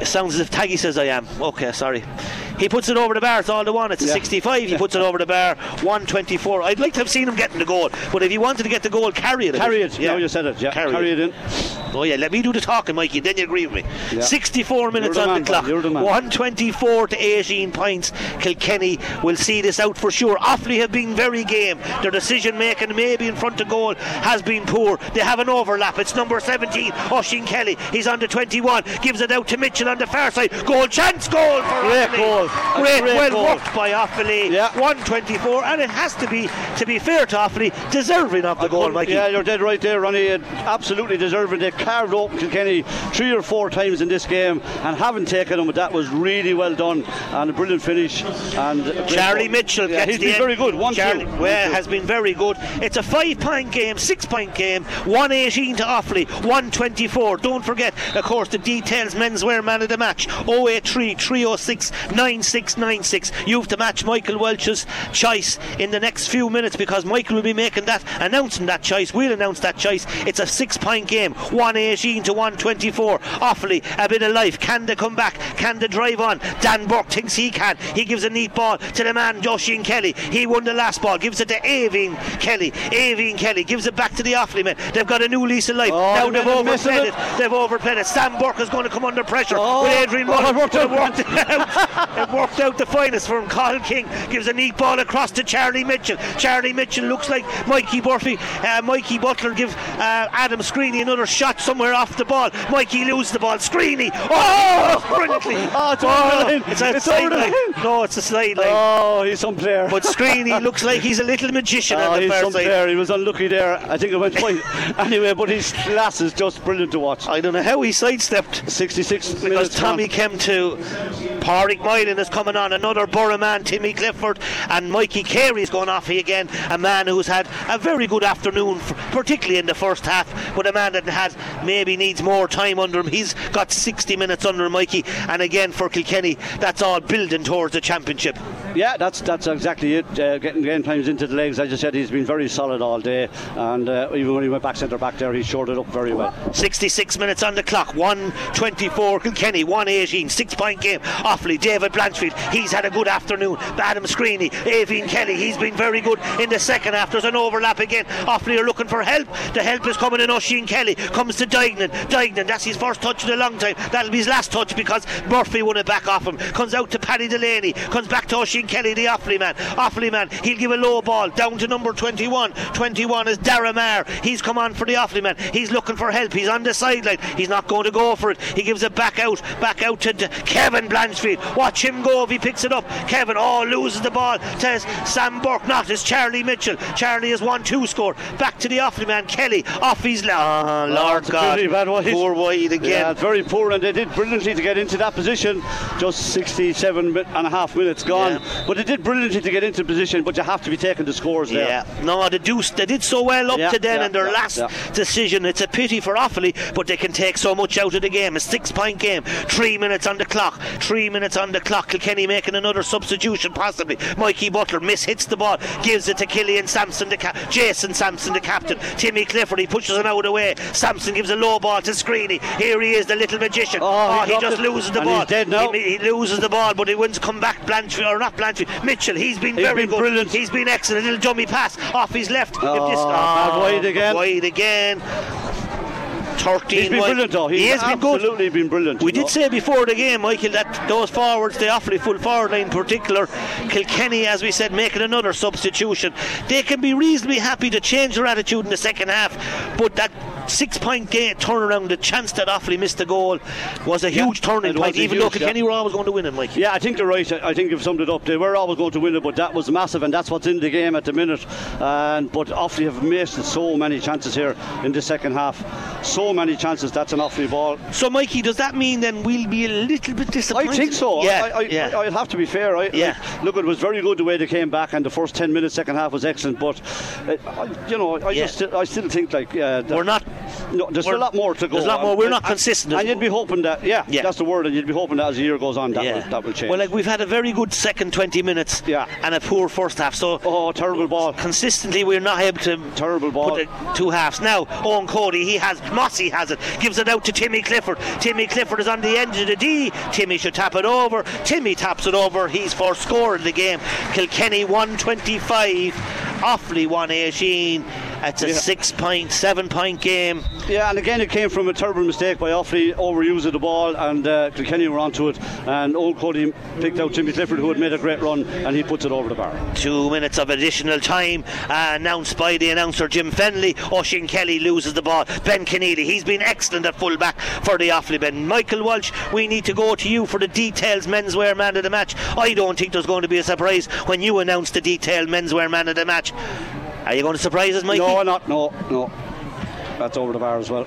it sounds as if Taggy says I am. Okay, sorry. He puts it over the bar. It's all the one. It's a Yeah. 65. He puts it over the bar. 124. I'd like to have seen him getting the goal, but if he wanted to get the goal, carry it. Carry it. Now you said it. Yeah. Carry, Carry, it. it. in. Oh yeah, let me do the talking, Mikey. Then you agree with me. Yeah. 64 minutes the on man, the clock. The man. 124 to 18 points. Kilkenny will see this out for sure. Offaly have been very game. Their decision making, maybe in front of goal, has been poor. They have an overlap. It's number 17, Oisín Kelly. He's on the 21. Gives it out to Mitchell on the far side. Goal chance, goal for Great Offaly. goal. A Great, great well goal. worked by Offaly. Yeah. 124, and it has to be, to be fair to Offaly, deserving of the goal, Mikey. Yeah, you're dead right there, Ronnie. Absolutely deserving. They carved open Kilkenny three or four times in this game and haven't taken them. That was really well done and a brilliant finish. And Charlie. Mitchell yeah, he's been end. very good. One Charlie, two. well, One, two. has been very good. It's a five point game, six point game, 118 to Offaly, 124. Don't forget, of course, the details menswear man of the match 083 306 9696. You have to match Michael Walsh's choice in the next few minutes because Michael will be making that, announcing that choice. We'll announce that choice. It's a six point game, 118 to 124. Offaly a bit of life. Can they come back? Can they drive on? Dan Burke thinks he can. He gives a neat ball to the man, Oisín Kelly. He won the last ball, gives it to Avine Kelly. Avine Kelly gives it back to the Offaly men. They've got a new lease of life. Oh, now they've they've been missing overplayed it. it. They've overplayed it. Sam Burke is going to come under pressure Oh, with Adrian oh, Mullen. it worked it out. Worked out the finest for him. Cathal King gives a neat ball across to Charlie Mitchell. Charlie Mitchell looks like Mikey Murphy. Uh, Mikey Butler give uh, Adam Screeney another shot somewhere off the ball. Mikey loses the ball. Screeney. Oh, brilliantly. Oh, it's line. It's a It's over the sideline. line. No, it's a sideline. Oh, he's some player. But Screeney looks like he's a little magician Oh, on the he's some side. player. He was unlucky there. I think it went wide. anyway, but his class is just brilliant to watch. I don't know how he sidestepped 66 because. Tommy gone. came to Pádraig Is coming on another Borough man Timmy Clifford and Mikey Carey is going off again a man who's had a very good afternoon particularly in the first half but a man that has maybe needs more time under him he's got 60 minutes under Mikey and again for Kilkenny that's all building towards the championship Yeah, that's that's exactly it. Uh, getting game times into the legs. As I said, he's been very solid all day, and uh, even when he went back centre back there, he shored it up very well. 66 minutes on the clock 124 Kilkenny 118 six point game Offaly, David Blanchfield. He's had a good afternoon. Adam Screeney Avine Kelly he's been very good in the second half. There's an overlap again. Offaly are looking for help. The help is coming in. Oisin Kelly comes to Duignan. Duignan that's his first touch in a long time. That'll be his last touch because Murphy won it back off him. Comes out to Paddy Delaney. Comes back to Oisin Kelly the Offaly man. Offaly man he'll give a low ball down to number 21 21 is Dara Marr he's come on for the Offaly man. He's looking for help. He's on the sideline. He's not going to go for it. He gives it back out back out to D- Kevin Blanchfield. Watch him go if he picks it up Kevin oh loses the ball to Sam Burke not it's Charlie Mitchell Charlie has 1-2 score back to the Offaly man Kelly off his oh, Lord a God. wide. Poor wide again. Yeah, very poor, and they did brilliantly to get into that position. Just 67 and a half minutes gone. Yeah. But they did brilliantly to get into position, but you have to be taking the scores there. Yeah, no, they do. They did so well up Yeah, to then yeah, in their last decision. It's a pity for Offaly, but they can take so much out of the game. A six-point game, three minutes on the clock, three minutes on the clock. Kilkenny making another substitution, possibly. Mikey Butler mishits the ball, gives it to Killian Sampson, the ca- Jason Sampson, the captain. Timmy Clifford, he pushes him out of the way. Sampson gives a low ball to Screeney. Here he is, the little magician. Oh, he oh, he just it. loses the And ball. he's dead now. He, he loses the ball, but he wins come back. Blanchfield or not Blanchfield, Mitchell. He's been He's very been good. brilliant. He's been excellent. A little dummy pass off his left. Oh, If this- oh, ah, bad wide again. Wide again. 13 He's been brilliant, though. He's he has been good. absolutely been brilliant. We did know. say before the game, Michael, that those forwards, the Offaly full forward line in particular, Kilkenny, as we said, making another substitution. They can be reasonably happy to change their attitude in the second half, but that six point game turnaround, the chance that Offaly missed the goal, was a huge turning point, even though huge, Kilkenny yeah. were always going to win it, Mike. Yeah, I think you're right. I I think you've summed it up. They were always going to win it, but that was massive, and that's what's in the game at the minute. And but Offaly have missed so many chances here in the second half. So many chances. That's an Offaly ball. So, Mikey, does that mean then we'll be a little bit disappointed? I think so. Yeah, I, I, yeah. I, will have to be fair. I, Yeah. I- look, it was very good the way they came back, and the first ten minutes, second half was excellent. But uh, I, you know, I Yeah. just I still think like. Uh, we're not. No, there's we're- a lot more to go. there's a lot more. We're not And- consistent. And you'd be hoping that, yeah, Yeah. that's the word. And you'd be hoping that as the year goes on, that yeah. will that will change. Well, like we've had a very good second 20 minutes Yeah. and a poor first half. So oh, terrible ball. consistently we're not able to Terrible ball. put two halves. Now Eoin Cody he has Mossy has it gives it out to Timmy Clifford Timmy Clifford is on the end of the D Timmy should tap it over Timmy taps it over he's for score in the game Kilkenny 125 Offaly 118 it's a Yeah. six point seven point game Yeah, and again, it came from a terrible mistake by Offaly, overusing the ball, and uh, Kilkenny were onto it. And Eoin Cody picked out Timmy Clifford, who had made a great run, and he puts it over the bar. Two minutes of additional time uh, announced by the announcer Jim Fenley. Oisín Kelly loses the ball. Ben Conneely, he's been excellent at full back for the Offaly Ben. Michael Walsh, we need to go to you for the details menswear man of the match. I don't think there's going to be a surprise when you announce the detailed menswear man of the match. Are you going to surprise us, Mikey? No, not no, no. That's over the bar as well.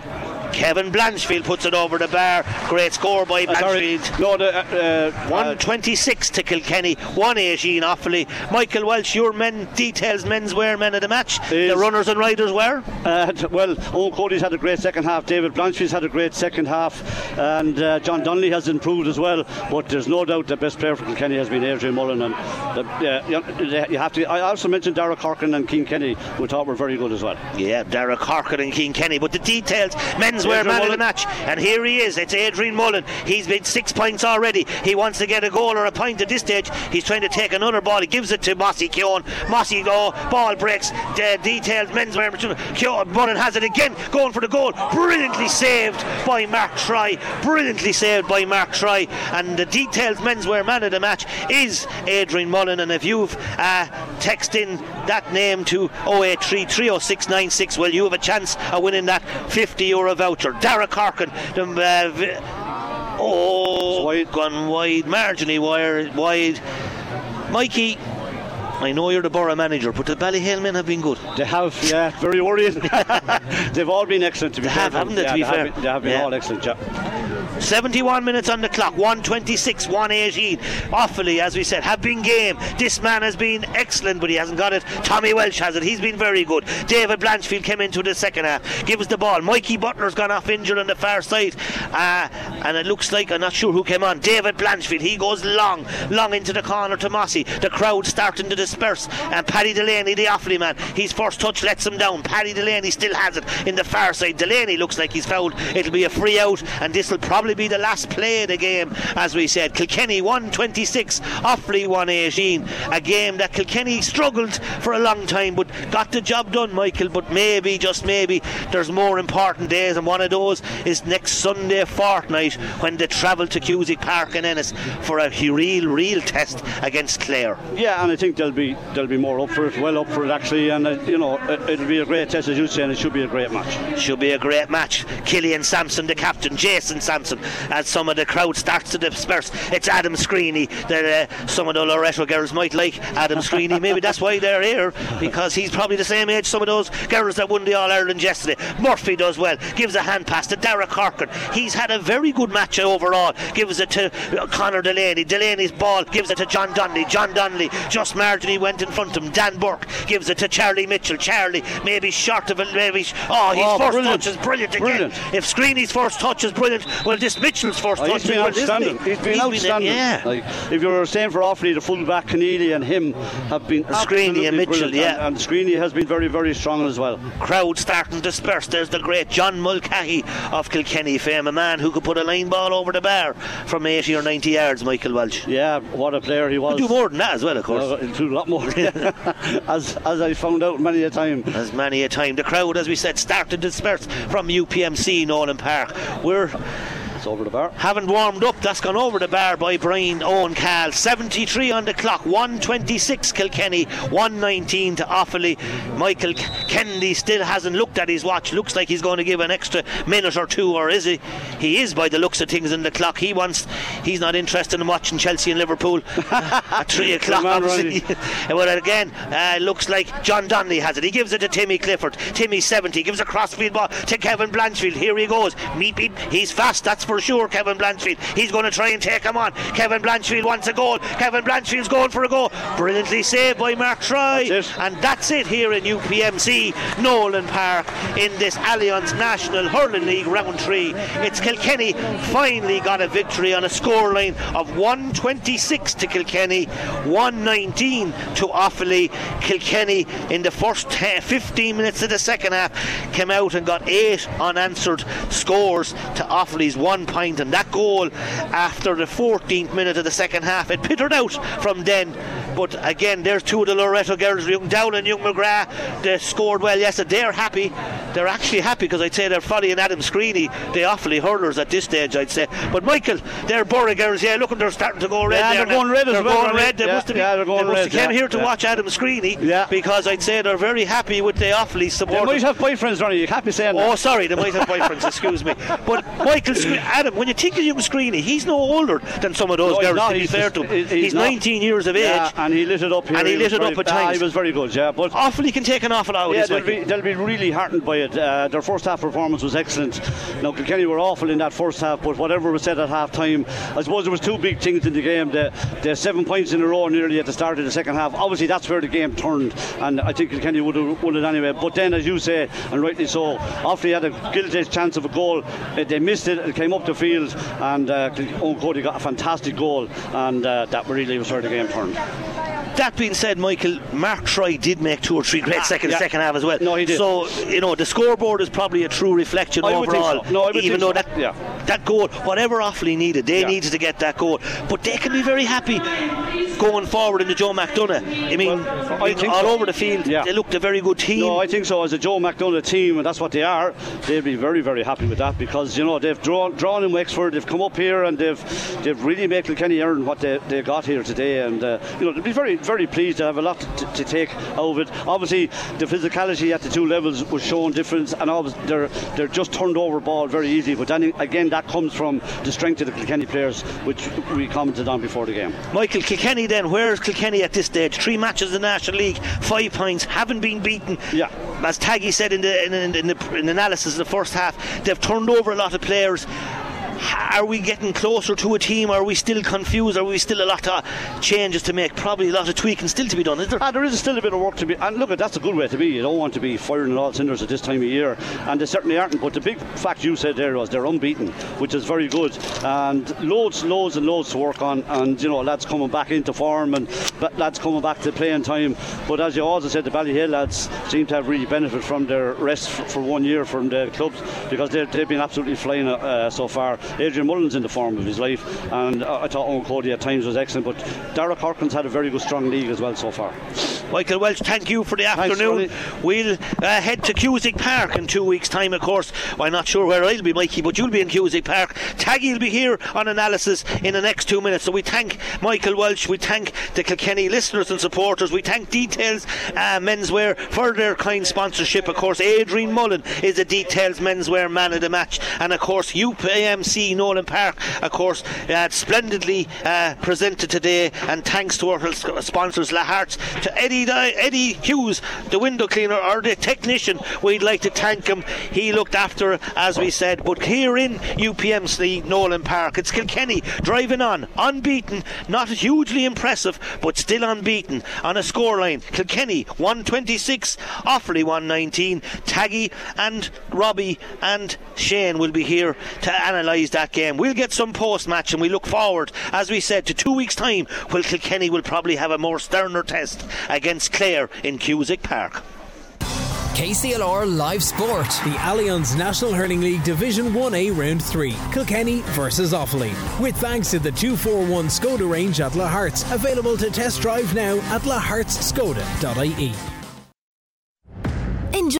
Kevin Blanchfield puts it over the bar. Great score by Uh, sorry. Blanchfield. No, the, uh, uh, 126 to Kilkenny, 118 Offaly. Michael Walsh, your men details menswear men of the match. The runners and riders were. Uh, well, Eoin Cody's had a great second half. David Blanchfield's had a great second half, and uh, John Donnelly has improved as well. But there's no doubt the best player for Kilkenny has been Adrian Mullen, and the, you, you have to. I also mentioned Darragh Corcoran and Cian Kenny, who thought were very good as well. Yeah, Derek Harkin and Cian Kenny. But the details, menswear man of the match. And here he is. It's Adrian Mullen. He's been six points already. He wants to get a goal or a point at this stage. He's trying to take another ball. He gives it to Mossy Keown. Mossy go. Ball breaks. The details, menswear. Keown Mullen has it again. Going for the goal. Brilliantly saved by Mark Troy. Brilliantly saved by Mark Troy. And the details, menswear man of the match is Adrian Mullen. And if you've uh, texted in that name to 083 30696, well, you have a chance of winning that 50 euro voucher. Darragh Corcoran, the, uh, vi- oh, It's wide. gone wide, marginally wide. wide. Mikey, I know you're the borough manager, but the Ballyhale men have been good. They have, yeah, very worrying. They've all been excellent to be They fair. have, haven't they, yeah, be they fair? Have been, they have been Yeah. all excellent. Yeah. 71 minutes on the clock, 126, 118. Offaly, as we said, have been game. This man has been excellent, but he hasn't got it. Tommy Walsh has it. He's been very good. David Blanchfield came into the second half, gives the ball. Mikey Butler's gone off injured on the far side, uh, and it looks like I'm not sure who came on. David Blanchfield. He goes long, long into the corner to Mossy. The crowd starting to disperse, and Paddy Delaney, the Offaly man, his first touch lets him down. Paddy Delaney still has it in the far side. Delaney looks like he's fouled. It'll be a free out, and this will probably be the last play of the game, as we said. Kilkenny 126, Offaly 118. A game that Kilkenny struggled for a long time, but got the job done, Michael. But maybe, just maybe, there's more important days, and one of those is next Sunday fortnight when they travel to Cusack Park in Ennis for a real, real test against Clare. Yeah, and I think they'll be they'll be more up for it, well up for it actually, and uh, you know it, will be a great test as you say, and it should be a great match. Should be a great match. Killian Sampson, the captain, Jason Sampson, as some of the crowd starts to disperse. It's Adam Screeney that uh, some of the Loreto girls might like. Adam Screeney, maybe that's why they're here because he's probably the same age some of those girls that won the All Ireland yesterday. Murphy does well, gives a hand pass to Darragh Corcoran. He's had a very good match overall. Gives it to Conor Delaney. Delaney's ball gives it to John Donnelly. John Donnelly just marginally went in front of him. Dan Burke gives it to Charlie Mitchell. Charlie maybe short of it. Maybe oh, his oh, first brilliant. touch is brilliant again. Brilliant. If Screeney's first touch is brilliant, well, this Mitchell's first oh, touch is brilliant. Outstanding. He? He's been he's outstanding. Been, yeah. Like, if you were saying for Offaly, the full back Conneely and him have been Screeney and Mitchell, yeah, and, and Screeney has been very, very strong as well. Crowd starting to disperse. There's the great John Mulcahy of Kilkenny fame, a man who could put a line ball over the bar from 80 or 90 yards. Michael Walsh. Yeah, what a player he was. He'll do more than that as well, of course. Uh, lot more, as as I found out many a time. As many a time. The crowd, as we said, started to disperse from UPMC Nowlan Park. We're it's over the bar. Haven't warmed up. That's gone over the bar by Brian Owen Cahill. 73 on the clock. 126 Kilkenny. 119 to Offaly. Michael Kennedy still hasn't looked at his watch. Looks like he's going to give an extra minute or two, or is he? He is by the looks of things in the clock. He wants. He's not interested in watching Chelsea and Liverpool at three o'clock. obviously. well, again, uh, looks like John Donnelly has it. He gives it to Timmy Clifford. Timmy 70 gives a crossfield ball to Kevin Blanchfield. Here he goes. Meep, meep. He's fast. That's for sure, Kevin Blanchfield. He's going to try and take him on. Kevin Blanchfield wants a goal. Kevin Blanchfield's going for a goal. Brilliantly saved by Mark Troy. That's and that's it here in UPMC, Nowlan Park, in this Allianz National Hurling League round three. It's Kilkenny finally got a victory on a scoreline of 126 to Kilkenny, 119 to Offaly. Kilkenny in the first 10, 15 minutes of the second half came out and got eight unanswered scores to Offaly's one point, and that goal after the 14th minute of the second half, it pittered out from then. But again, there's two of the Loreto girls, Young Down and Young McGrath. They scored well yesterday. They're happy. They're actually happy because I'd say they're following Adam Screeney, the Offaly hurlers at this stage, I'd say. But Michael, they're Borough girls. Yeah, look, they're starting to go red. Yeah, they're going red they're well. Going red. They yeah, must have, yeah, going they must red, have came yeah, here to yeah. watch Adam Screeney Yeah. because I'd say they're very happy with the Offaly support. They might have boyfriends, Ronnie. You be saying Oh, that. sorry, they might have boyfriends, excuse me. But Michael Scre- Adam, when you think of young Screeney, he's no older than some of those No, he's girls, not. to be He's fair to him. he's- He's, he's 19 years of age. Yeah, and he lit it up here. And he lit it up at times. he was very good, yeah. But Offaly can take an awful lot Yeah, they'll be, they'll be really heartened by it. Uh, their first half performance was excellent. Now, Kilkenny were awful in that first half, but whatever was said at half time, I suppose there was two big things in the game. The, the seven points in a row nearly at the start of the second half. Obviously, that's where the game turned, and I think Kilkenny would have won it anyway. But then, as you say, and rightly so, Offaly had a guilty chance of a goal. Uh, they missed it, it came up the field, and uh, Eoin Cody got a fantastic goal, and uh, that really was where the game turned. That being said, Michael, Mark Troy did make two or three great seconds yeah. second half as well. No, he did. So, you know, the scoreboard is probably a true reflection I would think overall. so. No, I would even think though so. that Yeah. that goal, whatever Offaly needed, they Yeah. needed to get that goal. But they can be very happy going forward in the Joe McDonagh. I mean, Well, I think all so. over the field, Yeah. they looked a very good team. No, I think so. As a Joe McDonagh team, and that's what they are, they'd be very, very happy with that because you know they've drawn drawn in Wexford, they've come up here and they've they've really made Kilkenny earn what they, they got here today, and uh, you know they'd be very, very pleased to have a lot to, to take out of it. Obviously, the physicality at the two levels was showing difference, and obviously they're they're just turned over ball very easy. But then again, that comes from the strength of the Kilkenny players, which we commented on before the game. Michael Kilkenny then, where's Kilkenny at this stage? Three matches in the National League, five points, haven't been beaten. Yeah. As Taggy said in the in, in, in the in the analysis of the first half, they've turned over a lot of players. Are we getting closer to a team? Are we still confused? Are we still a lot of changes to make? Probably a lot of tweaking still to be done, is there? Ah, there is still a bit of work to be. And look, that's a good way to be. You don't want to be firing on all cinders at this time of year, and they certainly aren't. But the big fact you said there was they're unbeaten, which is very good, and loads, loads, and loads to work on. And you know, lads coming back into form, and la- lads coming back to playing time. But as you also said, the Ballyhale lads seem to have really benefited from their rest for one year from the clubs because they've, they've been absolutely flying uh, so far. Adrian Mullen's in the form of his life, and uh, I thought Eoin Cody at times was excellent. But Darragh Corcoran's had a very good, strong league as well so far. Michael Walsh, thank you for the afternoon. we'll uh, head to Cusack Park in two weeks' time, of course. I'm not sure where I'll be, Mikey, but you'll be in Cusack Park. Taggy will be here on analysis in the next two minutes. So we thank Michael Walsh, we thank the Kilkenny listeners and supporters, we thank Details uh, Menswear for their kind sponsorship. Of course, Adrian Mullen is a Details Menswear man of the match, and of course, UPMC Nowlan Park, of course, uh, splendidly uh, presented today. And thanks to our sponsors, Laharts, to Eddie Eddie Hughes, the window cleaner or the technician. We'd like to thank him. He looked after, as we said. But here in UPMC Nowlan Park, it's Kilkenny driving on, unbeaten, not hugely impressive, but still unbeaten on a scoreline. Kilkenny 126, Offaly 119. Taggy and Robbie and Shane will be here to analyse that game. We'll get some post match and we look forward, as we said, to two weeks' time, where Kilkenny will probably have a more sterner test against Clare in Cusack Park. KCLR Live Sport. The Allianz National Hurling League Division 1A Round 3. Kilkenny versus Offaly. With thanks to the 241 Skoda range at Laharts. Available to test drive now at lahartsskoda.ie.